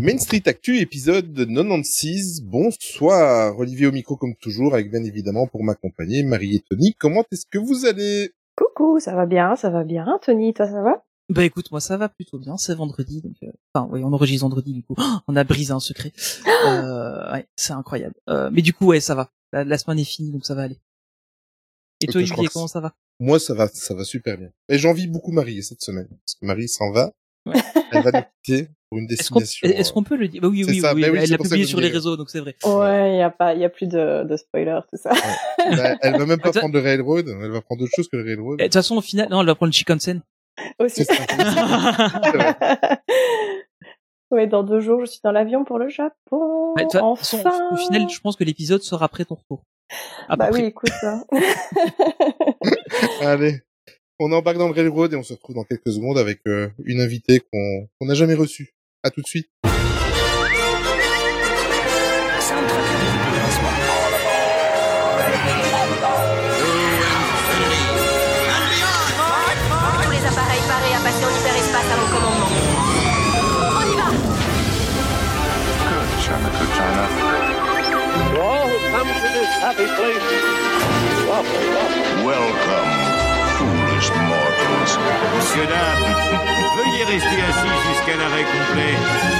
Main Street Actu, épisode 96. Bonsoir, Olivier au micro comme toujours, avec bien évidemment pour m'accompagner Marie et Tony. Comment est-ce que vous allez? Coucou, ça va bien, ça va bien. Tony, toi ça va? Bah écoute, moi ça va plutôt bien, c'est vendredi, donc euh, enfin oui, on enregistre vendredi du coup. on a brisé un secret. euh, ouais, c'est incroyable. Euh, mais du coup ouais, ça va. La, la, semaine est finie, donc ça va aller. Et toi, Ok, je Olivier, crois que comment ça va? Moi, ça va, ça va super bien. Et j'envie beaucoup Marie cette semaine, parce que Marie s'en va. Ouais. Elle va nous quitter pour une Est-ce qu'on destination. est-ce qu'on peut le dire? Bah oui, oui, ça, oui, elle l'a publié sur les réseaux, donc c'est vrai. Ouais, y a pas, y a plus de, de spoilers, tout ça. euh, bah, elle va même pas prendre le railroad, elle va prendre autre chose que le railroad. Et De toute façon, au final, non, elle va prendre le Shinkansen. Aussi. C'est ça. vrai. ouais, dans deux jours, je suis dans l'avion pour le Japon. Ouais, enfin. au final, je pense que l'épisode sera après ton retour. Peu bah oui, écoute. hein. Allez, on embarque dans le railroad et on se retrouve dans quelques secondes avec euh, une invitée qu'on n'a jamais reçue. À tout de suite. To this happy place, welcome. Foolish mortals. Monsieur, dames, veuillez rester assis jusqu'à l'arrêt complet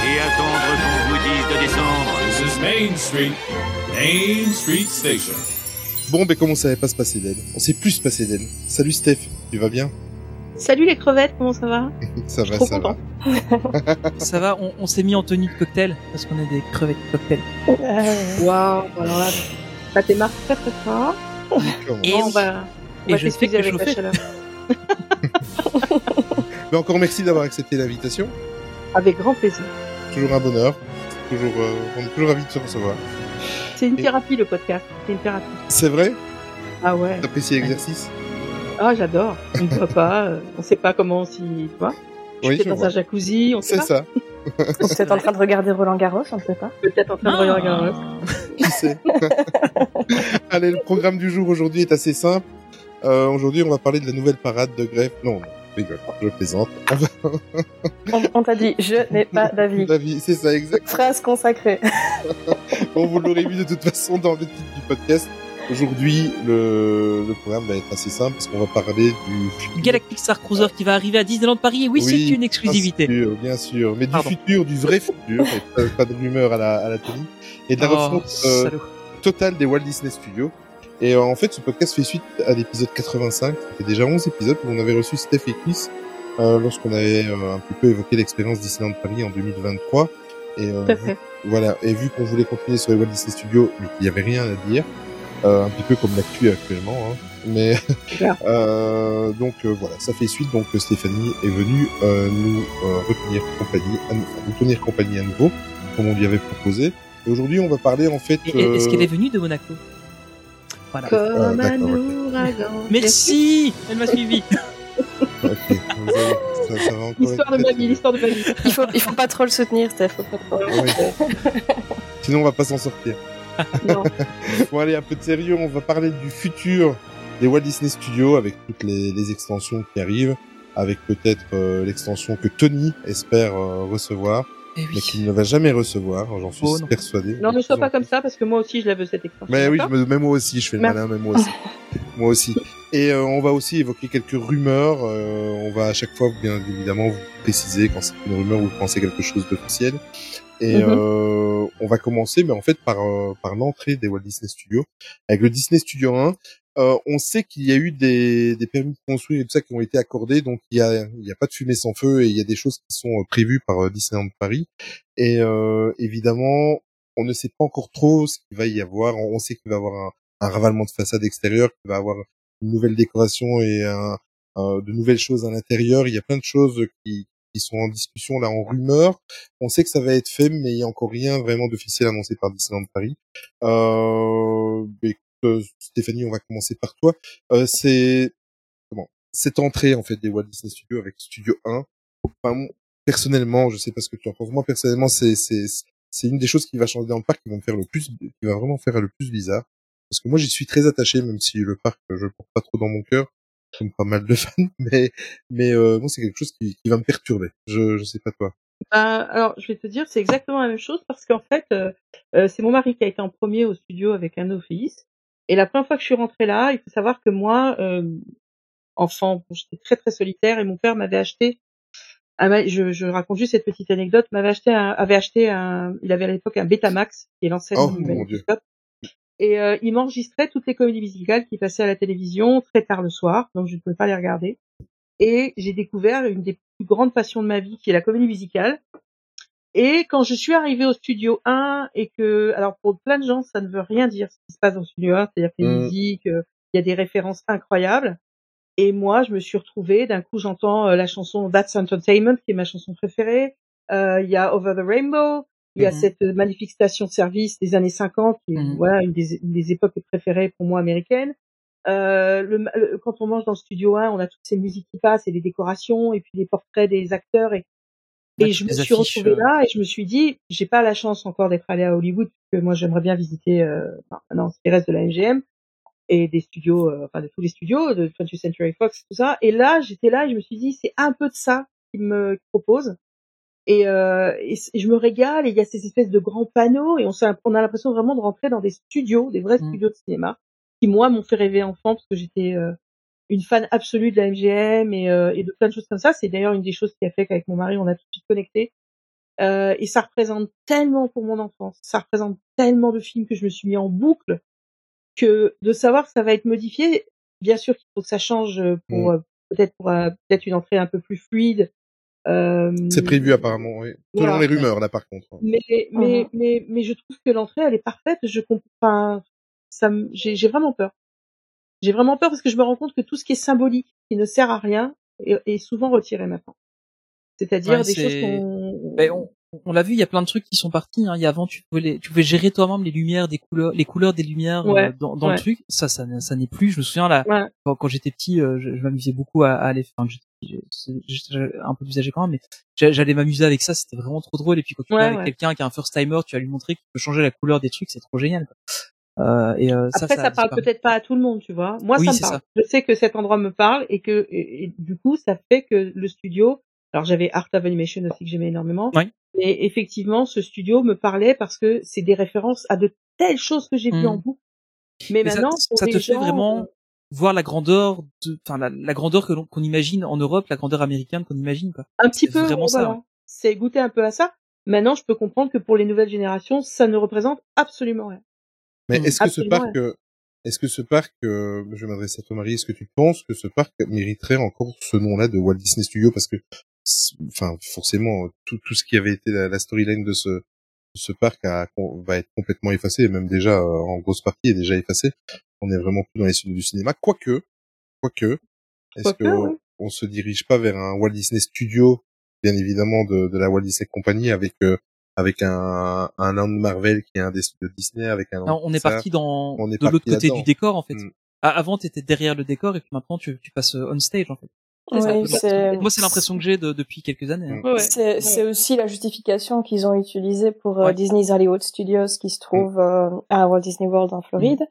et attendre qu'on vous dise de descendre. This is Main Street, Main Street Station. Bon, ben comme on savait pas se passer d'elle, on sait plus se passer d'elle. Salut Steph, tu vas bien Salut les crevettes, comment ça va? Ça va, Trop ça va. Ça va, on, on s'est mis en tenue de cocktail parce qu'on est des crevettes cocktail. Waouh, alors là, ça démarre très très fort. Comment Et on va, on Et va je que avec la chaleur. Ben, encore merci d'avoir accepté l'invitation. Avec grand plaisir. Toujours un bonheur. Toujours, euh, on est toujours ravis de te recevoir. C'est une Et- thérapie le podcast, c'est une thérapie. C'est vrai? Ah ouais, T'apprécies l'exercice? Ah j'adore. On ne voit pas, euh, on sait pas comment on s'y... Tu vois Oui, je dans vois. un jacuzzi, on sait C'est ça, on est peut-être en train de regarder Roland Garros, on ne sait pas. Peut-être en train de regarder un qui sait? Allez, le programme du jour aujourd'hui est assez simple. Euh, aujourd'hui, on va parler de la nouvelle parade de greffe. Non, non, je rigole, je plaisante. On t'a dit, je n'ai pas d'avis. David, c'est ça, exact. Phrase consacrée. Bon, vous l'aurez vu de toute façon dans le titre du podcast. Aujourd'hui, le, le programme va être assez simple parce qu'on va parler du futur. Galactic Star Cruiser qui va arriver à Disneyland Paris. Et oui, c'est une exclusivité. Bien sûr, bien sûr. Mais du futur, du vrai futur, et pas, pas de rumeur à la, à la télé. Et de la Oh, refonte euh, totale des Walt Disney Studios. Et euh, en fait, ce podcast fait suite à l'épisode 85. Ça fait déjà 11 épisodes où on avait reçu Steph et Chris euh, lorsqu'on avait euh, un petit peu évoqué l'expérience Disneyland Paris en 2023. Et, euh, Tout à fait. voilà. Et vu qu'on voulait continuer sur les Walt Disney Studios, mais qu'il n'y avait rien à dire, euh, un petit peu comme l'actu actuellement, hein. mais euh, donc euh, voilà, ça fait suite. Donc Stéphanie est venue euh, nous euh, retenir compagnie, à, nous tenir compagnie à nouveau, comme on lui avait proposé. Et aujourd'hui, on va parler en fait. Est-ce qu'elle est venue de Monaco? Voilà. Comme Ah, un ouragan. Merci Elle m'a suivi. Ok, vous avez- ça, ça va encore L'histoire de ma vie, l'histoire de ma vie. Il faut, il faut pas trop le soutenir, Steph. Faut pas trop. Oui. Sinon, on va pas s'en sortir. Non. Bon, allez, un peu de sérieux. On va parler du futur des Walt Disney Studios avec toutes les, les extensions qui arrivent, avec peut-être euh, l'extension que Tony espère euh, recevoir, Eh mais oui. qu'il ne va jamais recevoir. J'en suis Oh, non. persuadé. Non, ne sois pas comme ça parce que moi aussi je la veux cette extension. Mais oui, je même moi aussi, je fais le malin, même moi aussi. moi aussi. Et euh, on va aussi évoquer quelques rumeurs. euh, on va à chaque fois, bien évidemment, vous préciser quand c'est une rumeur ou quand c'est quelque chose d'officiel. Et Mhm. euh, on va commencer, mais en fait par euh, par l'entrée des Walt Disney Studios avec le Disney Studio 1. Euh, on sait qu'il y a eu des, des permis de construire et tout ça qui ont été accordés, donc il y a il y a pas de fumée sans feu et il y a des choses qui sont euh, prévues par euh, Disneyland Paris. Et euh, évidemment, on ne sait pas encore trop ce qu'il va y avoir. On sait qu'il va y avoir un, un ravalement de façade extérieure, qu'il va y avoir une nouvelle décoration et un, de nouvelles choses à l'intérieur. Il y a plein de choses qui, qui sont en discussion là, en rumeur. On sait que ça va être fait, mais il y a encore rien vraiment d'officiel annoncé par Disneyland Paris. Euh, Stéphanie, on va commencer par toi. Euh, c'est comment cette entrée en fait des Walt Disney Studios avec Studio 1. Enfin, moi, personnellement, je sais pas ce que tu en penses. Moi, personnellement, c'est c'est c'est une des choses qui va changer dans le parc, qui va me faire le plus, qui va vraiment faire le plus bizarre. Parce que moi, j'y suis très attaché, même si le parc, je le porte pas trop dans mon cœur, comme pas mal de fans, mais mais euh, moi, c'est quelque chose qui, qui va me perturber. Je je sais pas toi. Ben, alors, je vais te dire, c'est exactement la même chose parce qu'en fait, euh, euh, c'est mon mari qui a été en premier au studio avec un de nos fils. Et la première fois que je suis rentrée là, il faut savoir que moi, euh, enfant, j'étais très très solitaire et mon père m'avait acheté. je, je raconte juste cette petite anecdote. M'avait acheté, un, avait acheté un, il avait à l'époque un Betamax qui est l'ancêtre Oh, du. Et euh, il m'enregistrait toutes les comédies musicales qui passaient à la télévision très tard le soir, donc je ne pouvais pas les regarder. Et j'ai découvert une des plus grandes passions de ma vie, qui est la comédie musicale. Et quand je suis arrivée au studio 1 et que, alors pour plein de gens, ça ne veut rien dire ce qui se passe dans le studio 1, c'est-à-dire que les Mm. musiques, euh, il y a des références incroyables. Et moi, je me suis retrouvée, d'un coup, j'entends euh, la chanson That's Entertainment, qui est ma chanson préférée. Euh, Il y a Over the Rainbow. Il y a Mhm. cette magnifique station-service des années 50, qui est Mhm. voilà une des, une des époques préférées pour moi américaines. Euh, le, le- quand on mange dans le studio 1, on a toutes ces musiques qui passent et les décorations et puis les portraits des acteurs et et je me les suis retrouvée euh. là et je me suis dit, j'ai pas la chance encore d'être allée à Hollywood, parce que moi j'aimerais bien visiter euh, non, ce qui reste de la MGM et des studios, euh, enfin de tous les studios, de 20th Century Fox, tout ça. Et là, j'étais là et je me suis dit, c'est un peu de ça qu'ils me proposent. Et, euh, et, je me régale et il y a ces espèces de grands panneaux et on, a l'impression vraiment de rentrer dans des studios, des vrais Mm. studios de cinéma, qui moi m'ont fait rêver enfant parce que j'étais euh, une fan absolue de la MGM et, euh, et de plein de choses comme ça. C'est d'ailleurs une des choses qui a fait qu'avec mon mari on a tout de suite connecté. Euh, et ça représente tellement pour mon enfance, ça représente tellement de films que je me suis mis en boucle que de savoir que ça va être modifié, bien sûr qu'il faut que ça change pour Mm. euh, peut-être pour euh, peut-être une entrée un peu plus fluide. Euh, C'est prévu apparemment, oui. Selon Voilà. les rumeurs, là, par contre. mais mais Mhm. mais mais je trouve que l'entrée elle est parfaite. Je comprends. Enfin, ça, j'ai vraiment peur. J'ai vraiment peur parce que je me rends compte que tout ce qui est symbolique, qui ne sert à rien, est, est souvent retiré maintenant. C'est-à-dire Ouais, des choses qu'on. Ben, on, on l'a vu, il y a plein de trucs qui sont partis. Hein. Il y a avant, tu pouvais, les, tu pouvais gérer toi-même les lumières, des couleurs, les couleurs des lumières euh, dans, dans ouais. le truc. Ça, ça, ça n'est plus. Je me souviens là, Ouais. quand, quand j'étais petit, euh, je, je m'amusais beaucoup à, à aller. Enfin, j'étais- un peu plus âgé quand même, mais j'a- j'allais m'amuser avec ça. C'était vraiment trop drôle. Et puis quand tu vas avec quelqu'un qui est un first timer, tu vas lui montrer qu'il peut changer la couleur des trucs. C'est trop génial. Quoi. Euh, et euh, ça, Après, ça, ça, a parle peut-être pas à tout le monde, tu vois. Moi, Oui, ça me parle. ça. Je sais que cet endroit me parle et que et, et du coup, ça fait que le studio. Alors, j'avais Art of Animation aussi que j'aimais énormément. Oui. Mais effectivement, ce studio me parlait parce que c'est des références à de telles choses que j'ai vues Mm. en boucle. Mais, Mais ça, maintenant, ça te fait gens, vraiment euh, voir la grandeur de, enfin la, la grandeur que l'on qu'on imagine en Europe, la grandeur américaine qu'on imagine quoi. un petit C'est peu, vraiment ça, voilà. ouais. C'est goûter un peu à ça. Maintenant, je peux comprendre que pour les nouvelles générations, ça ne représente absolument rien. Mais Mm. est-ce que ce parc, euh, est-ce que ce parc, euh, je vais m'adresser à toi Marie, est-ce que tu penses que ce parc mériterait encore ce nom-là de Walt Disney Studio parce que, enfin, forcément, tout, tout ce qui avait été la, la storyline de ce, ce parc a- va être complètement effacé, et même déjà euh, en grosse partie est déjà effacé. On est vraiment plus dans les studios du cinéma, quoique, quoique, est-ce que oui. on se dirige pas vers un Walt Disney Studio, bien évidemment de, de la Walt Disney Company avec euh, avec un un land Marvel qui est un des studios de Disney, avec un Non, on est parti dans on est de l'autre côté du décor en fait. Mm. Ah, Avant, t'étais derrière le décor et puis maintenant tu, tu passes euh, on stage en fait. Oui, Moi, c'est Moi, c'est l'impression que j'ai de, depuis quelques années. hein. Mm. Ouais, ouais. c'est c'est aussi la justification qu'ils ont utilisée pour euh, Ouais. Disney's Hollywood Studios qui se trouve euh, à Walt Disney World en Floride.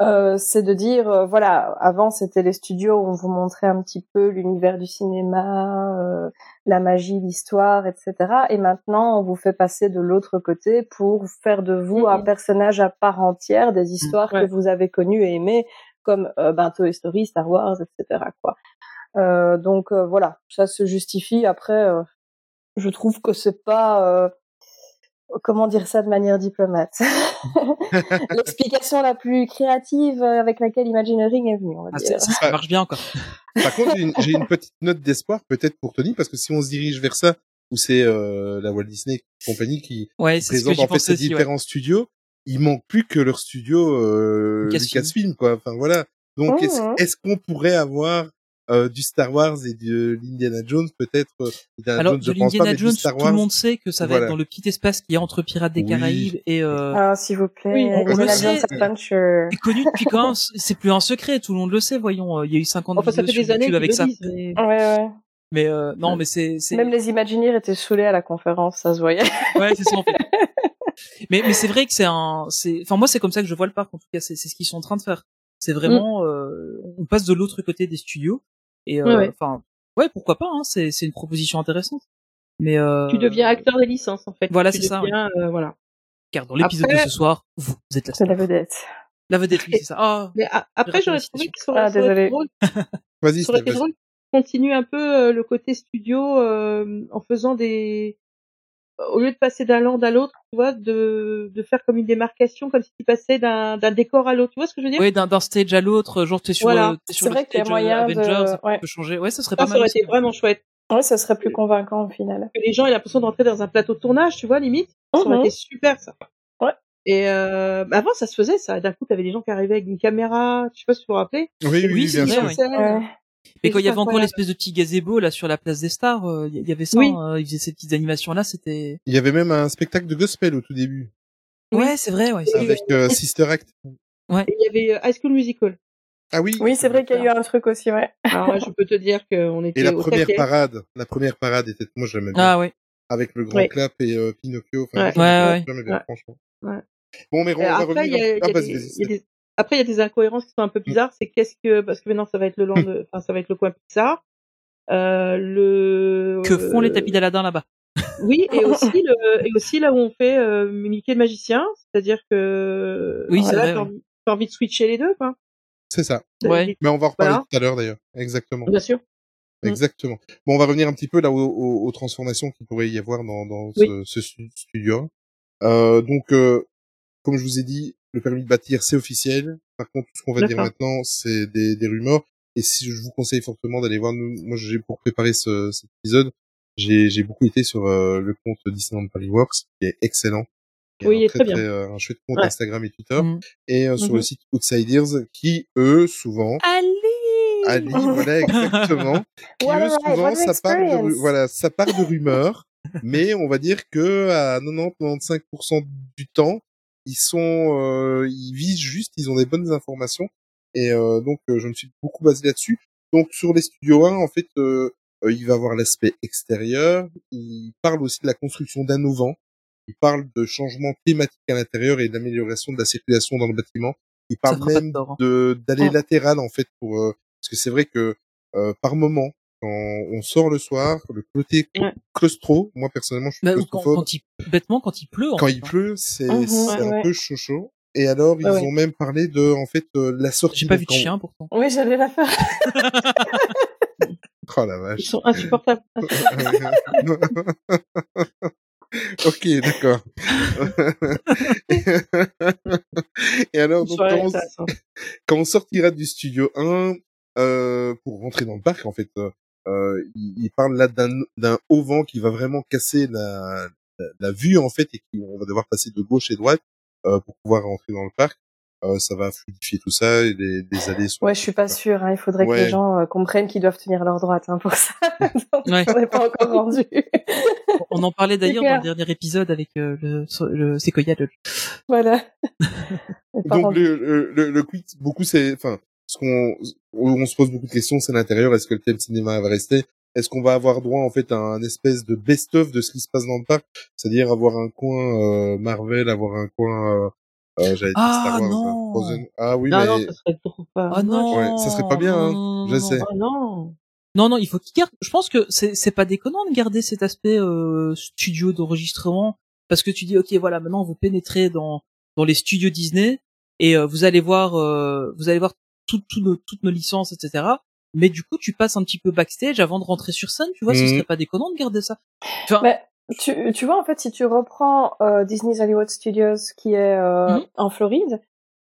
Euh, c'est de dire euh, voilà avant c'était les studios où on vous montrait un petit peu l'univers du cinéma euh, la magie l'histoire etc et maintenant on vous fait passer de l'autre côté pour faire de vous un Mhm. personnage à part entière des histoires Ouais. que vous avez connues et aimées comme euh, ben, Toy Story Star Wars etc quoi euh, donc euh, voilà ça se justifie après euh, je trouve que c'est pas euh, comment dire ça de manière diplomate l'explication la plus créative euh, avec laquelle Imagineering est venue on va Ah, dire ça marche bien quoi. Par contre, j'ai une, petite note d'espoir peut-être pour Tony, parce que si on se dirige vers ça, où c'est euh, la Walt Disney Company qui Ouais, présente en fait ouais. différents studios, il manque plus que leur studio euh, Lucasfilm. Lucasfilm, quoi. Enfin voilà. Donc Mhm. est-ce est-ce qu'on pourrait avoir euh, du Star Wars et de l'Indiana Jones peut-être euh, Indiana Alors, Jones, de l'Indiana Jones, Star tout le monde sait que ça va Voilà. être dans le petit espace qui est entre Pirates des Oui. Caraïbes et euh, ah s'il vous plaît Oui, on- on le sait. Jones Adventure est connu depuis quand c'est plus un secret, tout le monde le sait, voyons, euh, il y a eu 50 Enfin, ça fait des sur années YouTube avec ça. disent. mais- ouais ouais Mais euh, non, mais c'est c'est même les Imagineers étaient saoulés à la conférence ça se voyait ouais, c'est ça en fait. mais mais c'est vrai que c'est un c'est enfin moi c'est comme ça que je vois le parc en tout cas, c'est c'est ce qu'ils sont en train de faire. C'est vraiment euh, on passe de l'autre côté des studios et euh, Ouais, ouais. enfin ouais, pourquoi pas hein, c'est c'est une proposition intéressante. Mais euh, Tu deviens acteur des licences en fait. Voilà, Tu c'est ça, deviens, euh, voilà. car dans l'épisode Après- de ce soir, vous, vous êtes la C'est la vedette. La vedette, oui, c'est ça. Ah, Mais a- après, j'aurais trouvé que ça aurait, Ah, ça aurait été drôle Vas-y, Ça aurait été drôle continue un peu euh, le côté studio euh, en faisant des au lieu de passer d'un land à l'autre, tu vois, de, de faire comme une démarcation, comme si tu passais d'un d'un décor à l'autre. Tu vois ce que je veux dire? Ouais, d'un d'un stage à l'autre, genre t'es sur, Voilà. euh, t'es sur C'est le vrai qu'il y a stage euh, moyen de- Avengers, ça ouais. peut changer. Ouais, ça serait Ça, pas ça mal. aurait aussi. été vraiment chouette. Ouais, ça serait plus convaincant au final. Que les gens aient l'impression d'entrer dans un plateau de tournage, tu vois, limite. Ça aurait Mhm. été super, ça. Ouais. Et euh, bah, avant, ça se faisait, ça. D'un coup, t'avais des gens qui arrivaient avec une caméra, je sais pas si vous vous rappelez. Oui, oui, Oui, oui, c'est bien vrai, sûr. oui. Ouais. Mais quand il y avait encore l'espèce de petit gazebo là sur la place des stars, euh, il y avait ça, Oui. hein, ils faisaient ces petites animations là, c'était. Il y avait même un spectacle de gospel au tout début, Oui. Ouais, c'est vrai, ouais. c'est avec vrai. euh, Sister Act. Et il y avait euh, High School Musical. Ah oui. Oui, c'est vrai qu'il y a eu un truc aussi, ouais. Alors je peux te dire qu'on était Et la au première taquet. parade, la première parade était, moi j'aimais bien, Ah ouais. avec le grand Ouais. clap et euh, Pinocchio. Enfin, Ouais. Ouais, ouais. bien, Ouais. franchement. Ouais. Bon, mais on Euh, va après, il y revenir. a, il y Ah, vas-y, après, il y a des incohérences qui sont un peu bizarres. C'est qu'est-ce que, parce que maintenant, ça va être le land, de- enfin, ça va être le coin Pixar. Euh, le, Que font les euh, tapis d'Aladin là-bas? Oui, et aussi le, et aussi là où on fait euh, Mickey le magicien, c'est-à-dire que Oui, c'est voilà, vrai, t'as envie, envie de switcher les deux, quoi. C'est ça. Ouais. Mais on va en reparler Voilà. tout à l'heure d'ailleurs. Exactement. Bien sûr. Mm. Exactement. Bon, on va revenir un petit peu là aux, aux- aux transformations qu'il pourrait y avoir dans, dans Oui. ce, ce stu- studio. Euh, donc, euh, comme je vous ai dit, le permis de bâtir, c'est officiel. Par contre, tout ce qu'on va dire maintenant, c'est des, des rumeurs. Et si je vous conseille fortement d'aller voir, nous, moi, j'ai pour préparer ce, cet épisode, j'ai beaucoup été sur euh, le compte Disneyland Paris Works, qui est excellent. Qui Oui, il est très, très bien. très, euh, un chouette compte Ouais. Instagram et Twitter. Mhm. Et euh, sur le site Outsiders, qui, eux, souvent, Allez Ali, voilà exactement. Qui What eux, souvent, ça part de, voilà, ça part de rumeurs, mais on va dire que à 90-95% du temps, ils sont, euh, ils visent juste, ils ont des bonnes informations, et euh, donc euh, je me suis beaucoup basé là-dessus. Donc sur les studios 1, en fait, euh, euh, il va avoir l'aspect extérieur. Il parle aussi de la construction d'un auvent. Il parle de changements thématiques à l'intérieur et d'amélioration de la circulation dans le bâtiment. Il parle même hein. de d'aller latéral en fait pour euh, parce que c'est vrai que euh, par moment quand on sort le soir le côté Ouais. claustro moi personnellement je suis Bah, quand, claustrophobe quand il, bêtement, quand il pleut. en quand fait, il hein. pleut c'est c'est un ouais. peu chaud chaud et alors ils ont même parlé de en fait euh, la sortie J'ai pas vu de chien pourtant. Oui, j'allais la faire. oh la Ils vache sont insupportables. ok d'accord et alors donc quand on, quand on sortira du studio 1 euh, pour rentrer dans le parc en fait euh, euh, il, il parle là d'un d'un haut vent qui va vraiment casser la, la, la vue en fait et qui on va devoir passer de gauche et droite euh, pour pouvoir rentrer dans le parc euh, ça va fluidifier tout ça et les, les allées sont Ouais, je suis pas sûre. Hein. Il faudrait que les gens euh, comprennent qu'ils doivent tenir leur droite hein, pour ça. Donc, Ouais. on n'est pas encore rendu. On en parlait d'ailleurs dans le dernier épisode avec euh, le, le Sequoia Lodge. voilà. Donc le, le, le, le beaucoup c'est enfin ce qu'on où on se pose beaucoup de questions c'est l'intérieur est-ce que le thème cinéma va rester? Est-ce qu'on va avoir droit en fait à un espèce de best-of de ce qui se passe dans le parc? C'est-à-dire avoir un coin euh, Marvel avoir un coin euh, euh, j'allais dire Ah, Star Wars non. euh, Frozen. ah oui non, mais non, ça serait trop pas. Ah non. Ouais, ça serait pas bien, hein. non, non, Je non, sais. non. Oh non. Non, non, il faut qu'il garde. Je pense que c'est c'est pas déconnant de garder cet aspect euh, studio d'enregistrement parce que tu dis ok voilà maintenant vous pénétrez dans dans les studios Disney et euh, vous allez voir euh, vous allez voir tout, tout nos, toutes nos licences etc. Mais du coup tu passes un petit peu backstage avant de rentrer sur scène tu vois ce Mhm. serait pas déconnant de garder ça. Enfin, Mais tu, tu vois, en fait, si tu reprends euh, Disney's Hollywood Studios, qui est euh, Mhm. en Floride,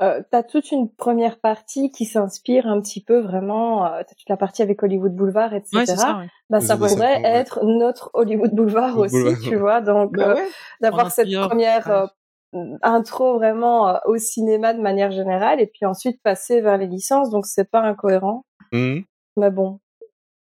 euh, t'as toute une première partie qui s'inspire un petit peu vraiment. Euh, t'as toute la partie avec Hollywood Boulevard, etc. ouais ça. Ouais. Bah, ça pourrait 50, ouais. être notre Hollywood Boulevard Hollywood aussi, Boulevard, tu vois. Donc, Bah euh, d'avoir cette première euh, intro vraiment euh, au cinéma de manière générale, et puis ensuite passer vers les licences. Donc, c'est pas incohérent. Mhm. Mais bon.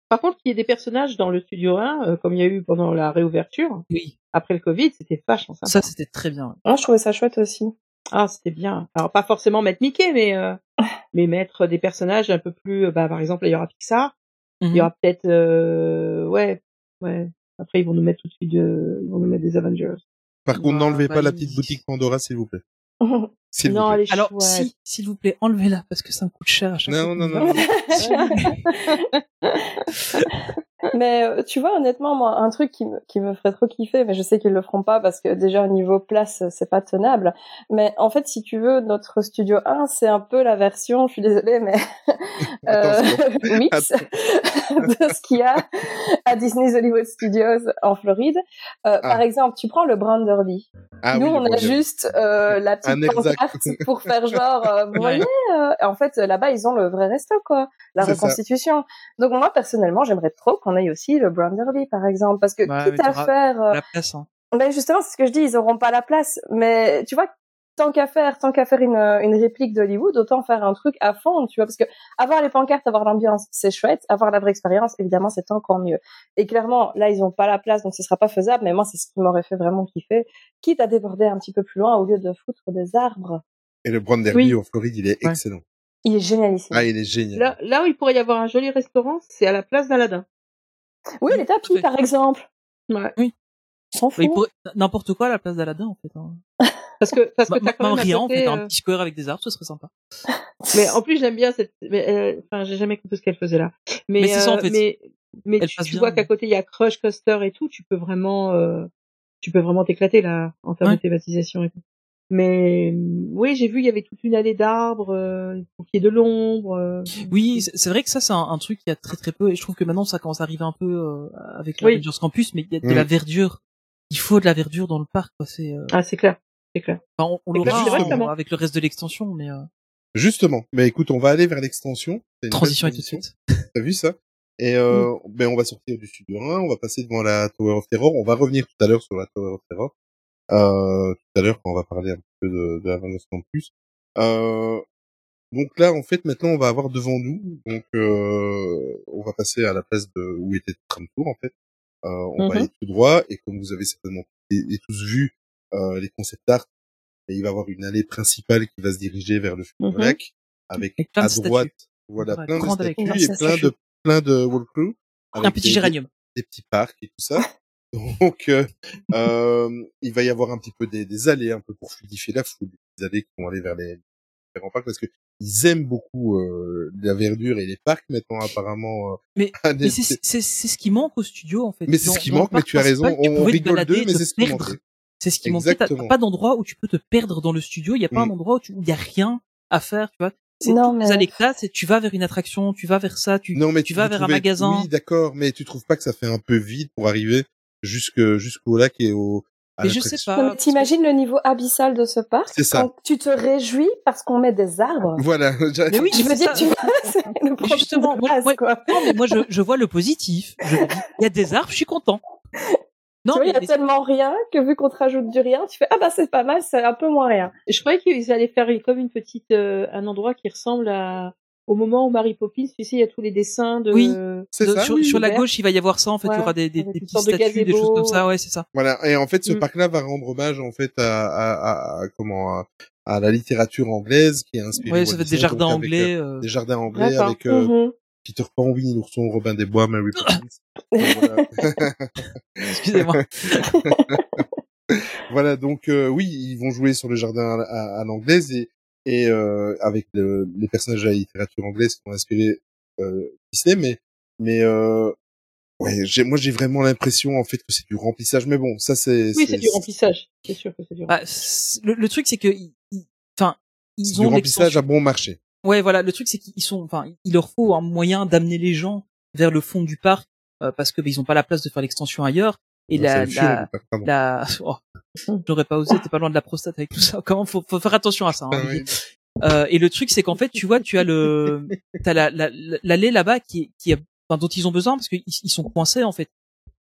Par contre, qu'il y ait des personnages dans le studio 1, euh, comme il y a eu pendant la réouverture, Oui, après le Covid, c'était vachement sympa. ça c'était très bien. Moi, je trouvais ça chouette aussi. Ah, c'était bien. Alors, pas forcément mettre Mickey, mais, euh, mais mettre des personnages un peu plus, euh, bah, par exemple, il y aura Pixar. Il y aura peut-être, euh, ouais, ouais. Après, ils vont nous mettre tout de suite, de, ils vont nous mettre des Avengers. Par contre n'enlevez bah, pas la petite boutique Pandora s'il vous plaît S'il vous Non, plaît. elle est Alors, chouette. si, s'il vous plaît, enlevez-la parce que ça me coûte cher à chaque Non, fois. non, non, non. Mais euh, tu vois, honnêtement, moi, un truc qui me, qui me ferait trop kiffer, mais je sais qu'ils le feront pas parce que déjà au niveau place, c'est pas tenable. Mais en fait, si tu veux, notre Studio 1, c'est un peu la version, je suis désolée, mais euh, mix de ce qu'il y a à Disney's Hollywood Studios en Floride. Euh, Ah. Par exemple, tu prends le Branderly. Ah Nous, oui, on a juste euh, la petite pancarte pour faire genre, euh, vous Ouais. voyez, euh, en fait, là-bas, ils ont le vrai resto, quoi, la ça. reconstitution. Donc moi, personnellement, j'aimerais trop qu'on ait aussi le Branderly, par exemple, parce que quitte à faire, euh, La place, hein. ben justement, c'est ce que je dis, ils auront pas la place. Mais tu vois, tant qu'à faire, tant qu'à faire une, une réplique d'Hollywood, autant faire un truc à fond, tu vois, parce que avoir les pancartes, avoir l'ambiance, c'est chouette. Avoir la vraie expérience, évidemment, c'est encore mieux. Et clairement, là, ils ont pas la place, donc ce sera pas faisable. Mais moi, c'est ce qui m'aurait fait vraiment kiffer, quitte à déborder un petit peu plus loin au lieu de foutre des arbres. Et le Branderly Oui. en Floride, il est Ouais. excellent. Il est génial ici. Ah, il est génial. Là, là où il pourrait y avoir un joli restaurant, c'est à la place d'Aladin. Oui, les tapis, par exemple. Ouais. S'en Mais il fout. pourrait- N'importe quoi à la place d'Aladin, en fait. Hein. Parce que, parce que t'as quand Même rien, en fait. euh, Un petit square avec des arbres, ce serait sympa. Mais en plus, j'aime bien cette. Mais, euh, enfin, j'ai jamais compris ce qu'elle faisait là. Mais, Mais c'est ça, en euh, fait. Mais, tu, passe tu bien, vois qu'à côté il y a Crush Coaster et tout. Tu peux vraiment, euh, tu peux vraiment t'éclater là en termes Ouais. de thématisation et tout. Mais oui, j'ai vu il y avait toute une allée d'arbres euh, pour qu'il y ait de l'ombre. euh. Oui, c'est vrai que ça, c'est un, un truc qui a très très peu, et je trouve que maintenant, ça commence à arriver un peu euh, avec Oui. l'Avengers Campus, mais il y a de Mm. la verdure. Il faut de la verdure dans le parc, quoi. C'est, euh, Ah, c'est clair, c'est clair. enfin, on, on l'aura puis, hein, justement. avec le reste de l'extension, mais euh, Justement. Mais écoute, on va aller vers l'extension. Transition est tout de suite. T'as vu ça? Et euh, ben on va sortir du studio 1, on va passer devant la Tower of Terror. On va revenir tout à l'heure sur la Tower of Terror. Euh, tout à l'heure quand on va parler un petit peu de, de Avengers Campus. Euh, donc là, en fait, maintenant, on va avoir devant nous. Donc, euh, on va passer à la place de où était Tram Tour, en fait. Euh, on va Mhm. aller tout droit et comme vous avez certainement et, et tous vu euh, les concept art, et il va y avoir une allée principale qui va se diriger vers le futur Mhm. lac avec à droite, statues. voilà, plein de statues et plein de plein de walkthrough. Un petit des- géranium. des petits parcs et tout ça. Donc, euh, euh, il va y avoir un petit peu des, des allées un peu pour fluidifier la foule, des allées qui vont aller vers les différents parcs parce que ils aiment beaucoup euh, la verdure et les parcs maintenant apparemment. euh, Mais- Mais c'est c'est c'est ce qui manque au studio, en fait. mais c'est ce qui manque, mais tu as raison. On rigole d'eux, mais c'est ce qui perdre. manquait. C'est ce qui manquait. T'as Exactement. pas d'endroit où tu peux te perdre dans le studio. Il y a pas Mm. un endroit où tu- où il y a rien à faire, tu vois. C'est Non, toutes mais- c'est tu vas vers une attraction, tu vas vers ça, tu, Non, mais tu tu vas vers un magasin. Oui, d'accord, mais tu trouves pas que ça fait un peu vide pour arriver jusque jusqu'au lac et au. à Mais je sais pas. T'imagines le niveau abyssal de ce parc C'est ça. quand tu te réjouis parce qu'on met des arbres. Voilà. Mais oui, Je veux c'est dire, ça. tu vois, c'est le problème justement, de moi- base, moi- quoi. Non, mais moi, je, je vois le positif. Je me dis, il y a des arbres, je suis content. Non, tu vois, il y a mais- tellement rien que vu qu'on te rajoute du rien, tu fais ah bah c'est pas mal, c'est un peu moins rien. Je croyais qu'ils allaient faire comme une petite, euh, un endroit qui ressemble à au moment où Mary Poppins, tu sais, il y a tous les dessins de. Oui. C'est de- ça. sur, oui. sur la gauche, il va y avoir ça. En fait, il y Ouais, aura des, petites de statues, des choses comme ça. Ouais, c'est ça. Voilà. Et en fait, ce Mm. parc-là va rendre hommage en fait à, à, à, à- comment à, à la littérature anglaise qui est inspirée. Ouais, ça va être Disney, des jardins donc anglais. euh, euh, des jardins anglais avec euh, Mhm. Peter Pan, Winnie l'ourson, Robin des Bois, Mary Poppins. Excusez-moi. voilà, donc euh, oui, ils vont jouer sur le jardin à, à- à l'anglaise et, et euh, avec le- les personnages de la littérature anglaise qui ont inspiré euh, Disney, mais mais euh, ouais, j'ai, moi j'ai vraiment l'impression en fait que c'est du remplissage, mais bon, ça c'est Oui, c'est du remplissage. C'est sûr que c'est du. Bah, c'est- le, le truc, c'est que, ils- ils- enfin, c'est ils du ont remplissage l'extension. à bon marché. Ouais, voilà. Le truc, c'est qu'ils sont, enfin, il leur faut un moyen d'amener les gens vers le fond du parc euh, parce que bah, ils ont pas la place de faire l'extension ailleurs. Et la, la, la, oh, j'aurais pas osé. T'es pas loin de la prostate avec tout ça. Comment faut, faut faire attention à ça. hein, Ah oui. Euh, et le truc, c'est qu'en fait, tu vois, tu as le, t'as la, la, l'allée là-bas qui, qui, enfin, dont ils ont besoin parce qu'ils ils sont coincés en fait.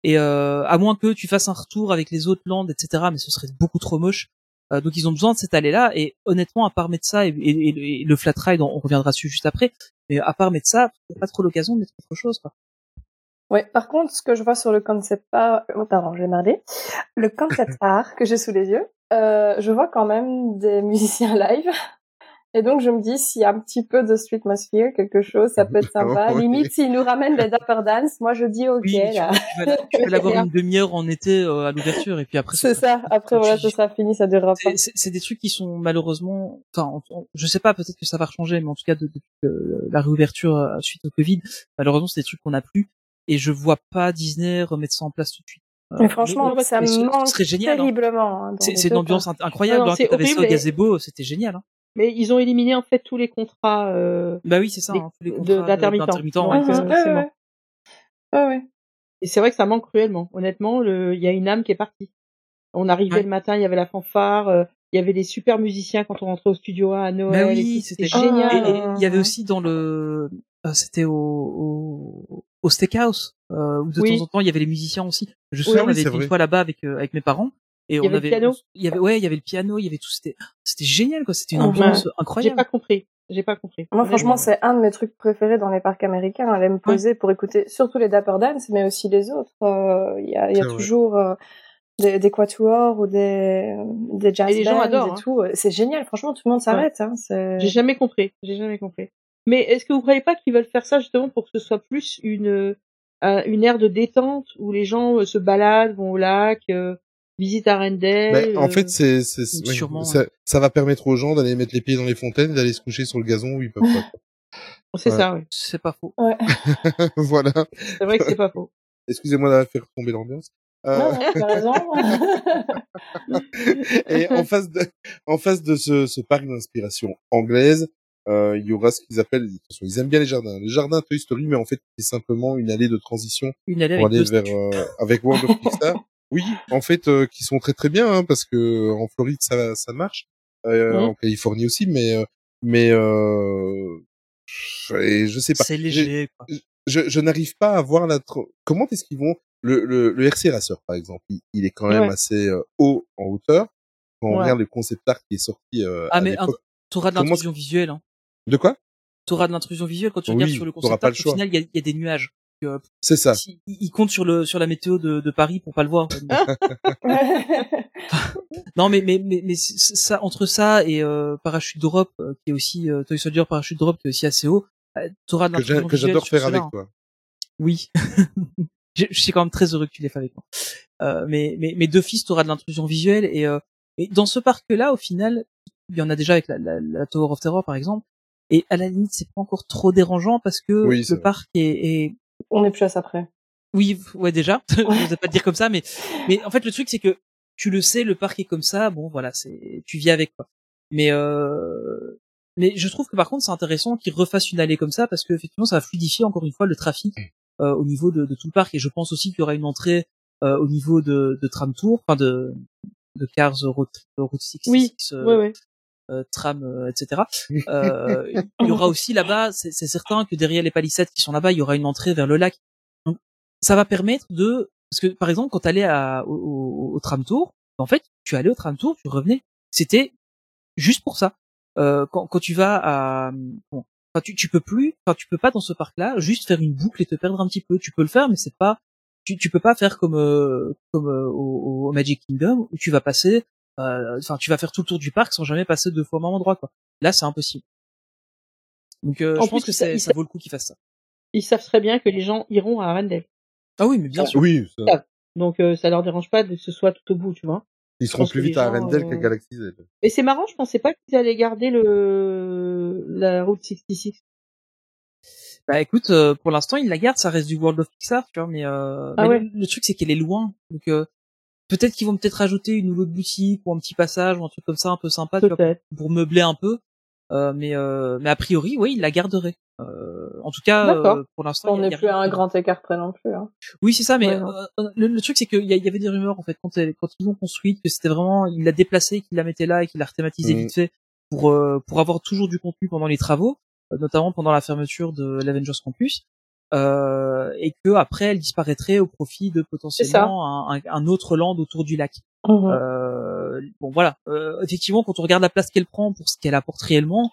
Et euh, à moins que tu fasses un retour avec les autres landes, etc. Mais ce serait beaucoup trop moche. Euh, donc ils ont besoin de cette allée-là. Et honnêtement, à part mettre ça et, et- et- et le flat ride, on, on reviendra dessus juste après. Mais à part mettre ça, pas trop l'occasion de mettre autre chose. Quoi. Ouais, par contre, ce que je vois sur le concept art, oh, pardon, j'ai merdé. Le concept art que j'ai sous les yeux, euh, je vois quand même des musiciens live. Et donc je me dis s'il y a un petit peu de streetmosphere, quelque chose, ça peut être sympa. Oui. Limite s'ils nous ramènent les Dapper Dance, moi je dis ok Oui, tu, là. tu vas, tu vas l'avoir une demi-heure en été euh, à l'ouverture et puis après. C'est ça. Après voilà, ce sera fini, ça durera pas. C'est- des trucs qui sont malheureusement, enfin, on- on- je sais pas, peut-être que ça va changer, mais en tout cas de- depuis la réouverture euh, suite au Covid, malheureusement c'est des trucs qu'on n'a plus et je vois pas Disney remettre ça en place tout de suite. Euh, Mais franchement, ça ce manque serait génial. hein. terriblement. hein, C'est une ambiance incroyable. Hein, t'avais ça au et- c'était génial. Hein. Mais ils ont éliminé en fait tous les contrats euh, Bah oui, c'est ça. Hein, d'intermittents. ouais. euh, ouais, ouais. Ouais. Et c'est vrai que ça manque cruellement. Honnêtement, il y a une âme qui est partie. On arrivait le matin, il y avait la fanfare, euh, il y avait des super musiciens quand on rentrait au studio à Noël. Bah oui, c'était génial. Et- et il y avait aussi dans le, euh, c'était au, au, au steakhouse euh, où de Oui. temps en temps il y avait les musiciens aussi. Je me Oui, souviens, on avait été une fois là-bas avec euh, avec mes parents et Il y on avait le piano il y avait ouais, il y avait le piano, il y avait tout, c'était c'était génial quoi, c'était une Ouais. ambiance J'ai incroyable. pas compris. J'ai pas compris. Moi, franchement, c'est un de mes trucs préférés dans les parcs américains. Aller me poser pour écouter surtout les Dapper Dance, mais aussi les autres. Euh, Il y a, y toujours euh, des, des quatuors ou des, des jazz Et les gens adorent, et hein. tout. C'est génial. Franchement, tout le monde s'arrête. Hein. J'ai jamais compris. J'ai jamais compris. Mais est-ce que vous croyez pas qu'ils veulent faire ça justement pour que ce soit plus une euh, une ère de détente où les gens euh, se baladent, vont au lac, euh, visitent Arendelle Ben, en euh, fait, c'est, c'est, oui, Sûrement, ça, ça va permettre aux gens d'aller mettre les pieds dans les fontaines, et d'aller se coucher sur le gazon où ils peuvent pas. c'est ouais. ça, oui. C'est pas faux. Ouais. voilà. C'est vrai que c'est pas faux. Excusez-moi d'avoir fait retomber l'ambiance. Euh, Non, non, t'as raison. et en face de, en face de ce, ce parc d'inspiration anglaise, euh, il y aura ce qu'ils appellent, ils aiment bien les jardins, les jardins Toy Story, mais en fait, c'est simplement une allée de transition Une allée pour avec aller vers, euh, avec World of Pixar. Oui, en fait, euh, qui sont très très bien, hein, parce que en Floride ça ça marche, euh, en Californie aussi, mais euh, mais euh, et je sais pas. C'est léger. Quoi. je, je n'arrive pas à voir la comment est-ce qu'ils vont le, le, le RC Racer par exemple il, il est quand même Ouais. assez euh, haut en hauteur quand on regarde le concept art qui est sorti euh, Ah à mais un- t'auras de l'intrusion visuelle. Hein. De quoi? T'auras de l'intrusion visuelle quand tu Oui, regardes sur le t'auras concept Au final, il y a, il y a des nuages. Euh, c'est ça si- ils comptent sur le sur la météo de, de Paris pour pas le voir. Non, mais mais mais, mais ça entre ça et euh, Parachute Drop, euh, qui est aussi euh, Toy Soldier Parachute Drop, qui est aussi assez haut, euh, t'auras de que l'intrusion que visuelle j'adore sur faire avec toi Oui, je, je suis quand même très heureux que tu l'aies fait avec moi. Euh, mais mais mais d'office, t'auras de l'intrusion visuelle et euh, et dans ce parc-là, au final, il y en a déjà avec la, la, la Tower of Terror par exemple. Et à la limite, c'est pas encore trop dérangeant parce que Oui, le parc est, est On est plus à ça près. oui, ouais déjà. je vais pas le dire comme ça, mais mais en fait le truc c'est que tu le sais, le parc est comme ça. Bon voilà, c'est tu vis avec quoi. Mais euh... mais je trouve que par contre c'est intéressant qu'ils refassent une allée comme ça parce que effectivement ça va fluidifier encore une fois le trafic euh, au niveau de, de tout le parc et je pense aussi qu'il y aura une entrée euh, au niveau de, de tram tour, enfin de de Cars Route Route 66, Oui, euh, Ouais, ouais. Euh, tram, euh, etc. Euh, il y aura aussi là-bas, c'est c'est certain que derrière les palissades qui sont là-bas, il y aura une entrée vers le lac. Donc, ça va permettre de, parce que par exemple, quand tu allais à, au, au, au tram tour, en fait, tu allais au tram tour, tu revenais. C'était juste pour ça. Euh, quand, quand tu vas à, bon, tu, tu peux plus, enfin, tu peux pas dans ce parc-là juste faire une boucle et te perdre un petit peu. Tu peux le faire, mais c'est pas, tu, tu peux pas faire comme euh, comme euh, au, au Magic Kingdom où tu vas passer enfin tu vas faire tout le tour du parc sans jamais passer deux fois au même endroit quoi là c'est impossible donc euh, je pense que ça- vaut le coup qu'ils fassent ça Ils savent très bien que les gens iront à Arendelle. ah oui mais bien sûr oui ça- Donc euh, ça leur dérange pas de que ce soit tout au bout, tu vois. ils seront plus vite à Arendelle euh, qu'à Galaxy Z Mais c'est marrant, je pensais pas qu'ils allaient garder le la route 66. bah écoute euh, pour l'instant ils la gardent ça reste du World of Pixar tu vois mais, euh, Ah mais ouais. le, le truc c'est qu'elle est loin donc euh, peut-être qu'ils vont peut-être rajouter une ou l'autre boutique ou un petit passage ou un truc comme ça un peu sympa tu vois, Peut-être. pour meubler un peu euh, mais euh, mais a priori oui ils la garderaient euh, en tout cas euh, pour l'instant On il il n'est plus à un grand écart près non plus. Hein. Oui, c'est ça, mais Ouais, non. euh, le, le truc c'est qu'il y, il y avait des rumeurs en fait quand, elle- quand ils l'ont construite que c'était vraiment il l'a déplacé, qu'il la mettait là et qu'il l'a rethématisé Mhm. vite fait pour euh, pour avoir toujours du contenu pendant les travaux, euh, notamment pendant la fermeture de l'Avengers Campus, euh, et que après elle disparaîtrait au profit de potentiellement un, autre land autour du lac. Mhm. Euh, bon voilà, euh, effectivement quand on regarde la place qu'elle prend pour ce qu'elle apporte réellement,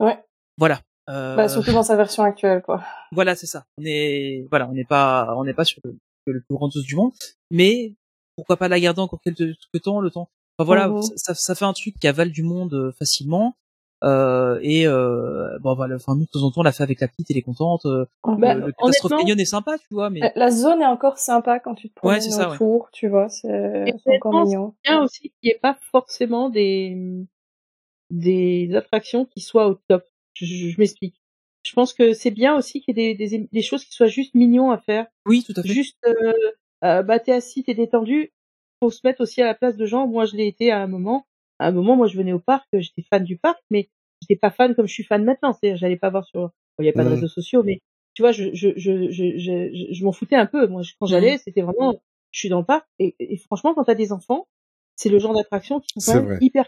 Ouais. voilà. Euh, Bah, surtout dans sa version actuelle, quoi. voilà, c'est ça. On est, voilà, on n'est pas, on n'est pas sur le, le plus grand du monde, mais pourquoi pas la garder encore quelques, quelques temps, le temps. Enfin voilà, Mhm. ça, ça fait un truc qui avale du monde euh, facilement. Euh, et euh, bon voilà, enfin nous de temps en temps on l'a fait avec la petite, elle est contente. Euh, Bah, le, catastrophe canyon est sympa, tu vois, mais La zone est encore sympa quand tu te promènes Ouais, c'est ça, ouais. autour, tu vois, c'est encore mignon. c'est bien aussi qu'il n'y ait pas forcément des, des attractions qui soient au top. Je, je- je m'explique. Je pense que c'est bien aussi qu'il y ait des, des, des choses qui soient juste mignons à faire. oui, tout à fait. Juste, euh, euh, bah t'es assis, t'es détendu. Faut se mettre aussi à la place de gens. Moi, je l'ai été à un moment. À un moment, moi, je venais au parc, j'étais fan du parc, mais j'étais pas fan comme je suis fan maintenant. C'est-à-dire, j'allais pas voir sur, bon, il y a pas de réseaux sociaux, mais tu vois, je, je, je, je, je, m'en foutais un peu. Moi, quand j'allais, c'était vraiment, je suis dans le parc. Et, et franchement, quand t'as des enfants, c'est le genre d'attraction qui sont C'est quand même hyper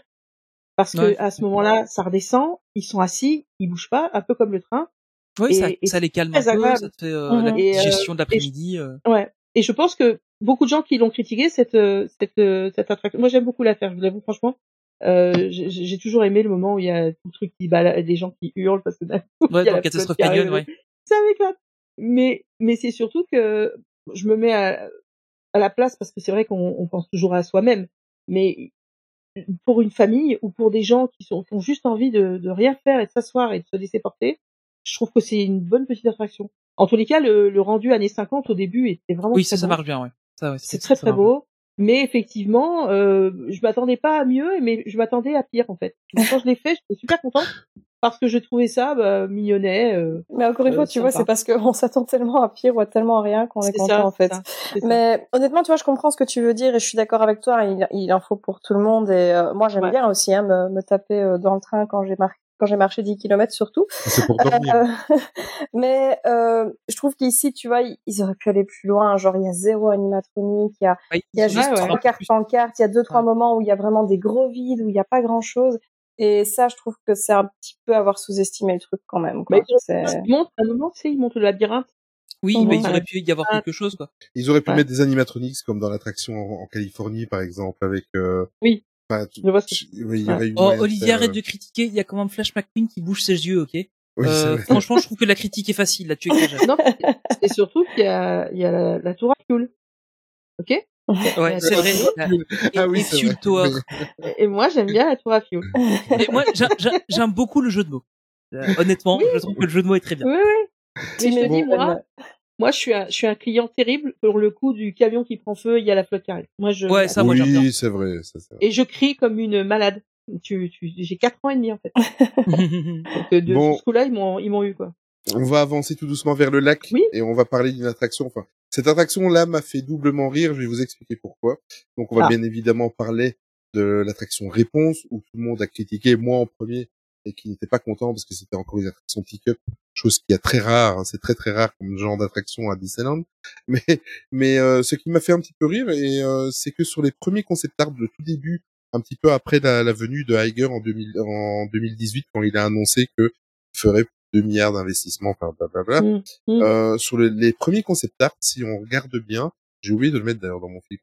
parce Ouais. que à ce moment-là, ça redescend, ils sont assis, ils bougent pas, un peu comme le train. Ouais, ça, et- et ça les calme un peu, agréable. ça te fait euh, la Mhm. Et, euh, digestion de l'après-midi. euh. Ouais. Et je pense que beaucoup de gens qui l'ont critiqué cette euh, cette euh, cette attraction. Moi, j'aime beaucoup la faire. Je vous l'avoue franchement. Euh, j'ai toujours aimé le moment où il y a tout le truc qui balade, des gens qui hurlent parce que d'un coup, Ouais, il y a dans la Catastrophe Canyon, ouais. Ça m'éclate. Mais mais c'est surtout que je me mets à, à la place parce que c'est vrai qu'on on pense toujours à soi-même. Mais pour une famille ou pour des gens qui, sont, qui ont juste envie de, de rien faire et de s'asseoir et de se laisser porter, je trouve que c'est une bonne petite attraction. En tous les cas, le, le rendu années 50 au début était vraiment Oui, ça, ça marche bien, ouais. Ça, ouais, C'est très très beau. Mais effectivement, euh, je m'attendais pas à mieux, mais je m'attendais à pire en fait. Donc, quand je l'ai fait, j'étais super contente parce que je trouvais ça bah, mignonnet. euh, Mais encore une euh, fois, tu vois, c'est parce qu'on s'attend tellement à pire ou à tellement à rien qu'on est content ça, en fait. ça, ça. Mais honnêtement, tu vois, je comprends ce que tu veux dire et je suis d'accord avec toi. Il, il en faut pour tout le monde et euh, moi j'aime Ouais. bien aussi hein, me, me taper euh, dans le train quand j'ai mar- quand j'ai marché 10 km surtout. C'est pour dormir. Euh, mais euh, je trouve qu'ici, tu vois, ils, auraient pu aller plus loin. Genre, il y a zéro animatronique, il y a, Ouais, il y a juste ouais. trois cartes pancartes, il y a deux trois moments où il y a vraiment des gros vides, où il n'y a pas grand chose. Et ça, je trouve que c'est un petit peu avoir sous-estimé le truc quand même. Quoi. Mais C'est- ils montent à un moment, tu sais, ils montent le labyrinthe. Oui, mais il Ouais. aurait pu y avoir quelque chose, quoi. Ils auraient pu Ouais. mettre des animatronics comme dans l'attraction en, en Californie, par exemple, avec. Euh, Oui. Enfin, tu- Je vois ce que tu- oui, il y aurait eu Oh, Olivier, arrête euh, de critiquer. Il y a quand même Flash McQueen qui bouge ses yeux, ok? Oui, Euh. Franchement, je trouve que la critique est facile. Là, tu exagères. Non, c'est surtout qu'il y a, il y a la, la tour à fuel. Ok? Ouais, c'est vrai. Ah oui, Et vrai. Et moi, j'aime bien la tour à fuel. Et moi, j'ai- j'ai- j'aime beaucoup le jeu de mots. Euh, honnêtement, Oui. je trouve que le jeu de mots est très bien. Oui, oui. Mais je Bon, dis, moi, moi, je suis un, je suis un client terrible pour le coup du camion qui prend feu, il y a la flotte qui arrive. Moi, je, Ouais, ça, moi, oui, c'est vrai, ça, c'est vrai. et je crie comme une malade. Tu, tu, j'ai quatre ans et demi, en fait. Donc, euh, de Bon. ce coup-là, ils m'ont, ils m'ont eu, quoi. On va avancer tout doucement vers le lac Oui. et on va parler d'une attraction. Enfin, cette attraction-là m'a fait doublement rire. Je vais vous expliquer pourquoi. Donc, on va Ah. bien évidemment parler de l'attraction Réponse où tout le monde a critiqué, moi en premier, et qui n'était pas content parce que c'était encore une attraction pick-up, chose qui est très rare. hein, c'est très très rare comme genre d'attraction à Disneyland. Mais mais euh, ce qui m'a fait un petit peu rire, et euh, c'est que sur les premiers concept art de tout début, un petit peu après la, la venue de Iger en, 2000, en 2018, quand il a annoncé que il ferait 2 milliards d'investissements, enfin blablabla. Mm, mm. Euh, sur le- les premiers concept art, si on regarde bien, j'ai oublié de le mettre d'ailleurs dans mon fil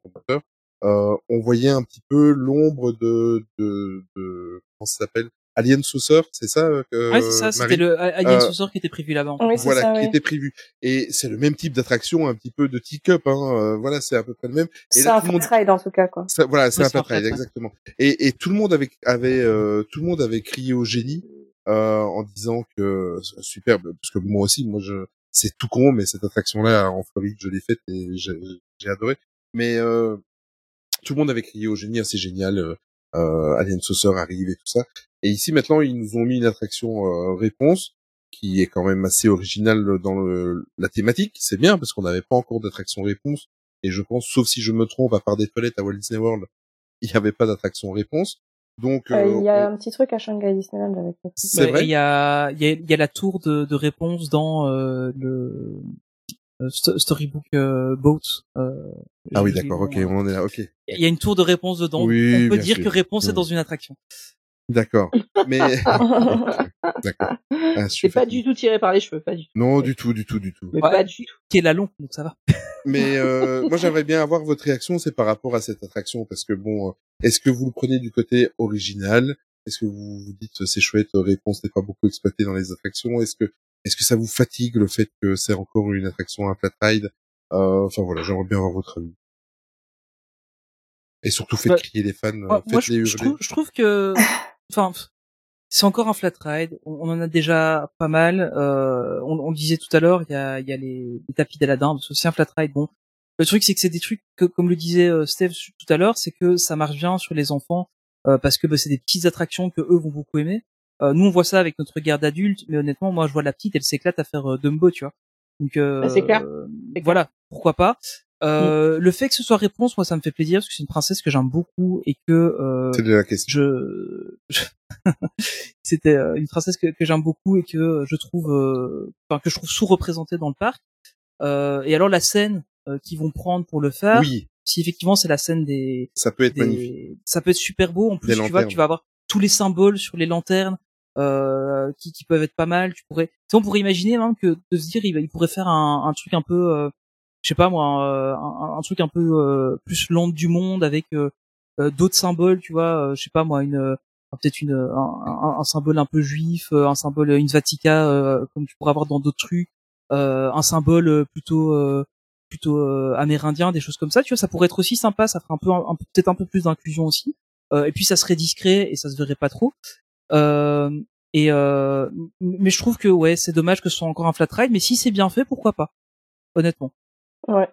euh, on voyait un petit peu l'ombre de, de, de comment ça s'appelle? Alien Saucer, c'est ça euh, que- ouais, c'est ça. C'était le Alien Euh, Saucer qui était prévu là-bas. Oui, voilà, ça, qui était prévu. Et c'est le même type d'attraction, un petit peu de teacup, hein. euh, voilà, c'est à peu près le même. C'est un monde- fat ride en tout cas, quoi. ça, voilà, c'est Oui, un ouais. exactement. Et, et tout le monde avait, avait euh, tout le monde avait crié au génie euh, en disant que superbe, parce que moi aussi, moi je, c'est tout con, mais cette attraction-là en Floride, je l'ai faite et j'ai j'ai adoré. Mais euh, tout le monde avait crié au génie, ah, c'est génial, euh, euh, Alien Saucer arrive et tout ça. Et ici maintenant, ils nous ont mis une attraction euh, réponse qui est quand même assez originale dans le, la thématique. C'est bien parce qu'on n'avait pas encore d'attraction réponse. Et je pense, sauf si je me trompe, à part des toilettes à Walt Disney World, il n'y avait pas d'attraction réponse. Donc, Euh, euh, il y a on- un petit truc à Shanghai Disneyland avec ça. c'est vrai. Il y a, il y a, il y a la tour de, de réponse dans euh, le euh, Sto- Storybook euh, Boat. Euh, Ah oui, d'accord. Ok, on en est là. Ok, Il y a une tour de réponse dedans. Oui, On peut dire sûr. que réponse est dans une attraction. d'accord. Mais d'accord. Ah, C'est pas du tout tiré par les cheveux, pas du tout. Non, du tout, du tout, du tout. Mais Ouais. pas du tout. Qui est la long, donc ça va. Mais euh, moi, j'aimerais bien avoir votre réaction, c'est par rapport à cette attraction, parce que bon, euh, est-ce que vous le prenez du côté original? Est-ce que vous vous dites c'est chouette, euh, réponse n'est pas beaucoup exploitée dans les attractions? Est-ce que est-ce que ça vous fatigue le fait que c'est encore une attraction à flat ride euh, Enfin voilà, j'aimerais bien avoir votre avis. Et surtout faites Bah, crier les fans, euh, moi, faites-les je, je trouve, je trouve que, enfin, c'est encore un flat ride. On, on en a déjà pas mal. Euh, on, on le disait tout à l'heure, il y a, il y a les, les tapis d'Aladin, c'est aussi un flat ride. Bon, le truc c'est que c'est des trucs que, comme le disait Steve tout à l'heure, c'est que ça marche bien sur les enfants euh, parce que bah, c'est des petites attractions que eux vont beaucoup aimer. Euh, nous on voit ça avec notre regard d'adulte, mais honnêtement, moi je vois la petite, elle s'éclate à faire euh, Dumbo, tu vois. Donc euh, Bah, c'est clair. Voilà, pourquoi pas. Euh, Le fait que ce soit réponse, moi ça me fait plaisir parce que c'est une princesse que j'aime beaucoup et que euh, C'est de la question. je, je- c'était euh, une princesse que, que j'aime beaucoup et que je trouve euh, enfin que je trouve sous-représentée dans le parc Euh, et alors la scène euh, qu'ils vont prendre pour le faire Oui, si effectivement c'est la scène des, ça peut être des- magnifique. ça peut être super beau en plus Des tu vois tu vas avoir tous les symboles sur les lanternes euh, qui, qui peuvent être pas mal tu pourrais on pourrait imaginer même que de se dire il, pourrait faire un, un truc un peu euh, je sais pas moi un, un truc un peu euh, plus lente du monde avec euh, euh, d'autres symboles tu vois euh, je sais pas moi une peut-être une un, symbole un peu juif un symbole une Vatica comme tu pourrais avoir dans d'autres trucs un symbole plutôt plutôt amérindien des choses comme ça tu vois ça pourrait être aussi sympa ça ferait un peu peut-être un peu plus d'inclusion aussi Euh, et puis ça serait discret et ça se verrait pas trop et euh, mais je trouve que ouais c'est dommage que ce soit encore un flat ride mais si c'est bien fait pourquoi pas honnêtement Ouais.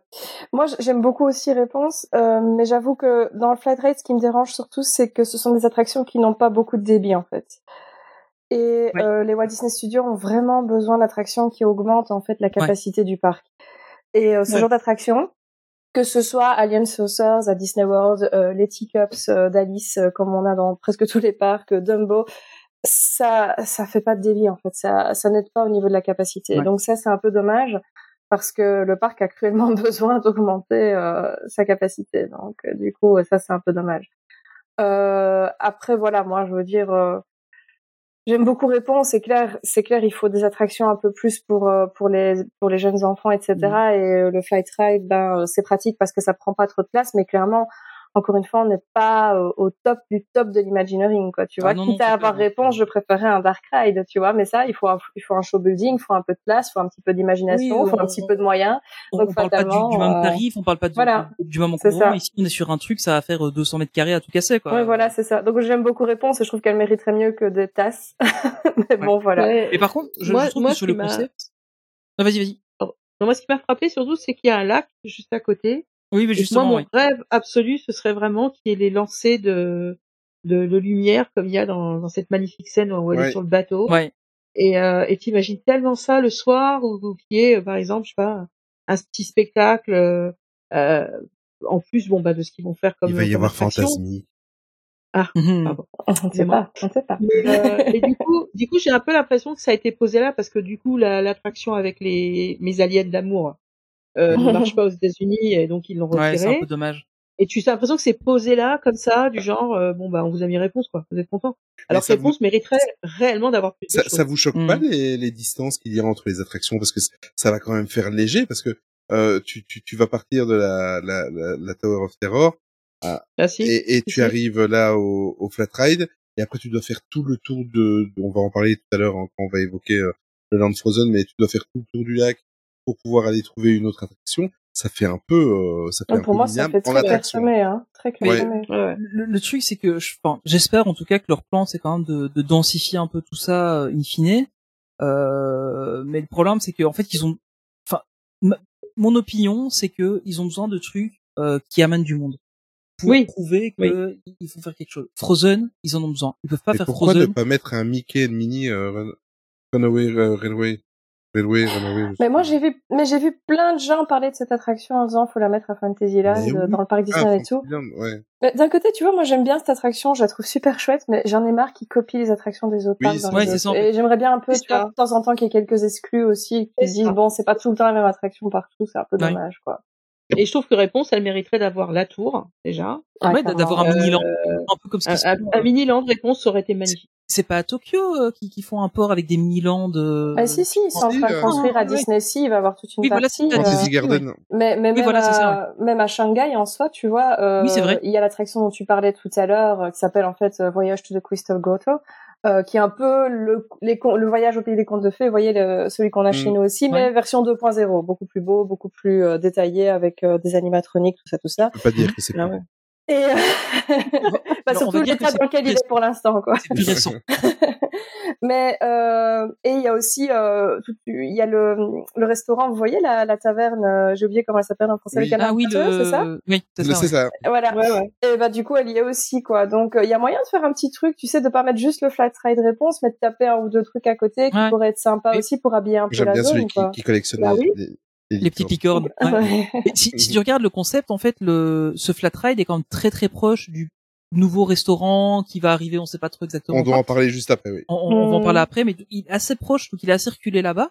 Moi, j'aime beaucoup aussi Réponse, euh, mais j'avoue que dans le flat rate, ce qui me dérange surtout, c'est que ce sont des attractions qui n'ont pas beaucoup de débit, en fait. Et Ouais. euh, les Walt Disney Studios ont vraiment besoin d'attractions qui augmentent, en fait, la capacité du parc. Et euh, ce Ouais. genre d'attractions, que ce soit Alien Saucers à Disney World, euh, les Teacups euh, d'Alice, euh, comme on a dans presque tous les parcs, euh, Dumbo, ça ça fait pas de débit en fait. Ça ça n'aide pas au niveau de la capacité. Ouais. donc ça c'est un peu dommage parce que le parc a cruellement besoin d'augmenter euh, sa capacité. Donc euh, du coup ça c'est un peu dommage. Euh, après voilà moi je veux dire euh, j'aime beaucoup répondre c'est clair c'est clair il faut des attractions un peu plus pour euh, pour les pour les jeunes enfants etc et euh, le flight ride ben euh, c'est pratique parce que ça prend pas trop de place mais clairement encore une fois, on n'est pas euh, au top du top de l'imagineering, quoi. Tu Ah vois, non, quitte non, à avoir réponse, je préférais un dark ride, tu vois. Mais ça, il faut un, il faut un show building, il faut un peu de place, il faut un petit peu d'imagination, Oui, il faut un on- petit peu de moyens. on, Donc, on parle pas du, du même fatalement, euh, tarif on parle pas du, voilà. du même ici on est sur un truc ça va faire euh, 200 mètres carrés à tout casser quoi Ouais, voilà, c'est ça. Donc j'aime beaucoup réponse et je trouve qu'elle mériterait mieux que des tasses. mais bon, voilà. Ouais. mais par contre je, Moi- je trouve moi, que sur le concept non vas-y vas-y Non, moi, ce qui m'a frappé surtout, c'est qu'il y a un lac juste à côté. Oui mais Et que moi, justement mon oui. rêve absolu, ce serait vraiment qu'il y ait les lancers de, de, de lumière comme il y a dans, dans cette magnifique scène où elle Ouais. est sur le bateau. ouais Et euh, et t'imagines tellement ça le soir ou, qu'il y ait, par exemple, je sais pas, un petit spectacle. euh, euh, en plus, bon, bah, de ce qu'ils vont faire comme Il va y comme avoir attraction. Fantasmique. Mhm. pardon. On ne sait pas, on sait pas. Mais, euh, et du coup, du coup, j'ai un peu l'impression que ça a été posé là parce que du coup, la- l'attraction avec les mes aliens d'amour euh, ne marche pas aux États-Unis et donc ils l'ont ouais c'est un retiré. peu dommage Et tu as l'impression que c'est posé là comme ça, du genre euh, bon bah on vous a mis réponse quoi, vous êtes content. Alors que vous- réponse mériterait réellement d'avoir plus de Ça, choses. ça vous choque Mhm. pas les, les distances qu'il y a entre les attractions? Parce que ça va quand même faire léger parce que euh, tu, tu, tu vas partir de la, la, la, la Tower of Terror Ah, si. et, et tu si. arrives là au, au Flat Ride et après tu dois faire tout le tour de, de- on va en parler tout à l'heure hein, quand on va évoquer euh, le Land Frozen mais tu dois faire tout le tour du lac pour pouvoir aller trouver une autre attraction ça fait un peu euh, ça fait Donc, un pour peu moi, ça fait en très attraction clairsemé, hein. Très Ouais. clairsemé. Ouais, ouais. le, le truc c'est que je- enfin, j'espère en tout cas que leur plan c'est quand même de, de densifier un peu tout ça euh, in fine euh, mais le problème c'est qu'en fait ils ont enfin mon opinion c'est que ils ont besoin de trucs euh, qui amènent du monde pour Oui. prouver Oui. que il faut faire quelque chose Frozen ils en ont besoin ils peuvent pas faire pourquoi Frozen ne pas mettre un Mickey et Minnie euh, Run- Runaway Railway? Je sais Mais moi, j'ai vu, mais j'ai vu plein de gens parler de cette attraction en disant faut la mettre à Fantasyland, Mais oui. dans le parc Disney Ah, et tout. Ouais. Mais D'un côté, tu vois, moi j'aime bien cette attraction, je la trouve super chouette, mais j'en ai marre qu'ils copient les attractions des autres Oui, parcs. dans Ouais, les autres. Et j'aimerais bien un peu, tu vois, de temps en temps qu'il y ait quelques exclus aussi qui disent bon, c'est pas tout le temps la même attraction partout, c'est un peu Ouais. dommage, quoi. Et je trouve que réponse, elle mériterait d'avoir la tour déjà. ouais, d'avoir un Euh, mini land un peu comme ce Un, qui se un, un euh, mini land réponse aurait été magnifique. c'est pas à Tokyo euh, qui, qui font un port avec des mini lands euh... Bah, si, si, ils sont en si, train de euh, construire à Ah, ouais. Disney Sea, il va y avoir toute une Oui, voilà, partie. ça, euh. Garden Mais, mais Oui, même, voilà, c'est ça, à, même à Shanghai, en soi, tu vois, euh, Oui, c'est vrai. il y a l'attraction dont tu parlais tout à l'heure, euh, qui s'appelle en fait euh, Voyage to the Crystal Grotto, euh, qui est un peu le, les, le voyage au pays des contes de fées, vous voyez, le, celui qu'on a chez Mm. nous aussi, mais version 2.0, beaucoup plus beau, beaucoup plus euh, détaillé, avec euh, des animatroniques, tout ça, tout ça. je peux pas dire que c'est Ah pas ouais. Et euh, bah, surtout l'état dans lequel il est pour l'instant, quoi. C'est plus récent. Mais euh, et il y a aussi euh, il y a le, le restaurant. Vous voyez la, la taverne euh, J'ai oublié comment elle s'appelle en français. Oui. Le canard Ah oui, boiteux, c'est ça le... Oui, c'est Le- ça. C'est ouais. ça. Voilà. Ouais, ouais. Et bah du coup elle y est aussi quoi. Donc euh, il y a moyen de faire un petit truc, tu sais, de pas mettre juste le flat ride réponse, mais de taper un ou deux trucs à côté qui Ouais. pourraient être sympas Et- aussi pour habiller un peu J'aime la bien celui zone qui, quoi. qui collectionne Bah. Les, Les petites licornes. ouais. Ouais. Mais si, si tu regardes le concept, en fait, le ce flat ride est quand même très très proche du nouveau restaurant qui va arriver, on sait pas trop exactement. On doit en parler juste après, oui. on, on- on va en Mm. parler après, mais il est assez proche, donc il assez reculé là-bas.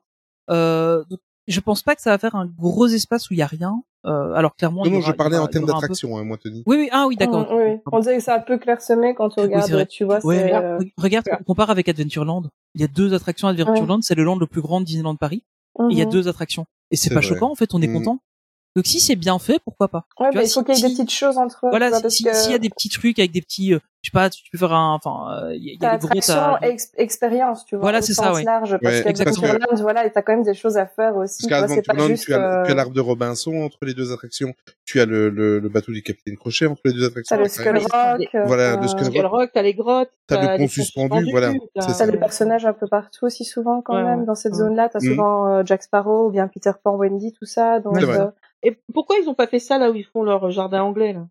Euh, donc, je pense pas que ça va faire un gros espace où il y a rien. Euh, alors clairement, Non, non, aura- je parlais en termes d'attraction, hein, moi, Tony. Oui, oui, ah oui, d'accord. Mm, oui. On dirait que c'est un peu clairsemé quand tu regardes, tu vois. Ouais, euh, re- regarde, on compare avec Adventureland. Il y a deux attractions à Adventureland, c'est le land le plus grand de Disneyland Paris, et il y a mhm. deux attractions. Et c'est pas vrai. choquant, en fait, on est Mm. content. Donc si c'est bien fait, pourquoi pas? Ouais, Tu mais vois, il faut si- qu'il y ait des petites choses entre. Voilà, vois, si- si- s'il y a des petits trucs avec des petits, euh, je sais pas, tu peux faire un, enfin, euh, il y a, il y t'as a des gros, t'as- ex- expérience, tu vois. Voilà, c'est sens ça, ouais. large, parce Ouais, qu'Adventureland, voilà, et t'as quand même des choses à faire aussi. Parce pas qu'Adventureland, juste. tu as, tu as euh, l'arbre de Robinson entre les deux attractions. Tu as le, le, le bateau du Capitaine Crochet entre les deux attractions. T'as le. Skull Rock. euh, Voilà, le t'as- Skull Skull Rock, t'as les grottes, T'as le les pont suspendu, voilà, t'as- des personnages un peu partout aussi souvent quand Ouais, même ouais. dans cette Ouais. zone-là. T'as Mhm. souvent euh, Jack Sparrow ou bien Peter Pan, Wendy, tout ça. Donc, euh, Et pourquoi ils ont pas fait ça là où ils font leur jardin anglais là?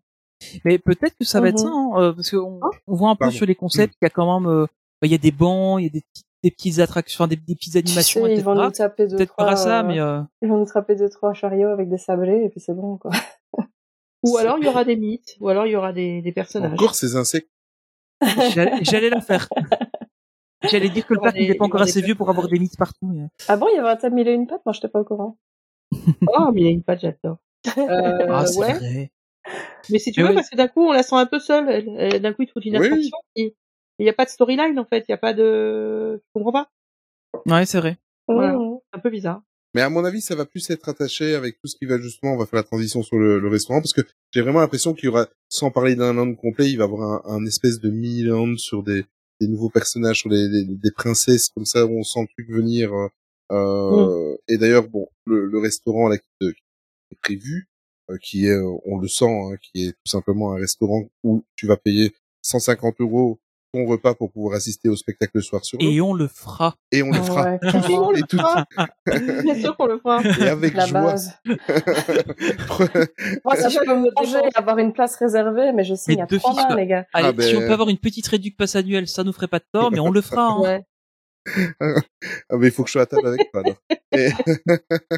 Mais peut-être que ça va être ça, Mhm. hein, euh, parce qu'on on voit un peu Pardon. sur les concepts qu'il y a quand même, euh, bah, il y a des bancs, il y a des, petites attractions, des, des petites tu animations, sais, etc. ils vont nous taper deux trois. pas ça, euh, mais euh, Ils vont nous taper deux trois chariots avec des sablés et puis c'est bon quoi. Ou alors il y aura des mythes, ou alors il y aura des, des personnages. Encore ces insectes. j'allais la faire. J'allais dire que le parc n'était pas encore assez vieux pour avoir des mythes partout. mais- Ah bon, il y avait un tas de mille et une pattes, moi j'étais pas au courant. Oh, mais il y a une patte, j'adore. Euh, ah, c'est ouais. vrai. Mais si tu veux, oui. parce que d'un coup, on la sent un peu seule. Elle- elle- D'un coup, te foutent une Oui. attraction. et Il n'y a pas de storyline, en fait. Il n'y a pas de... Tu comprends pas Ouais, c'est vrai. Voilà. Mhm. C'est un peu bizarre. Mais à mon avis, ça va plus être attaché avec tout ce qui va justement, on va faire la transition sur le, le restaurant, parce que j'ai vraiment l'impression qu'il y aura, sans parler d'un land complet, il va y avoir un, un espèce de mini-land sur des, des nouveaux personnages, sur les, des princesses, comme ça, où on sent le truc venir. euh, euh, Et d'ailleurs, bon, le, le restaurant là qui, est prévu, euh, qui est, euh, on le sent, hein, qui est tout simplement un restaurant où tu vas payer 150 euros ton repas pour pouvoir assister au spectacle le soir sur Et on le fera. et on le fera. Ouais, Oui, on Et le tout- fera. Bien sûr qu'on le fera. Et avec la joie. base. Moi, si je peux me manger et avoir une place réservée, mais je signe Mais à trois mains, les gars. Allez, Ah, si on ben- peut avoir une petite réduction passe annuelle, ça nous ferait pas de tort, mais on le fera. Hein. Ouais. Ah, mais il faut que je sois à table avec toi, alors. Et-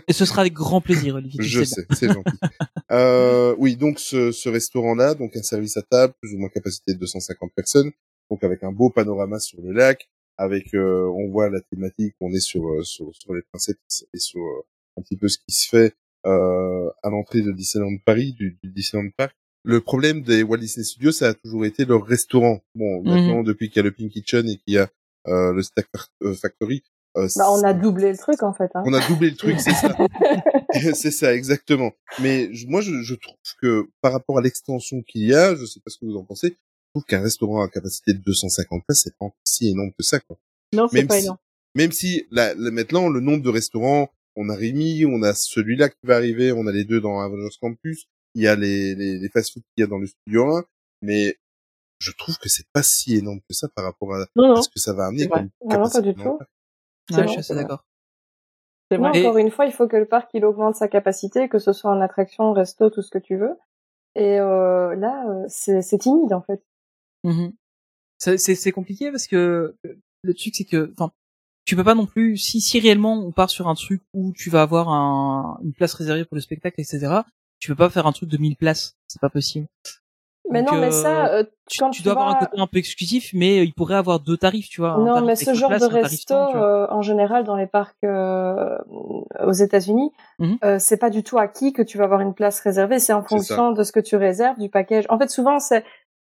Et ce sera avec grand plaisir, Olivier. je sais, c'est gentil. Euh, oui, donc ce, ce restaurant-là, donc un service à table, plus ou moins capacité de 250 personnes, donc avec un beau panorama sur le lac, avec, euh, on voit la thématique, on est sur, euh, sur, sur les princesses et sur euh, un petit peu ce qui se fait euh, à l'entrée de Disneyland Paris, du, du Disneyland Park. Le problème des Walt Disney Studios, ça a toujours été leur restaurant. Bon, maintenant, depuis qu'il y a le Pink Kitchen et qu'il y a le Stack euh, Factory, euh, Bah, on a doublé le truc, en fait. Hein. on a doublé le truc, c'est ça. c'est ça, exactement. Mais je- moi, je, je trouve que par rapport à l'extension qu'il y a, je sais pas ce que vous en pensez, je trouve qu'un restaurant à capacité de 250 places, c'est pas si énorme que ça, quoi. Non, c'est pas si, énorme. même si là, maintenant, le nombre de restaurants, on a Rémi, on a celui-là qui va arriver, on a les deux dans Avengers Campus, il y a les, les, les fast-food qu'il y a dans le studio 1, mais je trouve que c'est pas si énorme que ça par rapport à, Non, à non, ce que ça va amener comme Ah non, pas du tout. Ouais, vrai, je suis assez d'accord. C'est Non, vrai. Et- encore une fois, il faut que le parc il augmente sa capacité, que ce soit en attraction, resto, tout ce que tu veux. Et euh, là, euh, c'est c'est timide en fait. Mhm. C'est- C'est c'est compliqué parce que le truc c'est que, enfin, tu peux pas non plus si si réellement on part sur un truc où tu vas avoir un, une place réservée pour le spectacle, etc. Tu peux pas faire un truc de 1000 places, c'est pas possible. Mais Donc, non, mais euh, ça, euh, Tu, quand tu tu dois avoir un côté un peu exclusif, mais il pourrait avoir deux tarifs, tu vois. Non, mais ce genre place, de resto, euh, en général, dans les parcs euh, aux États-Unis, euh, c'est pas du tout acquis que tu vas avoir une place réservée. C'est en fonction de ce que tu réserves du package. En fait, souvent, c'est